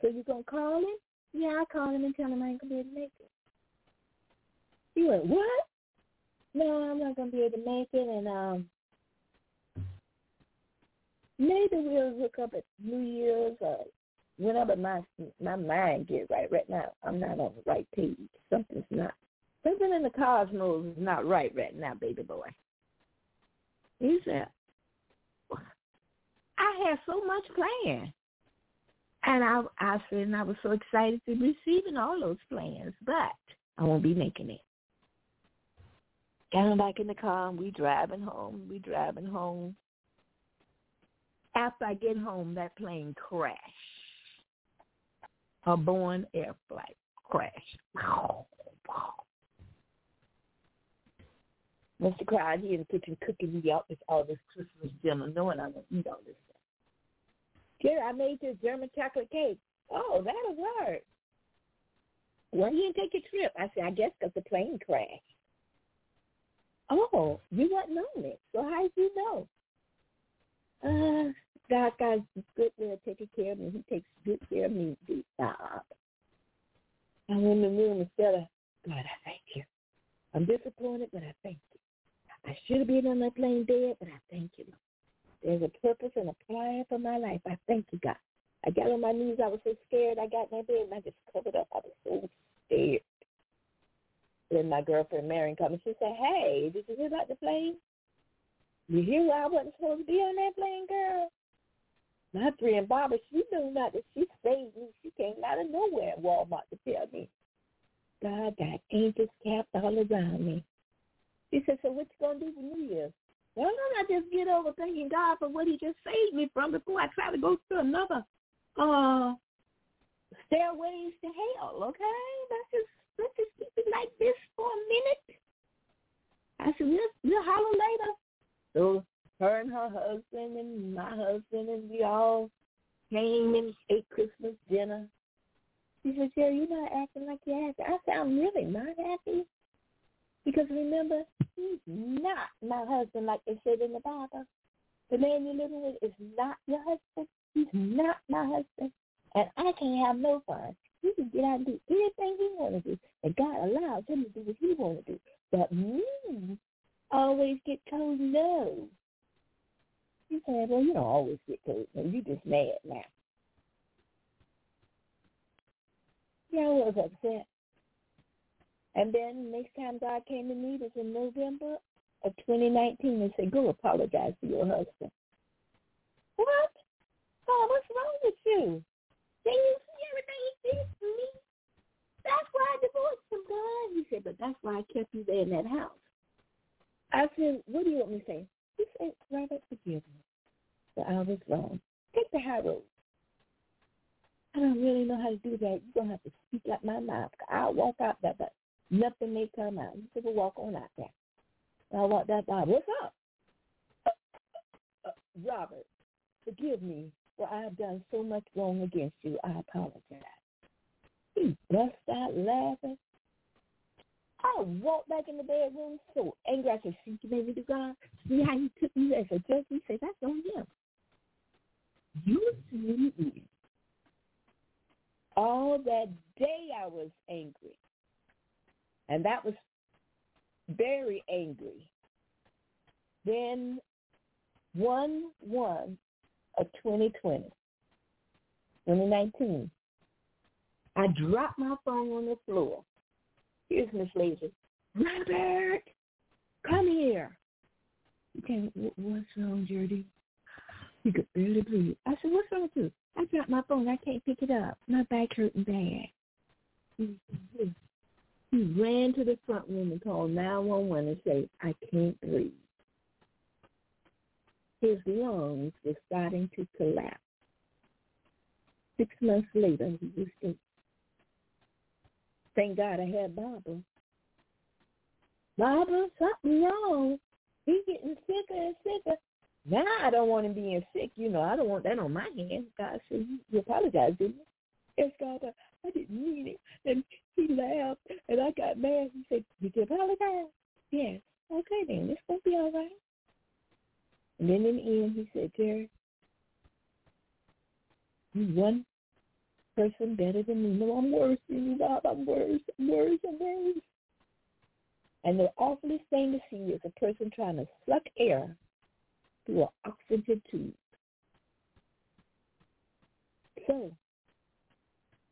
So you going to call him? Yeah, I call him and tell him I ain't going to be able to make it. He went, what? No, I'm not going to be able to make it. And um, maybe we'll look up at New Year's or whenever my my mind gets right. Right now, I'm not on the right page. Something's not. Something in the cosmos is not right right now, baby boy. He said, I had so much planned. And I, I said, and I was so excited to be receiving all those plans, but I won't be making it. Got him back in the car, and we driving home. We driving home. After I get home, that plane crashed. A Boeing air flight crash. Mr. Cried, he in the kitchen cooking me up with all this Christmas dinner, knowing I'm going to eat all this stuff. Jerry, I made this German chocolate cake. Oh, that'll work. Well, you didn't take a trip. I said, I guess because the plane crashed. Oh, you wasn't on it. So how did you know? Uh, God got good of taking care of me. He takes good care of me. Deep stop. I went in the room instead of, God, I thank you. I'm disappointed, but I thank you. I should have been on that plane dead, but I thank you. There's a purpose and a plan for my life. I thank you, God. I got on my knees. I was so scared. I got in my bed and I just covered up. I was so scared. Then my girlfriend Marion come and she said, "Hey, did you hear about the plane? You hear why I wasn't supposed to be on that plane, girl?" My friend Barbara, she knew not that she saved me. She came out of nowhere at Walmart to tell me. God got angels capped all around me. She said, so what you going to do for New Year's? Why don't I just get over thanking God for what he just saved me from before I try to go through another uh stairways to hell, okay? Let's just let's just keep it like this for a minute. I said, we'll, we'll holler later. So her and her husband and my husband and we all came and ate Christmas dinner. She said, Jerry, you're not acting like you're. I said, I'm really not happy. Because remember, he's not my husband like they said in the Bible. The man you're living with is not your husband. He's not my husband. And I can't have no fun. He can get out and do anything he want to do. And God allows him to do what he want to do. But me always get told no. You said, well, you don't always get told no. You just mad now. Yeah, I was upset. And then next time God came to me was in November of 2019 and said, go apologize to your husband. What? Oh, what's wrong with you? Did you see everything he did for me? That's why I divorced him, God. He said, but that's why I kept you there in that house. I said, what do you want me to say? He said, Robert, forgive me. But I was wrong. Take the high road. I don't really know how to do that. You're going to have to speak out my mouth. I'll walk out there, but nothing may come out. You well, walk on out there. I walked out there. What's up? Robert, forgive me for I have done so much wrong against you. I apologize. He bust out laughing. I walked back in the bedroom so angry. I said, see, me do God. See how he took me as a judge? He said, that's on him. You see me. All that day I was angry. And that was very angry. Then 1 1 of 2020, 2019, I dropped my phone on the floor. Here's Miss Lazy. Robert, come here. Okay, what's wrong, Judy? You could barely breathe. I said, what's wrong with you? I dropped my phone. I can't pick it up. My back hurting bad. He, he ran to the front room and called 911 and said, I can't breathe his lungs were starting to collapse. Six months later, he was. Thank God I had Barbara. Barbara, something wrong. He's getting sicker and sicker. Now I don't want him being sick. You know, I don't want that on my hands. God said, you you apologize, didn't you? Yes, God, I didn't mean it. And he laughed, and I got mad. He said, did you apologize? Yes. Okay, then. It's going to be all right. And then in the end, he said, Jerry, you one person better than me. No, I'm worse than you, Bob. I'm worse. I'm worse. I'm worse. And the awfulest thing to see is a person trying to suck air through an oxygen tube. So,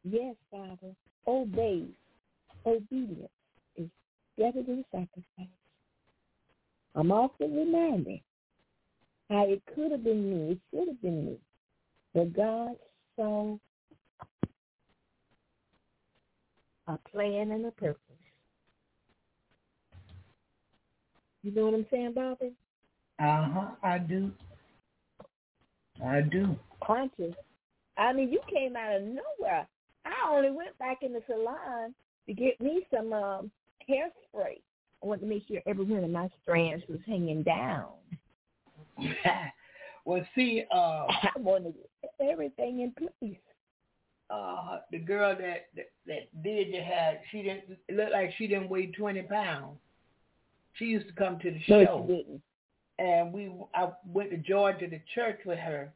yes, Father, obey. Obedience is better than sacrifice. I'm often reminded how it could have been me, it should have been me. But God saw a plan and a purpose. You know what I'm saying, Bobby? Uh-huh, I do. I do. Conscious. I mean, you came out of nowhere. I only went back in the salon to get me some um, hairspray. I wanted to make sure every one of my strands was hanging down. well, see, uh, I wanted everything in place. Uh, the girl that, that that did the hair, she didn't it looked like she didn't weigh twenty pounds. She used to come to the no, show, she didn't. and we I went to Georgia to church with her,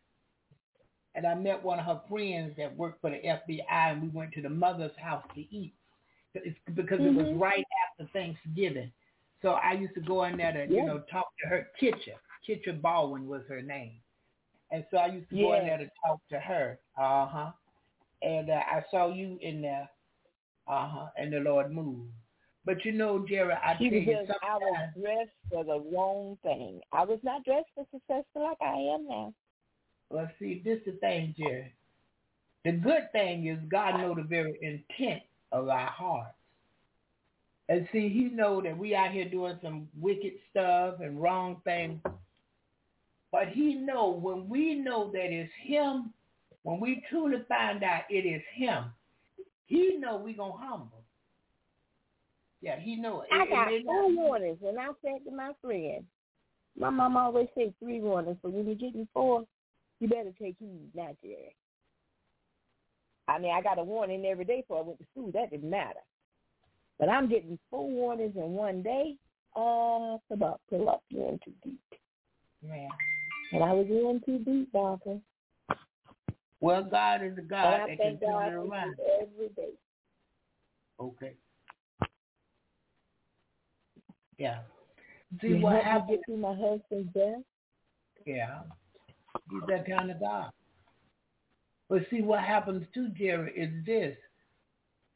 and I met one of her friends that worked for the FBI, and we went to the mother's house to eat. It's because mm-hmm. it was Mhm. right after Thanksgiving. So I used to go in there to, you know, talk to her. Kitcha. Kitcha Baldwin was her name. And so I used to go in there to talk to her. Uh-huh. And uh, I saw you in there. Uh-huh. And the Lord moved. But you know, Jerry, I tell you, just, I was sometimes, dressed for the wrong thing. I was not dressed for successful like I am now. well, see, this is the thing, Jerry. The good thing is God know the very intent of our hearts. And see, he know that we out here doing some wicked stuff and wrong things. But he know when we know that it's him, when we truly find out it is him, he know we gonna humble. Yeah, he know. I It- it got not four warnings, and I said to my friend, my mom always say three warnings, but when you're getting four, you better take heed, not Jerry. I mean, I got a warning every day before I went to school. That didn't matter. But I'm getting four warnings in one day. Uh, about pull up in too deep. Yeah. And I was in too deep, Barbara. Well, God is a God that can turn it around. every day. Okay. Yeah. See You what happened? get through my husband's death. Yeah. He's that kind of God. But see what happens to Jerry is this.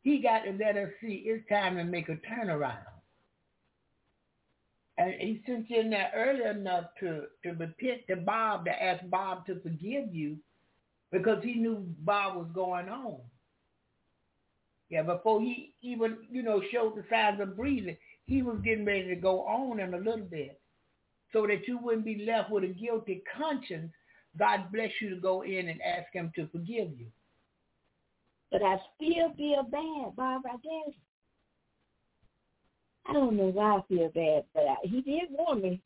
He got to let us see it's time to make a turnaround. And he sent you in there early enough to, to repent to Bob, to ask Bob to forgive you because he knew Bob was going on. Yeah, before he even, you know, showed the signs of breathing, he was getting ready to go on in a little bit so that you wouldn't be left with a guilty conscience. God bless you to go in and ask him to forgive you. But I still feel bad, Barbara. I guess. I don't know why I feel bad, but I, he did warn me.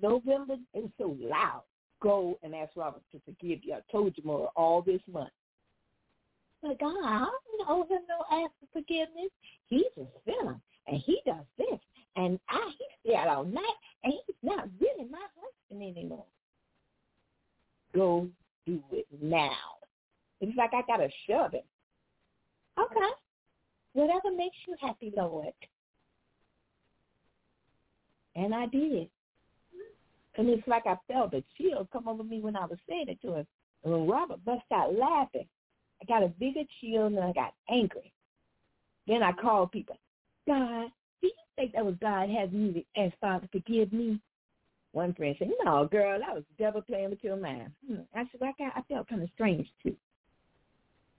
November, was so loud. Go and ask Robert to forgive you. I told you more all this month. But God, I don't know him no ask for forgiveness. He's a sinner, and he does this, and I he stayed all night, and he's not really my husband anymore. Go do it now. It's like I gotta shove it. Okay. Whatever makes you happy, Lord. And I did. And it's like I felt a chill come over me when I was saying it to him. And when Robert bust out laughing, I got a bigger chill and I got angry. Then I called people. God, do you think that was God having you to ask God to forgive me? One friend said, No, girl, that was devil playing with your mind. Hmm. I said, I, got, I felt kind of strange too.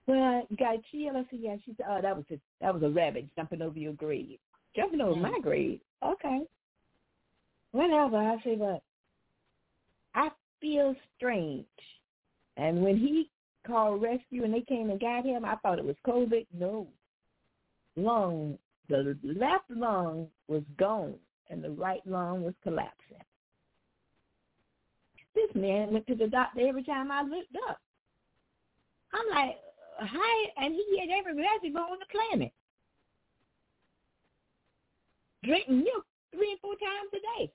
Well, you got chill. I said, yeah. She said, oh, that was a, that was a rabbit jumping over your grave. Jumping over my grave. Okay. Whatever. I said, but I feel strange. And when he called rescue and they came and got him, I thought it was COVID. No. Lung, the left lung was gone and the right lung was collapsing. This man went to the doctor every time I looked up. I'm like, hi, and he had every reservoir on the planet. Drinking milk three and four times a day.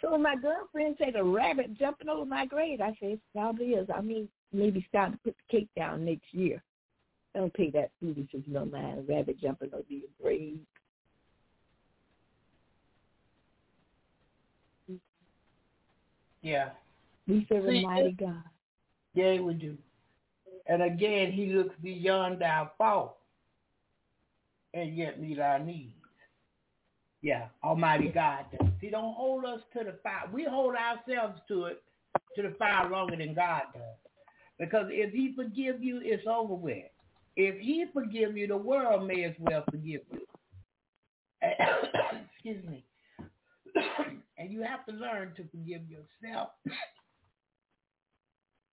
So when my girlfriend said a rabbit jumping over my grave, I said, it probably is. I mean, maybe start to put the cake down next year. Don't take that foolish if you don't mind. A rabbit jumping over your grave. Yeah. We serve a mighty God. Yeah, we do. And again, he looks beyond our fault and yet meet our needs. Yeah, Almighty God does. He don't hold us to the fire. We hold ourselves to it, to the fire longer than God does. Because if he forgive you, it's over with. If he forgive you, the world may as well forgive you. Excuse me. and you have to learn to forgive yourself.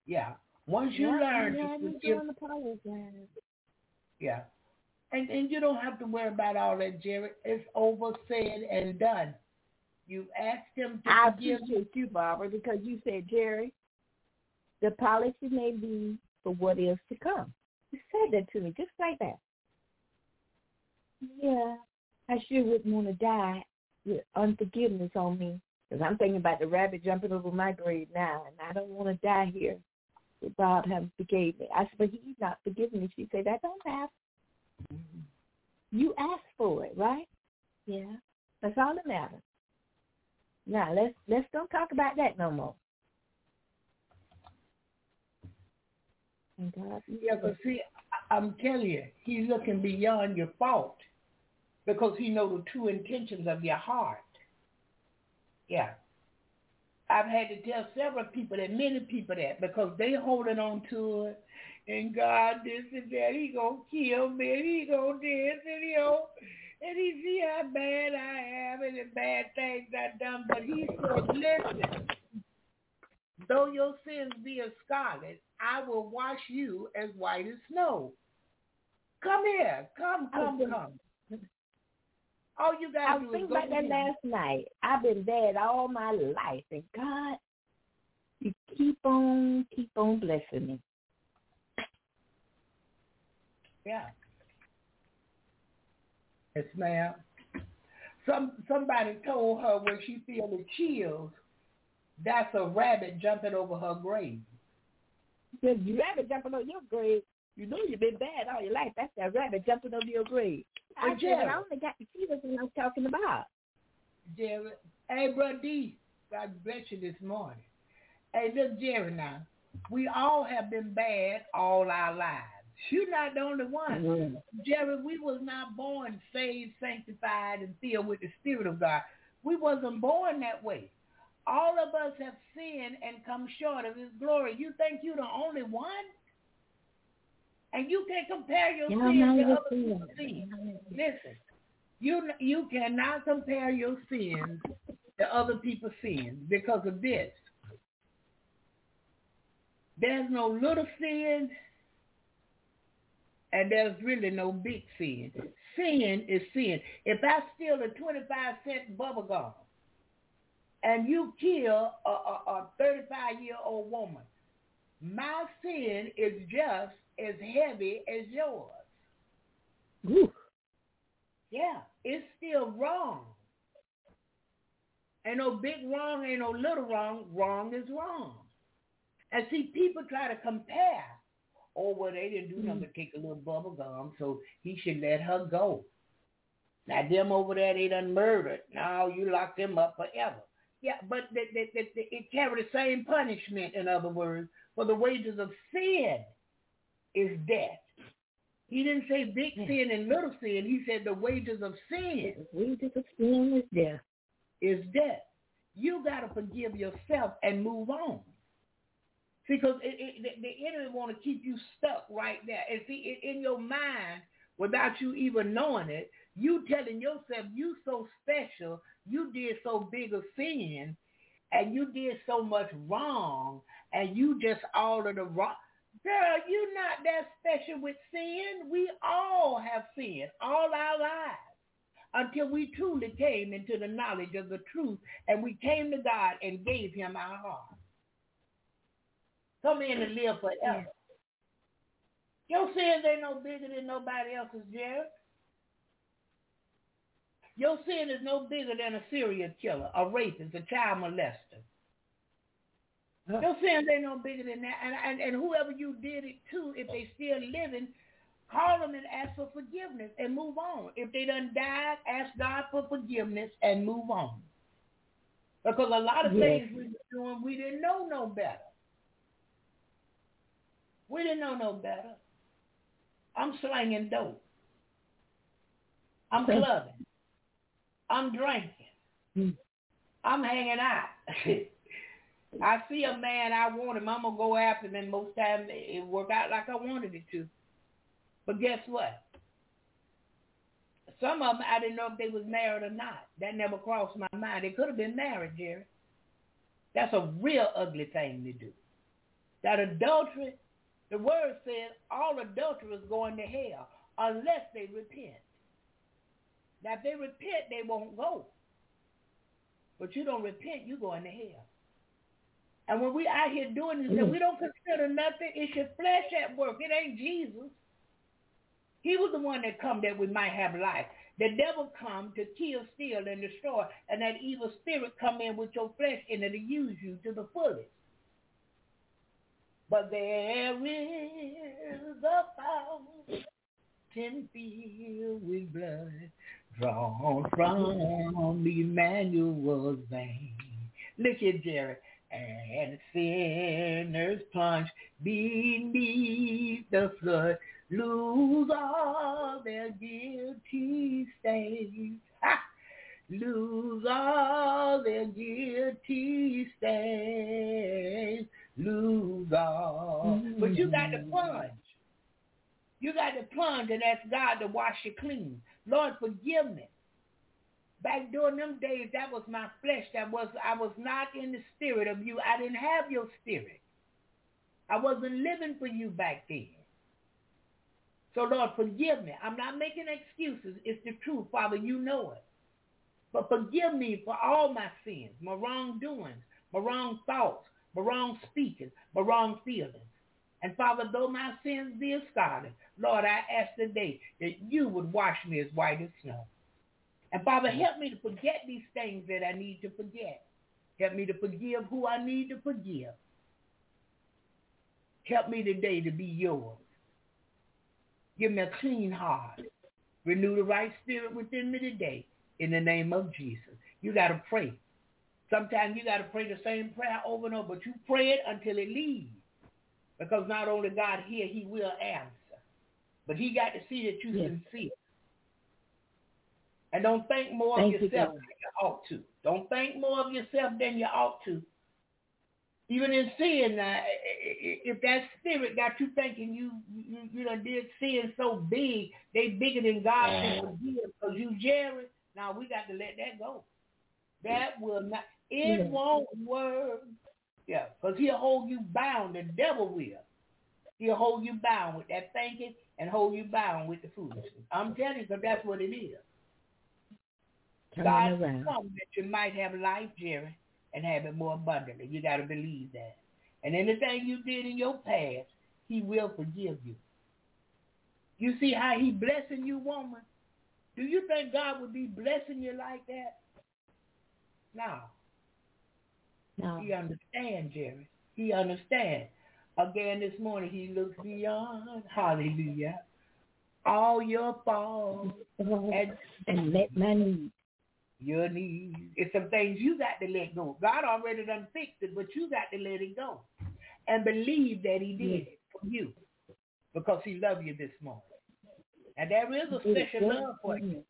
yeah. Once you Yeah, learn yeah, to forgive, yeah. And and you don't have to worry about all that, Jerry. It's over, said, and done. You've asked him to I forgive you. appreciate you, Barbara, because you said, Jerry, the policy may be for what is to come. You said that to me just like that. Yeah, I sure wouldn't want to die with unforgiveness on me because I'm thinking about the rabbit jumping over my grave now, and I don't want to die here without having forgave me. I said, but he's not forgiving me. She said, that don't happen. Mm-hmm. You asked for it, right? Yeah, that's all that matters. Now let's let's don't talk about that no more. And God, Yeah, but see, I- I'm telling you, he's looking beyond your fault because he know the true intentions of your heart. Yeah. I've had to tell several people that, many people that, because they holding on to it. And God, this and that, he gonna kill me, and he gonna this, and he know, and he see how bad I am and the bad things I done. But he said, listen, though your sins be as scarlet, I will wash you as white as snow. Come here, come, come, come. All you I gotta was do is thinking go about that last night. I've been bad all my life, and God, you keep on, keep on blessing me. Yeah. Yes, ma'am. Some somebody told her when she feel the chills, that's a rabbit jumping over her grave. You rabbit jumping over your grave, you know you've been bad all your life. That's that rabbit jumping over your grave. I said, I only got to see when I'm talking about. Jerry, hey, Brother D, God bless you this morning. Hey, look, Jerry, now we all have been bad all our lives. You're not the only one. Mm-hmm. Jerry, we was not born saved, sanctified, and filled with the Spirit of God. We wasn't born that way. All of us have sinned and come short of His glory. You think you're the only one? And you can't compare your Yeah, I'm sins to other people's it. sins. Listen, you you cannot compare your sins to other people's sins because of this. There's no little sin and there's really no big sin. Sin is sin. If I steal a 25 cent bubble gum and you kill a, a, a 35 year old woman, my sin is just as heavy as yours. Ooh. Yeah, it's still wrong. Ain't no big wrong, ain't no little wrong. Wrong is wrong. And see, people try to compare. Oh, well, they didn't do mm-hmm. nothing but take a little bubble gum, so he should let her go. Now, them over there, they done murdered. Now you lock them up forever. Yeah, but they, they, they, they, it carry the same punishment, in other words, for the wages of sin is death. He didn't say big sin and little sin. He said the wages of sin We just sin is death. is death. You got to forgive yourself and move on. Because it, it, the, enemy want to keep you stuck right there. And see, in your mind, without you even knowing it, you telling yourself you so special, you did so big a sin, and you did so much wrong, and you just all of the wrong. Girl, you're not that special with sin. We all have sinned all our lives until we truly came into the knowledge of the truth and we came to God and gave him our heart. Come in and live forever. Your sins ain't no bigger than nobody else's, Jared. Your sin is no bigger than a serial killer, a rapist, a child molester. Your sins ain't no bigger than that. And, and, and whoever you did it to, if they still living, call them and ask for forgiveness and move on. If they done died, ask God for forgiveness and move on. Because a lot of Yes. things we were doing, we didn't know no better. We didn't know no better. I'm slanging dope. I'm clubbing. I'm drinking. Hmm. I'm hanging out. I see a man I want him, I'm gonna go after him and most times it work out like I wanted it to. But guess what? Some of them, I didn't know if they was married or not. That never crossed my mind. They could have been married, Jerry. That's a real ugly thing to do. That adultery, the word says all adulterers going to hell unless they repent. Now, if they repent, they won't go. But you don't repent, you going to hell. And when we out here doing this, mm-hmm. we don't consider nothing. It's your flesh at work. It ain't Jesus. He was the one that come that we might have life. The devil come to kill, steal, and destroy, and that evil spirit come in with your flesh and it'll use you to the fullest. But there is a fountain filled with blood drawn from Emmanuel's vein. Look at Jerry. And sinners plunge beneath the flood lose all their guilty stains. Ha! Lose all their guilty stains. Lose all. Mm-hmm. But you got to plunge. You got to plunge and ask God to wash you clean. Lord, forgive me. Back during them days, that was my flesh. That was I was not in the spirit of you. I didn't have your spirit. I wasn't living for you back then. So Lord, forgive me. I'm not making excuses. It's the truth, Father. You know it. But forgive me for all my sins, my wrongdoings, my wrong thoughts, my wrong speaking, my wrong feelings. And Father, though my sins be as scarlet, Lord, I ask today that you would wash me as white as snow. And Father, help me to forget these things that I need to forget. Help me to forgive who I need to forgive. Help me today to be yours. Give me a clean heart. Renew the right spirit within me today in the name of Jesus. You got to pray. Sometimes you got to pray the same prayer over and over, but you pray it until it leaves. Because not only God hear, he will answer. But he got to see that you yes. sincere. And don't think more Thank of yourself you, than you ought to. Don't think more of yourself than you ought to. Even in sin, uh, if that spirit got you thinking you you, you know did sin so big, they bigger than God can forgive because you Jerry. Now we got to let that go. That will not. It yeah. won't work. Yeah, because he'll hold you bound. The devil will. He'll hold you bound with that thinking and hold you bound with the foolishness. I'm telling you, because that's what it is. God come that you might have life, Jerry and have it more abundantly. You got to believe that. And anything you did in your past, he will forgive you. You see how he blessing you, woman? Do you think God would be blessing you like that? No. No. He understands, Jerry. He understands. Again this morning, he looks beyond, hallelujah, all your faults and, and met my needs your needs. It's some things you got to let go. God already done fixed it, but you got to let it go. And believe that he did it for you. Because he loved you this morning. And there is a special love for you.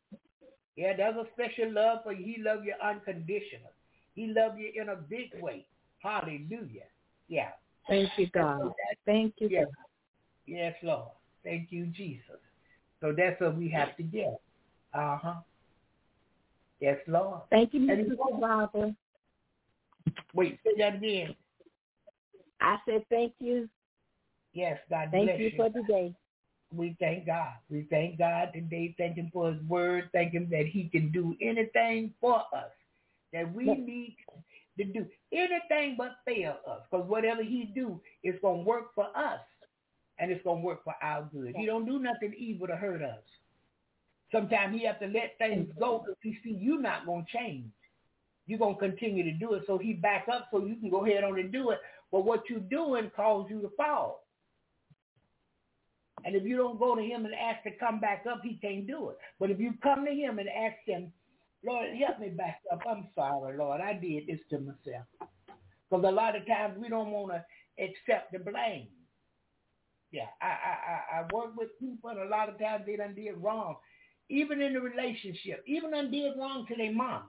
Yeah, there's a special love for you. He loved you unconditional. He loved you in a big way. Hallelujah. Yeah. Thank you, God. Thank you, yes. God. Yes, Lord. Thank you, Jesus. So that's what we have to get. Uh-huh. Yes, Lord. Thank you, Mr. Barbara. Wait, say that again. I said thank you. Yes, God thank bless you. for today. We thank God. We thank God today. Thank him for his word. Thank him that he can do anything for us that we need to do. Anything but fail us. Because whatever he do is going to work for us. And it's going to work for our good. He don't do nothing evil to hurt us. Sometimes he have to let things go because he see you not going to change. You're going to continue to do it. So he back up so you can go ahead on and do it. But what you're doing causes you to fall. And if you don't go to him and ask to come back up, he can't do it. But if you come to him and ask him, Lord, help me back up. I'm sorry, Lord. I did this to myself. Because a lot of times we don't want to accept the blame. Yeah, I, I, I work with people and a lot of times they done did wrong even in the relationship, even when did wrong to their mama.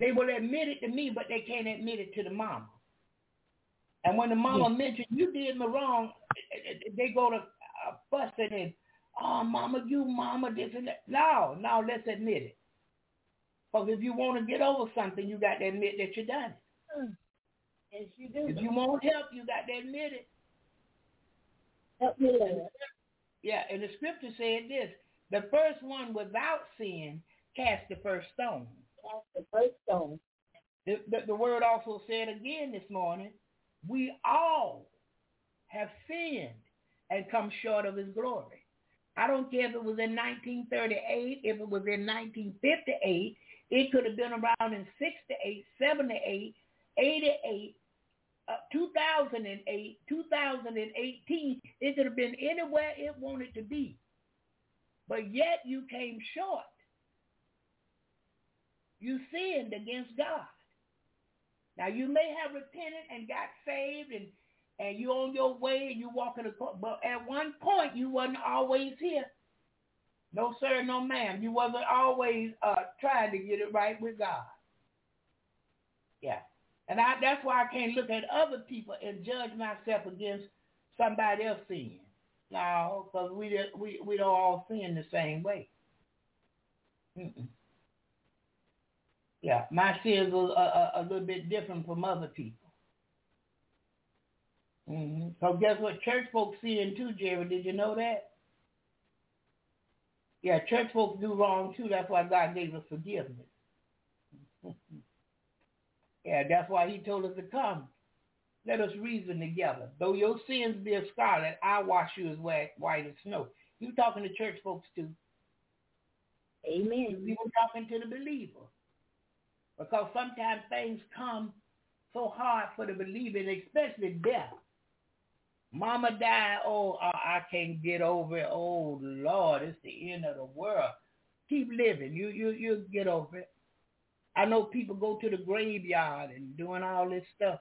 They will admit it to me, but they can't admit it to the mama. And when the mama yes. mentions you did me wrong, they go to uh, fussing and oh, mama, you mama, this and that. No, no, let's admit it. Because if you want to get over something, you got to admit that you done it. Mm. Yes, you do. If you want help, you got to admit it. Help me, Lord. Yeah, and the scripture said this, the first one without sin cast the first stone. Cast the first stone. The, the, the word also said again this morning, we all have sinned and come short of his glory. I don't care if it was in 1938, if it was in 1958, it could have been around in 68, 78, 88, uh, 2008, 2018. It could have been anywhere it wanted to be. But yet you came short. You sinned against God. Now you may have repented and got saved and and you're on your way and you're walking the but at one point you wasn't always here. No sir, no ma'am. You wasn't always uh trying to get it right with God. Yeah. And I that's why I can't look at other people and judge myself against somebody else sin. No, because we we we don't all sin the same way. Mm-mm. Yeah, my sins are a, a, a little bit different from other people. Mm-hmm. So guess what church folks sin too, Jerry? Did you know that? Yeah, church folks do wrong too. That's why God gave us forgiveness. yeah, that's why he told us to come. Let us reason together. Though your sins be as scarlet, I wash you as white, white as snow. You talking to church folks too. Amen. You were talking to the believer. Because sometimes things come so hard for the believer, especially death. Mama died. Oh, I can't get over it. Oh Lord, it's the end of the world. Keep living. You you you get over it. I know people go to the graveyard and doing all this stuff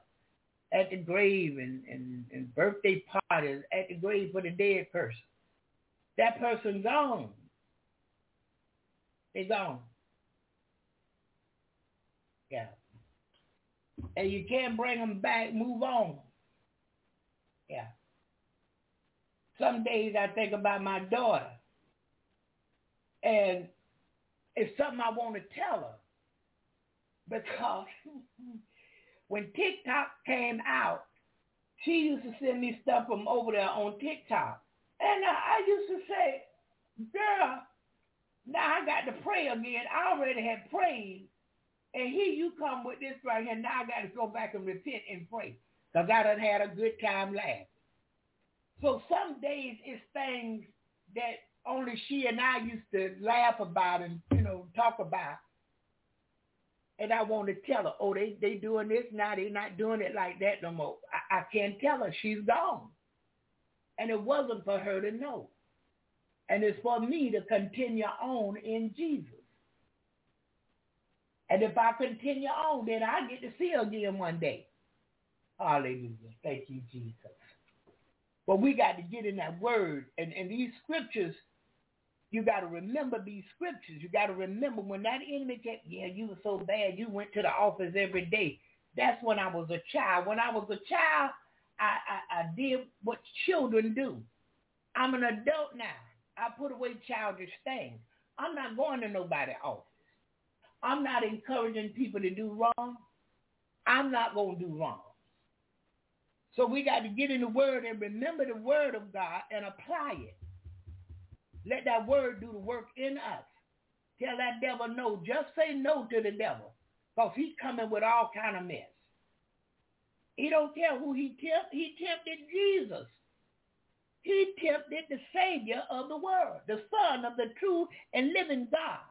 at the grave and, and, and birthday parties at the grave for the dead person. That person gone. They gone. Yeah. And you can't bring them back. Move on. Yeah. Some days I think about my daughter. And it's something I want to tell her. Because when TikTok came out, she used to send me stuff from over there on TikTok. And I used to say, girl, now I got to pray again. I already had prayed. And here you come with this right here. Now I got to go back and repent and pray. Because I done had a good time laughing. So some days it's things that only she and I used to laugh about and, you know, talk about. And I want to tell her, oh, they they doing this now. They not doing it like that no more. I, I can't tell her. She's gone. And it wasn't for her to know. And it's for me to continue on in Jesus. And if I continue on, then I get to see her again one day. Hallelujah. Thank you, Jesus. But we got to get in that word. And, and these scriptures, you got to remember these scriptures. You got to remember when that enemy kept, yeah, you were so bad, you went to the office every day. That's when I was a child. When I was a child, I, I, I did what children do. I'm an adult now. I put away childish things. I'm not going to nobody's office. I'm not encouraging people to do wrong. I'm not going to do wrong. So we got to get in the word and remember the word of God and apply it. Let that word do the work in us. Tell that devil no. Just say no to the devil because he's coming with all kind of mess. He don't care who he tempted. He tempted Jesus. He tempted the Savior of the world, the Son of the true and living God,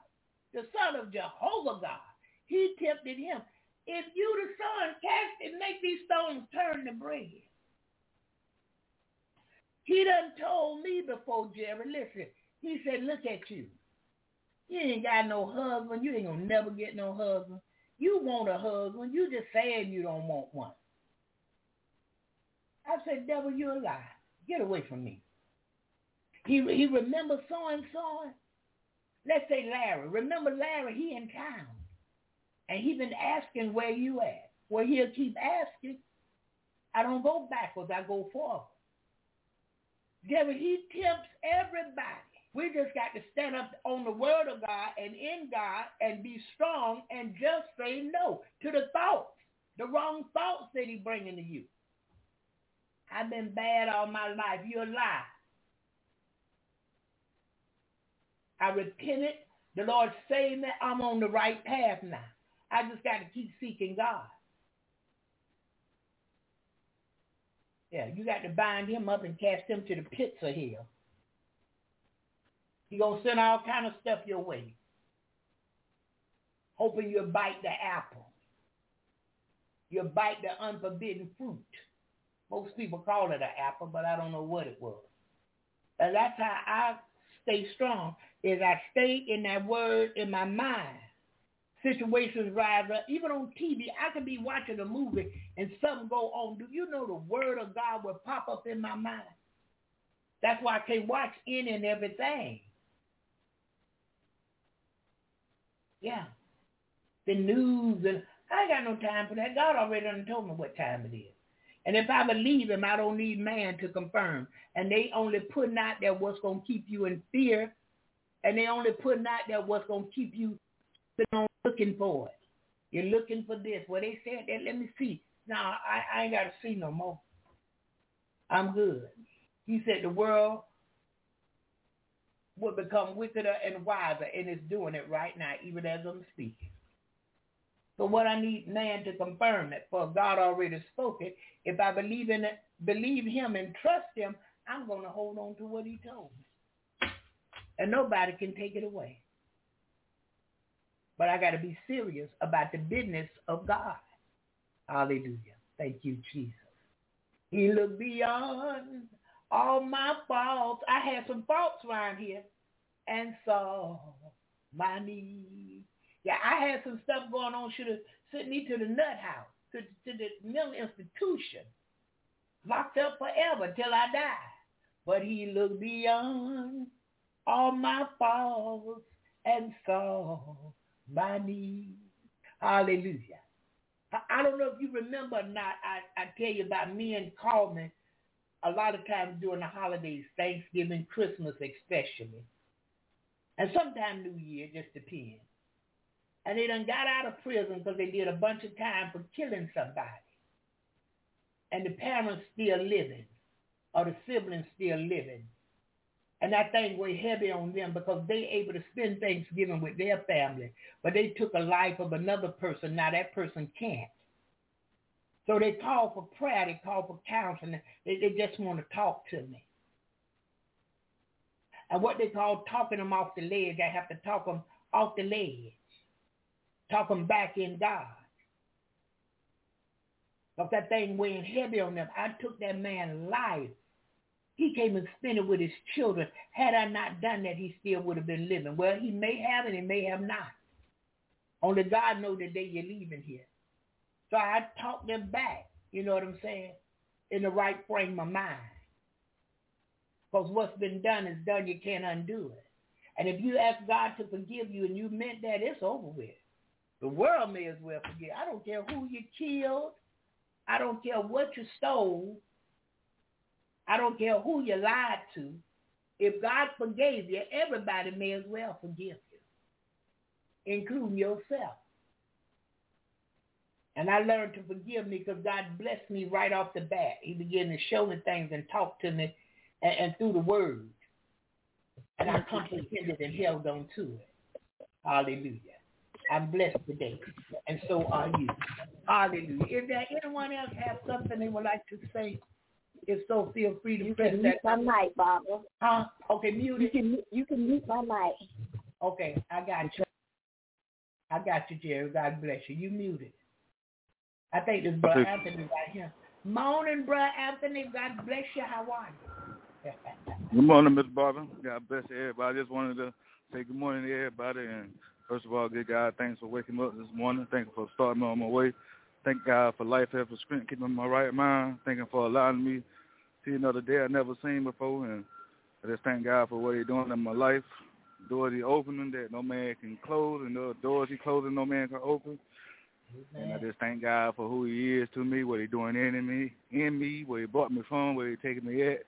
the Son of Jehovah God. He tempted him. If you the son, cast it, make these stones turn to bread. He done told me before, Jerry, listen, he said, look at you. You ain't got no husband. You ain't to never get no husband. You want a husband. You just saying you don't want one. I said, devil, you're a lie. Get away from me. He, he remember so and so. Let's say Larry. Remember Larry, he in town. And he been asking where you at. Well, he'll keep asking. I don't go backwards. I go forward. Devil, he tempts everybody. We just got to stand up on the word of God and in God and be strong and just say no to the thoughts, the wrong thoughts that he bringing to you. I've been bad all my life. You're a lie. I repented. The Lord saved me. I'm on the right path now. I just got to keep seeking God. Yeah, you got to bind him up and cast him to the pits of hell. He gonna send all kind of stuff your way, hoping you'll bite the apple. You'll bite the unforbidden fruit. Most people call it an apple, but I don't know what it was. And that's how I stay strong, is I stay in that word in my mind. Situations rise up. Even on TV, I could be watching a movie and something go on. Do you know the word of God will pop up in my mind? That's why I can't watch any and everything. Yeah. The news and I ain't got no time for that. God already done told me what time it is. And if I believe him, I don't need man to confirm. And they only putting out there what's to keep you in fear. And they only putting out there what's to keep you looking for it. You're looking for this. Well, they said that. Let me see. No, I, I ain't got to see no more. I'm good. He said the world will become wickeder and wiser, and it's doing it right now, even as I'm speaking. So what I need man to confirm it, for God already spoke it. If I believe in it, believe him and trust him, I'm going to hold on to what he told me. And nobody can take it away. But I got to be serious about the business of God. Hallelujah. Thank you, Jesus. He looked beyond all my faults. I had some faults around here and saw my need. Yeah, I had some stuff going on. Should have sent me to the nut house, to, to the mental institution, locked up forever till I die. But he looked beyond all my faults and saw my need. Hallelujah. I, don't know if you remember or not. I, I tell you about men call me a lot of times during the holidays, Thanksgiving, Christmas especially. And sometimes New Year, just depends. And they done got out of prison because they did a bunch of time for killing somebody. And the parents still living or the siblings still living. And that thing weighed heavy on them because they able to spend Thanksgiving with their family. But they took a life of another person. Now that person can't. So they call for prayer. They call for counseling. They, they just want to talk to me. And what they call talking them off the ledge, I have to talk them off the ledge. Talk them back in God. Because that thing weighing heavy on them. I took that man's life. He came and spent it with his children. Had I not done that, he still would have been living. Well, he may have and he may have not. Only God knows the day you're leaving here. So I talk them back, you know what I'm saying, in the right frame of mind. Because what's been done is done. You can't undo it. And if you ask God to forgive you and you meant that, it's over with. The world may as well forget. I don't care who you killed. I don't care what you stole. I don't care who you lied to. If God forgave you, everybody may as well forgive you, including yourself. And I learned to forgive me because God blessed me right off the bat. He began to show me things and talk to me and, and through the word. And I comprehended and held on to it. Hallelujah. I'm blessed today. And so are you. Hallelujah. If there anyone else have something they would like to say, if so, feel free to you press can that. mute my mic, Barbara. Huh? Okay, mute You can you can mute my mic. Okay, I got you. I got you, Jerry. God bless you. You muted. I think this brother Anthony right here. Morning, brother Anthony. God bless you. How are you? Good morning, Miss Barber. God bless everybody. I just wanted to say good morning to everybody. And first of all, good God, thanks for waking me up this morning. Thank you for starting me on my way. Thank God for life, health, and strength, keeping my right mind. Thank you for allowing me to see another day I never seen before. And I just thank God for what He's doing in my life. Doors He opening that no man can close, and the doors He closing no man can open. And I just thank God for who He is to me, what He doing in me, in me, where He brought me from, where He taking me at.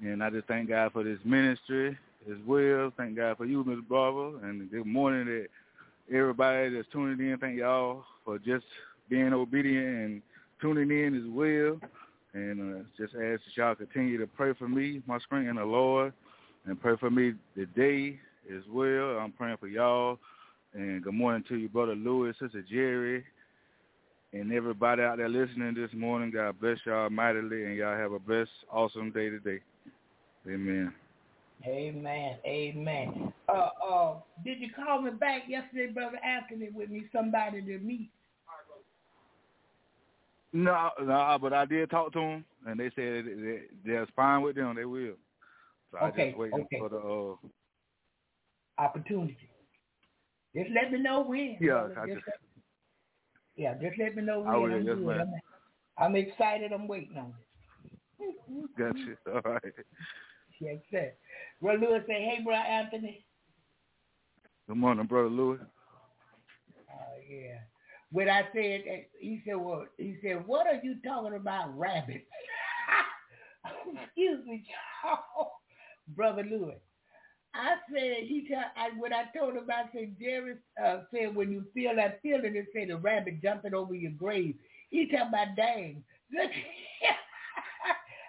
And I just thank God for this ministry. as well. Thank God for you, Ms. Barber, and good morning to everybody that's tuning in. Thank y'all for just being obedient and tuning in as well. And uh, just ask that y'all continue to pray for me, my screen, and the Lord, and pray for me today as well. I'm praying for y'all. And good morning to you, Brother Lewis, Sister Jerry, and everybody out there listening this morning. God bless y'all mightily, and y'all have a blessed, awesome day today. Amen. Amen. Amen. Uh, uh, did you call me back yesterday, Brother Anthony, with me somebody to meet? No, no, but I did talk to them, and they said they, they're fine with them. They will. So I Okay, just waiting okay. for the uh, Opportunity. Just let me know when. Yeah. I Just just- let- yeah, just let me know when. I will, I'm, yes, good. I'm, I'm excited. I'm waiting on it. gotcha. All right. Yes, sir. Brother Lewis say, hey, Brother Anthony. Good morning, Brother Louis. Uh, yeah. When I said, he said, well, he said, what are you talking about, rabbits? Excuse me, y'all. Brother Lewis. I said, he tell, I, when I told him, I said, Jerry uh, said, when you feel that feeling, it said a rabbit jumping over your grave. He talking about, dang.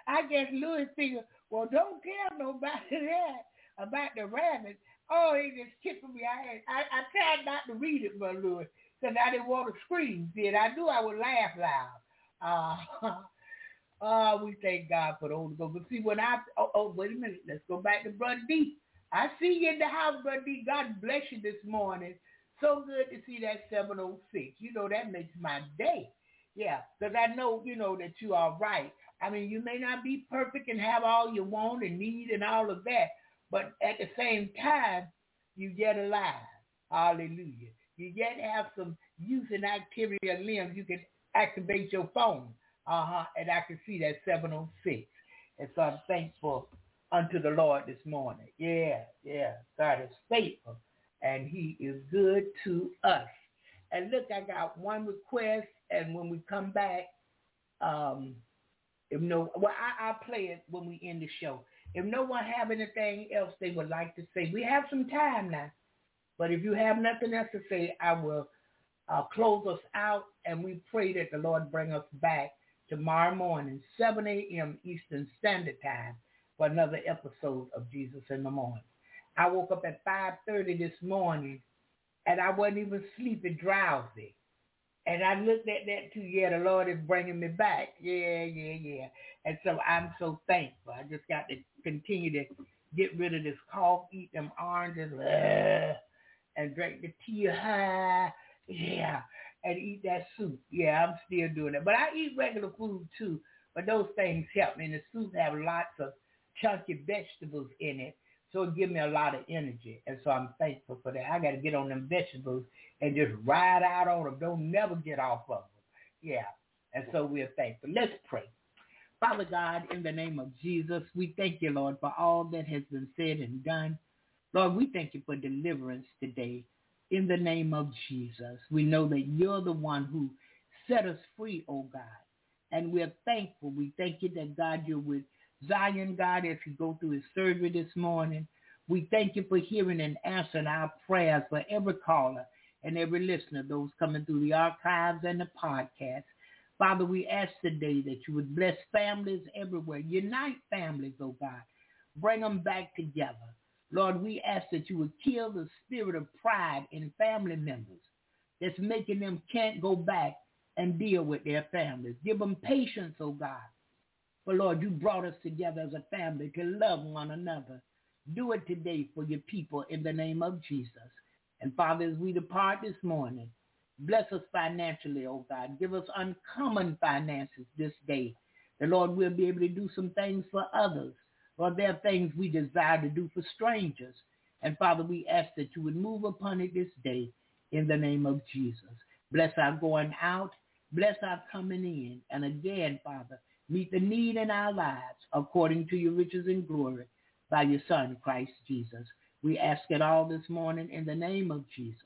I guess Louis figured, well, don't tell nobody that about the rabbit. Oh, he just tickled me. I, I I tried not to read it, Brother Louis, because I didn't want to scream. Did I knew I would laugh loud. Uh, uh, we thank God for the Holy Ghost. But see, when I oh, oh wait a minute, let's go back to Brother D. I see you in the house, Brother D. God bless you this morning. So good to see that 706. You know that makes my day. Yeah, because I know you know that you are right. I mean, you may not be perfect and have all you want and need and all of that, but at the same time, you yet alive. Hallelujah. You yet have some use and activity of limbs. You can activate your phone. Uh-huh. And I can see that 706. And so I'm thankful unto the Lord this morning. Yeah, yeah. God is faithful and he is good to us. And look, I got one request and when we come back, um, if no, well, I, I'll play it when we end the show. If no one have anything else they would like to say, we have some time now. But if you have nothing else to say, I will uh, close us out, and we pray that the Lord bring us back tomorrow morning, 7 a.m. Eastern Standard Time, for another episode of Jesus in the Morning. I woke up at 5.30 this morning, and I wasn't even sleeping drowsy. And I looked at that too. Yeah, the Lord is bringing me back. Yeah, yeah, yeah. And so I'm so thankful. I just got to continue to get rid of this cough, eat them oranges, uh, and drink the tea. High. yeah, and eat that soup. Yeah, I'm still doing it. But I eat regular food too. But those things help me. And the soup have lots of chunky vegetables in it. So it gives me a lot of energy. And so I'm thankful for that. I got to get on them vegetables and just ride out on them. Don't never get off of them. Yeah. And so we're thankful. Let's pray. Father God, in the name of Jesus, we thank you, Lord, for all that has been said and done. Lord, we thank you for deliverance today. In the name of Jesus, we know that you're the one who set us free, oh God. And we're thankful. We thank you that, God, you're with Zion, God, as he go through his surgery this morning. We thank you for hearing and answering our prayers for every caller and every listener, those coming through the archives and the podcast. Father, we ask today that you would bless families everywhere. Unite families, oh God. Bring them back together. Lord, we ask that you would kill the spirit of pride in family members that's making them can't go back and deal with their families. Give them patience, oh God. For Lord, you brought us together as a family to love one another. Do it today for your people in the name of Jesus. And Father, as we depart this morning, bless us financially, oh God. Give us uncommon finances this day. The Lord will be able to do some things for others. Lord, there are things we desire to do for strangers. And Father, we ask that you would move upon it this day in the name of Jesus. Bless our going out. Bless our coming in. And again, Father, meet the need in our lives according to your riches and glory by your Son, Christ Jesus. We ask it all this morning in the name of Jesus.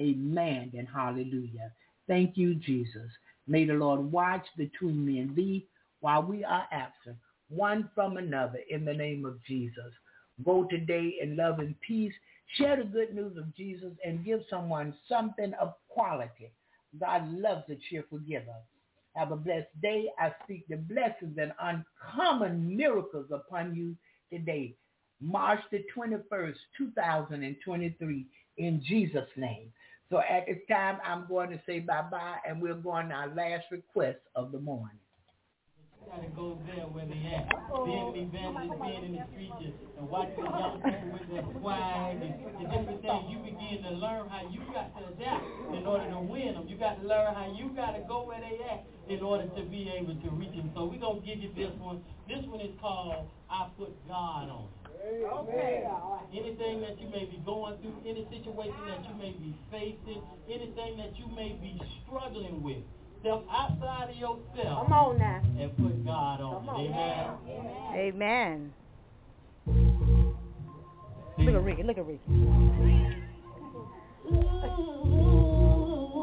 Amen and hallelujah. Thank you, Jesus. May the Lord watch between me and thee while we are absent, one from another in the name of Jesus. Go today in love and peace. Share the good news of Jesus and give someone something of quality. God loves a cheerful giver. Have a blessed day. I speak the blessings and uncommon miracles upon you today. March the 21st, 2023, in Jesus' name. So at this time, I'm going to say bye-bye, and we're going to our last request of the morning. Gotta go there where they at. Being an evangelist, being in the streets, and, and watching the young people with their swag and the different things, you begin to learn how you got to adapt in order to win them. You got to learn how you got to go where they at in order to be able to reach them. So we're going to give you this one. This one is called I Put God On. Okay. Anything that you may be going through, any situation that you may be facing, anything that you may be struggling with, step outside of yourself. Come on now. And put God on Come it. on. Amen. Amen. Look at Ricky. Look at Ricky.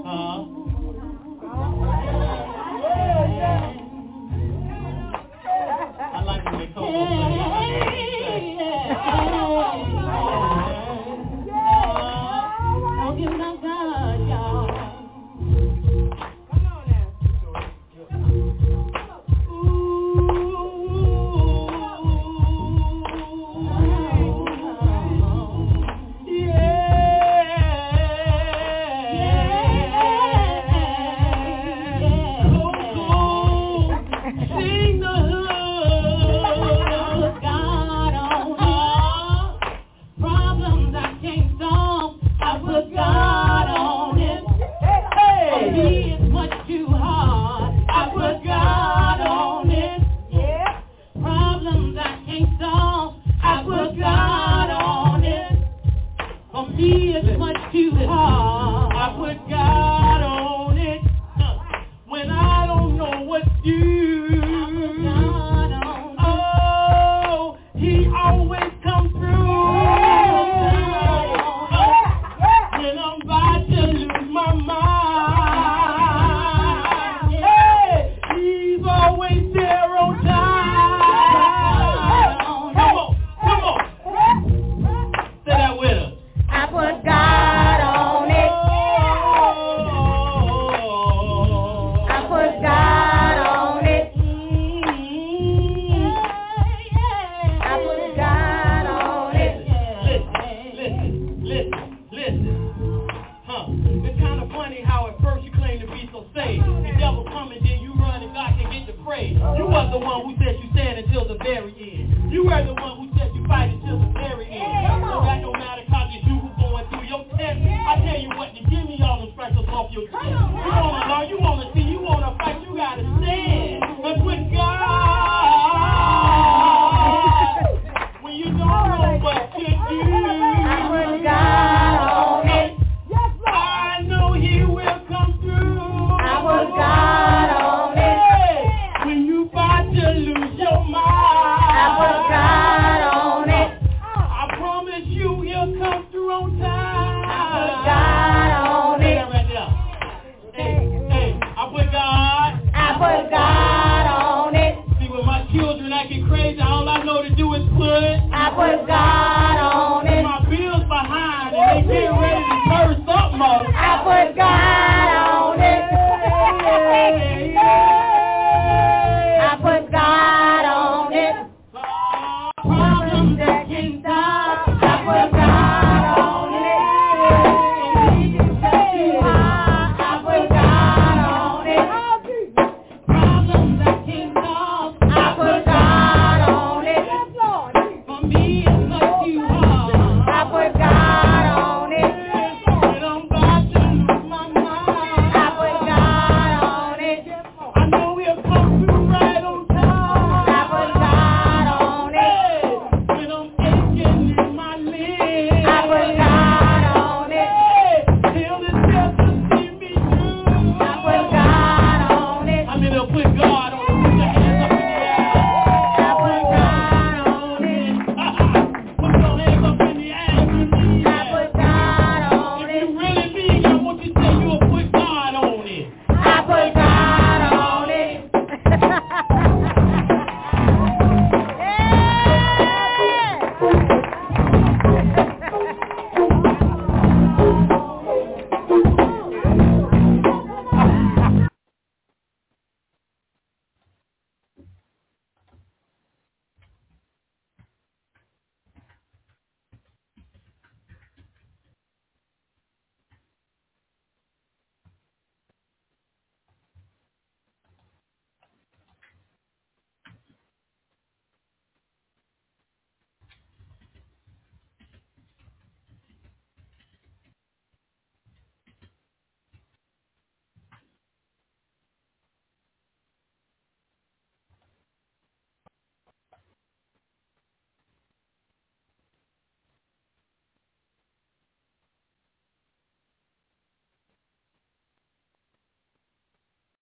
Huh? I like when they call